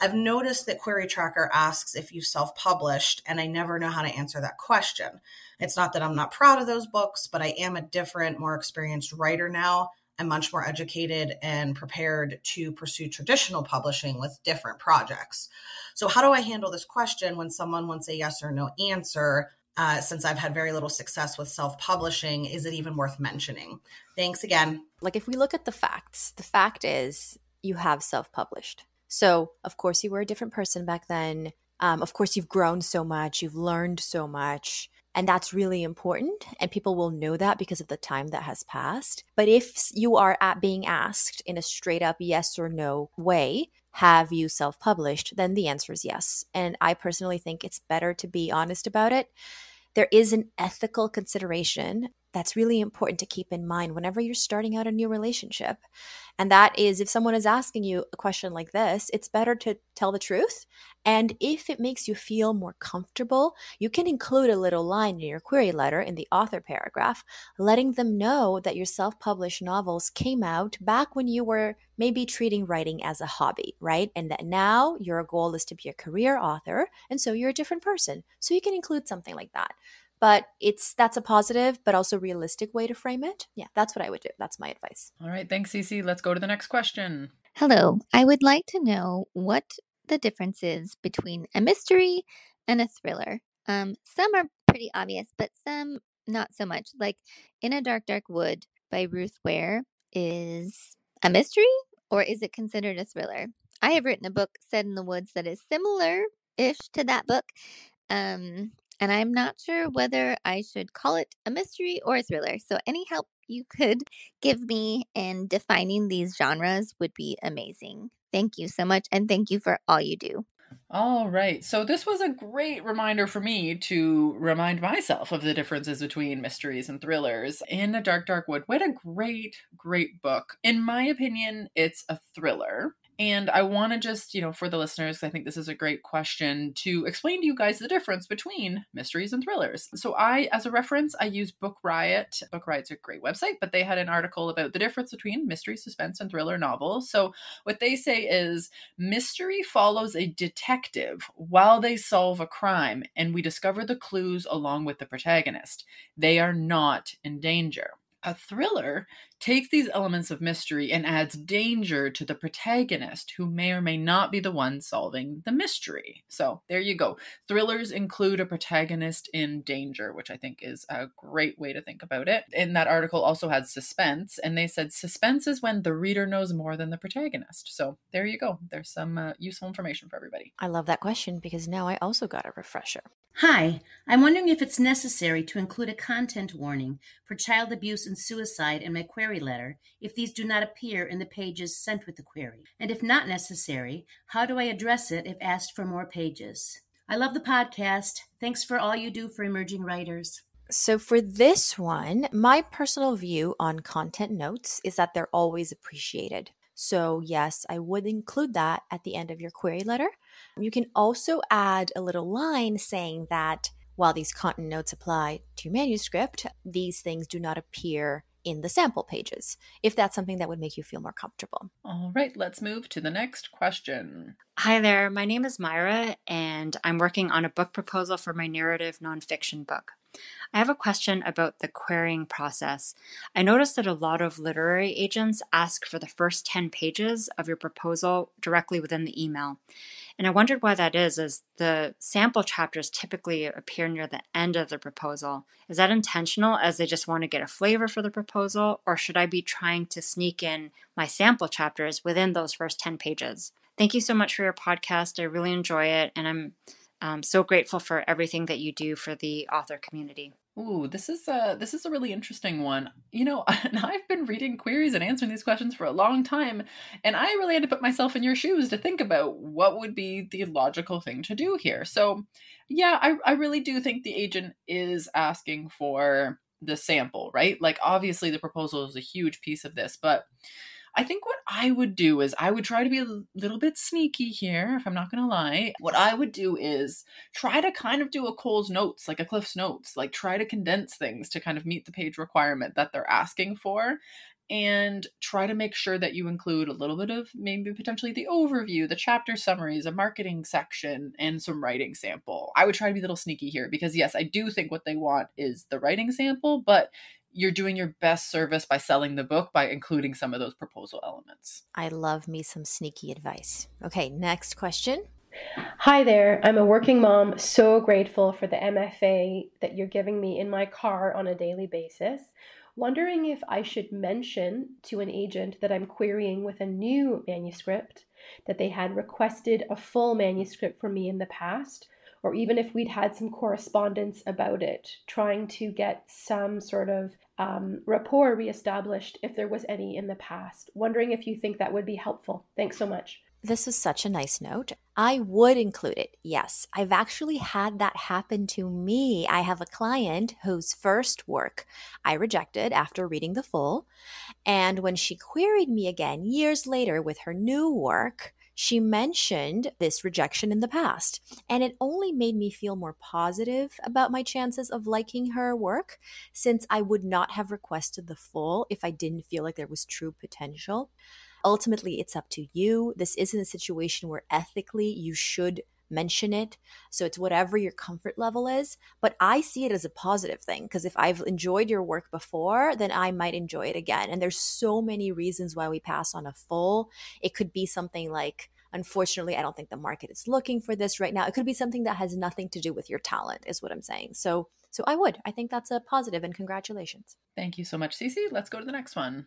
[SPEAKER 18] I've noticed that Query Tracker asks if you self published, and I never know how to answer that question. It's not that I'm not proud of those books, but I am a different, more experienced writer now. I'm much more educated and prepared to pursue traditional publishing with different projects. So, how do I handle this question when someone wants a yes or no answer? Uh, since I've had very little success with self publishing, is it even worth mentioning? Thanks again.
[SPEAKER 2] Like, if we look at the facts, the fact is you have self published. So, of course, you were a different person back then. Um, of course, you've grown so much, you've learned so much. And that's really important. And people will know that because of the time that has passed. But if you are at being asked in a straight up yes or no way, have you self published? Then the answer is yes. And I personally think it's better to be honest about it. There is an ethical consideration that's really important to keep in mind whenever you're starting out a new relationship. And that is if someone is asking you a question like this, it's better to tell the truth. And if it makes you feel more comfortable, you can include a little line in your query letter in the author paragraph, letting them know that your self published novels came out back when you were maybe treating writing as a hobby, right? And that now your goal is to be a career author. And so you're a different person. So you can include something like that but it's that's a positive but also realistic way to frame it. Yeah that's what i would do. That's my advice.
[SPEAKER 1] All right thanks Cece let's go to the next question.
[SPEAKER 19] Hello. I would like to know what the difference is between a mystery and a thriller. Um some are pretty obvious but some not so much. Like in a dark dark wood by ruth ware is a mystery or is it considered a thriller? I have written a book set in the woods that is similar ish to that book. Um and I'm not sure whether I should call it a mystery or a thriller. So, any help you could give me in defining these genres would be amazing. Thank you so much, and thank you for all you do.
[SPEAKER 1] All right. So, this was a great reminder for me to remind myself of the differences between mysteries and thrillers in A Dark, Dark Wood. What a great, great book. In my opinion, it's a thriller. And I want to just, you know, for the listeners, I think this is a great question to explain to you guys the difference between mysteries and thrillers. So, I, as a reference, I use Book Riot. Book Riot's a great website, but they had an article about the difference between mystery, suspense, and thriller novels. So, what they say is mystery follows a detective while they solve a crime, and we discover the clues along with the protagonist. They are not in danger. A thriller takes these elements of mystery and adds danger to the protagonist, who may or may not be the one solving the mystery. So there you go. Thrillers include a protagonist in danger, which I think is a great way to think about it. And that article also had suspense, and they said suspense is when the reader knows more than the protagonist. So there you go. There's some uh, useful information for everybody.
[SPEAKER 2] I love that question because now I also got a refresher.
[SPEAKER 20] Hi, I'm wondering if it's necessary to include a content warning for child abuse and suicide in my query query letter if these do not appear in the pages sent with the query? And if not necessary, how do I address it if asked for more pages? I love the podcast. Thanks for all you do for emerging writers.
[SPEAKER 2] So, for this one, my personal view on content notes is that they're always appreciated. So, yes, I would include that at the end of your query letter. You can also add a little line saying that while these content notes apply to manuscript, these things do not appear in the sample pages, if that's something that would make you feel more comfortable.
[SPEAKER 1] All right, let's move to the next question.
[SPEAKER 21] Hi there, my name is Myra, and I'm working on a book proposal for my narrative nonfiction book. I have a question about the querying process. I noticed that a lot of literary agents ask for the first 10 pages of your proposal directly within the email. And I wondered why that is, Is the sample chapters typically appear near the end of the proposal. Is that intentional as they just want to get a flavor for the proposal, or should I be trying to sneak in my sample chapters within those first 10 pages? Thank you so much for your podcast. I really enjoy it, and I'm um, so grateful for everything that you do for the author community.
[SPEAKER 1] Ooh, this is a this is a really interesting one. You know, I've been reading queries and answering these questions for a long time, and I really had to put myself in your shoes to think about what would be the logical thing to do here. So, yeah, I I really do think the agent is asking for the sample, right? Like obviously the proposal is a huge piece of this, but I think what I would do is I would try to be a little bit sneaky here, if I'm not going to lie. What I would do is try to kind of do a Cole's notes, like a Cliff's notes, like try to condense things to kind of meet the page requirement that they're asking for and try to make sure that you include a little bit of maybe potentially the overview, the chapter summaries, a marketing section, and some writing sample. I would try to be a little sneaky here because, yes, I do think what they want is the writing sample, but you're doing your best service by selling the book by including some of those proposal elements.
[SPEAKER 2] I love me some sneaky advice. Okay, next question.
[SPEAKER 22] Hi there. I'm a working mom, so grateful for the MFA that you're giving me in my car on a daily basis. Wondering if I should mention to an agent that I'm querying with a new manuscript, that they had requested a full manuscript for me in the past, or even if we'd had some correspondence about it, trying to get some sort of um, rapport reestablished if there was any in the past. Wondering if you think that would be helpful. Thanks so much.
[SPEAKER 2] This is such a nice note. I would include it. Yes, I've actually had that happen to me. I have a client whose first work I rejected after reading the full. And when she queried me again years later with her new work, she mentioned this rejection in the past, and it only made me feel more positive about my chances of liking her work since I would not have requested the full if I didn't feel like there was true potential. Ultimately, it's up to you. This isn't a situation where ethically you should mention it. So it's whatever your comfort level is. But I see it as a positive thing because if I've enjoyed your work before, then I might enjoy it again. And there's so many reasons why we pass on a full. It could be something like, unfortunately, I don't think the market is looking for this right now. It could be something that has nothing to do with your talent, is what I'm saying. So so I would. I think that's a positive and congratulations.
[SPEAKER 1] Thank you so much, Cece. Let's go to the next one.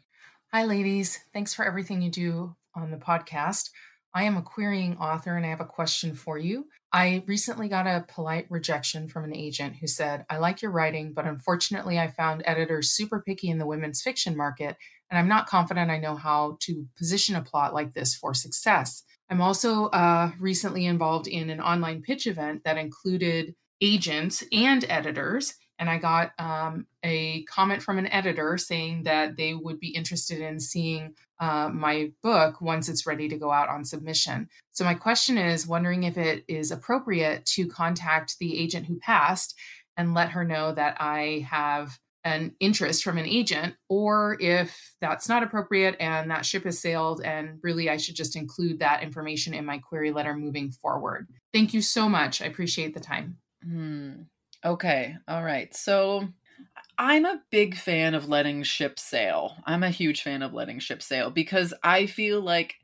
[SPEAKER 23] Hi, ladies. Thanks for everything you do on the podcast. I am a querying author and I have a question for you. I recently got a polite rejection from an agent who said, I like your writing, but unfortunately, I found editors super picky in the women's fiction market, and I'm not confident I know how to position a plot like this for success. I'm also uh, recently involved in an online pitch event that included agents and editors. And I got um, a comment from an editor saying that they would be interested in seeing uh, my book once it's ready to go out on submission. So, my question is wondering if it is appropriate to contact the agent who passed and let her know that I have an interest from an agent, or if that's not appropriate and that ship has sailed, and really I should just include that information in my query letter moving forward. Thank you so much. I appreciate the time.
[SPEAKER 1] Hmm. Okay. All right. So I'm a big fan of letting ships sail. I'm a huge fan of letting ships sail because I feel like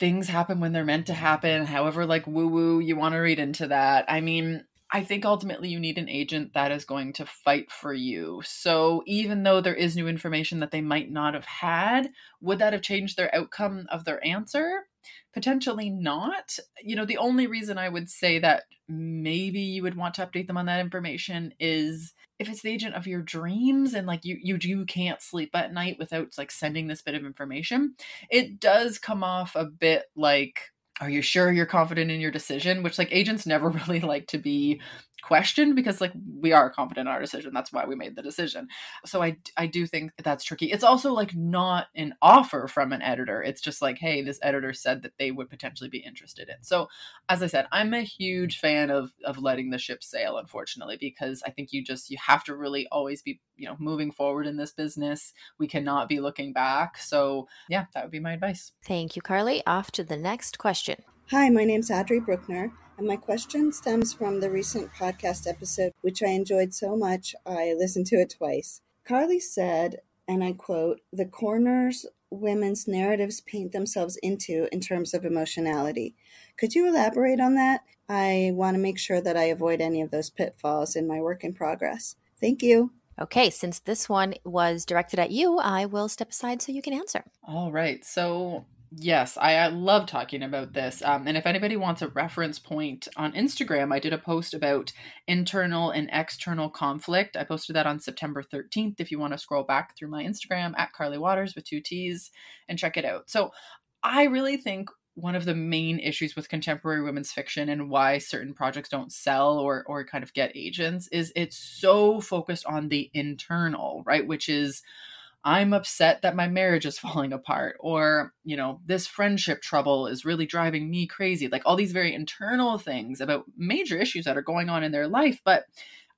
[SPEAKER 1] things happen when they're meant to happen, however, like woo woo you want to read into that. I mean, I think ultimately you need an agent that is going to fight for you. So even though there is new information that they might not have had, would that have changed their outcome of their answer? Potentially not. You know, the only reason I would say that maybe you would want to update them on that information is if it's the agent of your dreams and like you you you can't sleep at night without like sending this bit of information it does come off a bit like are you sure you're confident in your decision which like agents never really like to be questioned because like we are confident in our decision. That's why we made the decision. So i i do think that's tricky. It's also like not an offer from an editor. It's just like hey this editor said that they would potentially be interested in. So as i said i'm a huge fan of of letting the ship sail unfortunately because i think you just you have to really always be you know moving forward in this business. We cannot be looking back. So yeah that would be my advice.
[SPEAKER 2] Thank you, Carly. Off to the next question.
[SPEAKER 24] Hi, my name's Audrey Bruckner, and my question stems from the recent podcast episode, which I enjoyed so much I listened to it twice. Carly said, and I quote, the corners women's narratives paint themselves into in terms of emotionality. Could you elaborate on that? I want to make sure that I avoid any of those pitfalls in my work in progress. Thank you.
[SPEAKER 2] Okay, since this one was directed at you, I will step aside so you can answer.
[SPEAKER 1] All right. So, yes, I, I love talking about this. Um, and if anybody wants a reference point on Instagram, I did a post about internal and external conflict. I posted that on September 13th. If you want to scroll back through my Instagram at Carly Watters with two T's and check it out. So, I really think one of the main issues with contemporary women's fiction and why certain projects don't sell or or kind of get agents is it's so focused on the internal, right? Which is I'm upset that my marriage is falling apart or, you know, this friendship trouble is really driving me crazy. Like all these very internal things about major issues that are going on in their life, but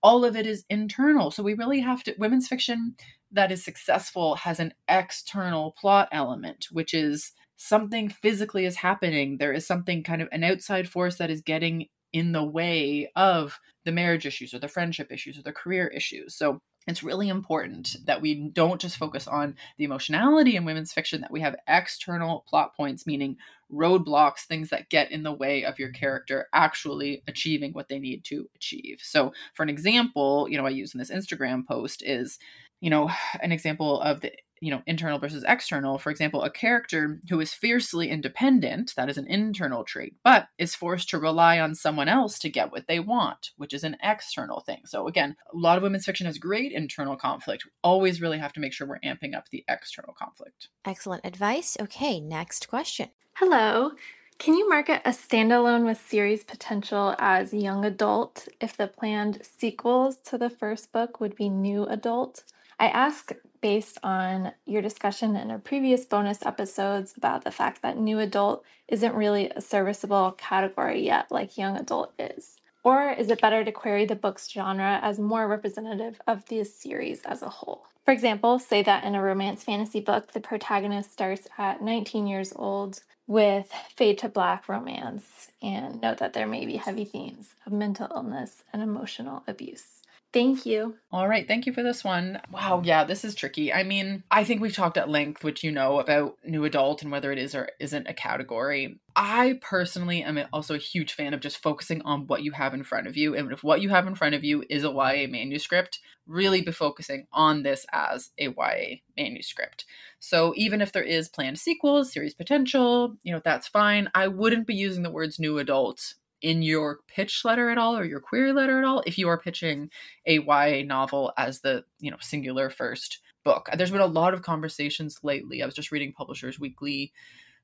[SPEAKER 1] all of it is internal. So we really have to women's fiction that is successful has an external plot element, which is something physically is happening. There is something kind of an outside force that is getting in the way of the marriage issues or the friendship issues or the career issues. So it's really important that we don't just focus on the emotionality in women's fiction, that we have external plot points, meaning roadblocks, things that get in the way of your character actually achieving what they need to achieve. So, for an example, you know, I use in this Instagram post is, you know, an example of the you know internal versus external. For example a character who is fiercely independent that is an internal trait but is forced to rely on someone else to get what they want which is an external thing. So again a lot of women's fiction has great internal conflict. We always really have to make sure we're amping up the external conflict.
[SPEAKER 2] Excellent advice. Okay next question.
[SPEAKER 25] Hello. Can you market a standalone with series potential as young adult if the planned sequels to the first book would be new adult? I ask based on your discussion in our previous bonus episodes about the fact that new adult isn't really a serviceable category yet, like young adult is. Or is it better to query the book's genre as more representative of the series as a whole? For example, say that in a romance fantasy book, the protagonist starts at 19 years old with fade to black romance, and note that there may be heavy themes of mental illness and emotional abuse. Thank you.
[SPEAKER 1] All right. Thank you for this one. Wow. Yeah, this is tricky. I mean, I think we've talked at length, which you know, about new adult and whether it is or isn't a category. I personally am also a huge fan of just focusing on what you have in front of you. And if what you have in front of you is a YA manuscript, really be focusing on this as a YA manuscript. So even if there is planned sequels, series potential, you know, that's fine. I wouldn't be using the words new adult in your pitch letter at all or your query letter at all if you are pitching a YA novel as the, you know, singular first book. There's been a lot of conversations lately. I was just reading Publishers Weekly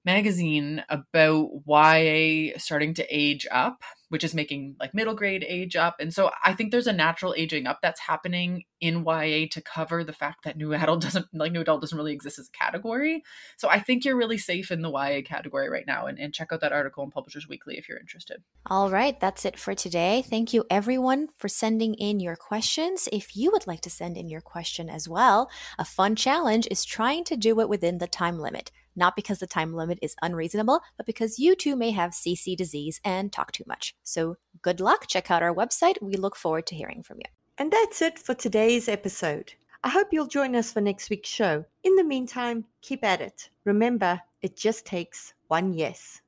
[SPEAKER 1] magazine about YA starting to age up which is making like middle grade age up. And so I think there's a natural aging up that's happening in YA to cover the fact that new adult doesn't like new adult doesn't really exist as a category. So I think you're really safe in the YA category right now. And, and check out that article in Publishers Weekly if you're interested.
[SPEAKER 2] All right, that's it for today. Thank you everyone for sending in your questions. If you would like to send in your question as well, a fun challenge is trying to do it within the time limit not because the time limit is unreasonable, but because you too may have Cece disease and talk too much. So good luck. Check out our website. We look forward to hearing from you.
[SPEAKER 3] And that's it for today's episode. I hope you'll join us for next week's show. In the meantime, keep at it. Remember, it just takes one yes.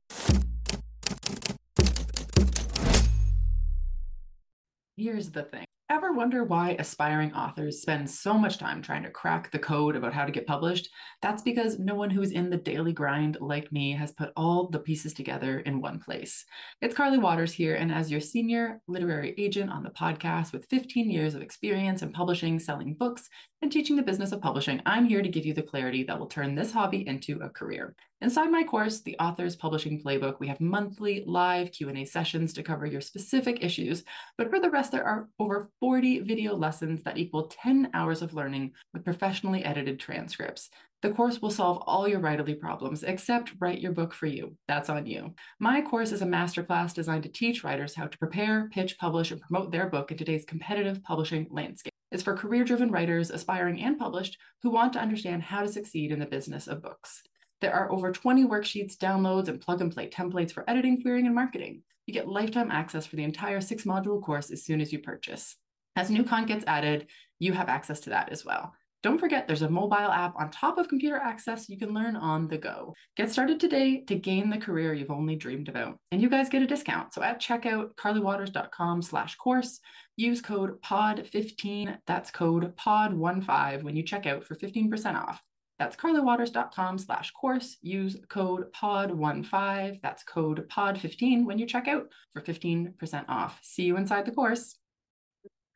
[SPEAKER 1] Here's the thing Ever wonder why aspiring authors spend so much time trying to crack the code about how to get published? That's because no one who's in the daily grind like me has put all the pieces together in one place. It's Carly Watters here, and as your senior literary agent on the podcast with 15 years of experience in publishing, selling books, and teaching the business of publishing, I'm here to give you the clarity that will turn this hobby into a career. Inside my course, The Author's Publishing Playbook, we have monthly live Q&A sessions to cover your specific issues, but for the rest there are over 40 video lessons that equal 10 hours of learning with professionally edited transcripts. The course will solve all your writerly problems except write your book for you. That's on you. My course is a masterclass designed to teach writers how to prepare, pitch, publish, and promote their book in today's competitive publishing landscape. It's for career driven writers, aspiring and published, who want to understand how to succeed in the business of books. There are over 20 worksheets, downloads, and plug and play templates for editing, querying, and marketing. You get lifetime access for the entire six module course as soon as you purchase. As new content gets added, you have access to that as well. Don't forget, there's a mobile app on top of computer access you can learn on the go. Get started today to gain the career you've only dreamed about. And you guys get a discount. So at checkout, carlywatters.com slash course, use code POD15, that's code POD15 when you check out for 15% off. That's carlywatters.com slash course. Use code POD15, that's code POD15 when you check out for 15% off. See you inside the course.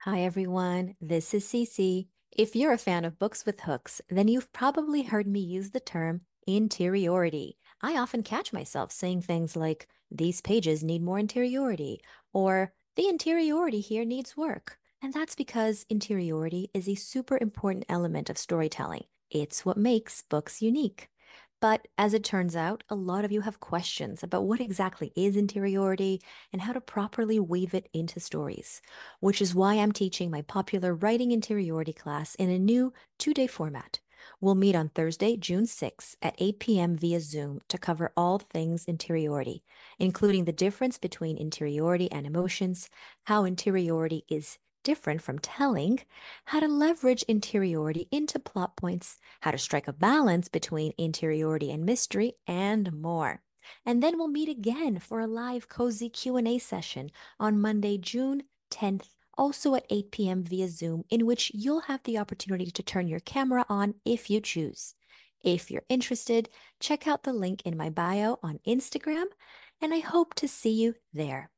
[SPEAKER 2] Hi, everyone. This is Cece. If you're a fan of books with hooks, then you've probably heard me use the term interiority. I often catch myself saying things like, these pages need more interiority, or the interiority here needs work. And that's because interiority is a super important element of storytelling. It's what makes books unique. But as it turns out, a lot of you have questions about what exactly is interiority and how to properly weave it into stories, which is why I'm teaching my popular Writing Interiority class in a new two day format. We'll meet on Thursday, June 6 at 8 p.m. via Zoom to cover all things interiority, including the difference between interiority and emotions, how interiority is different from telling, how to leverage interiority into plot points, how to strike a balance between interiority and mystery, and more. And then we'll meet again for a live cozy Q&A session on Monday, June 10th, also at 8 p.m. via Zoom, in which you'll have the opportunity to turn your camera on if you choose. If you're interested, check out the link in my bio on Instagram, and I hope to see you there.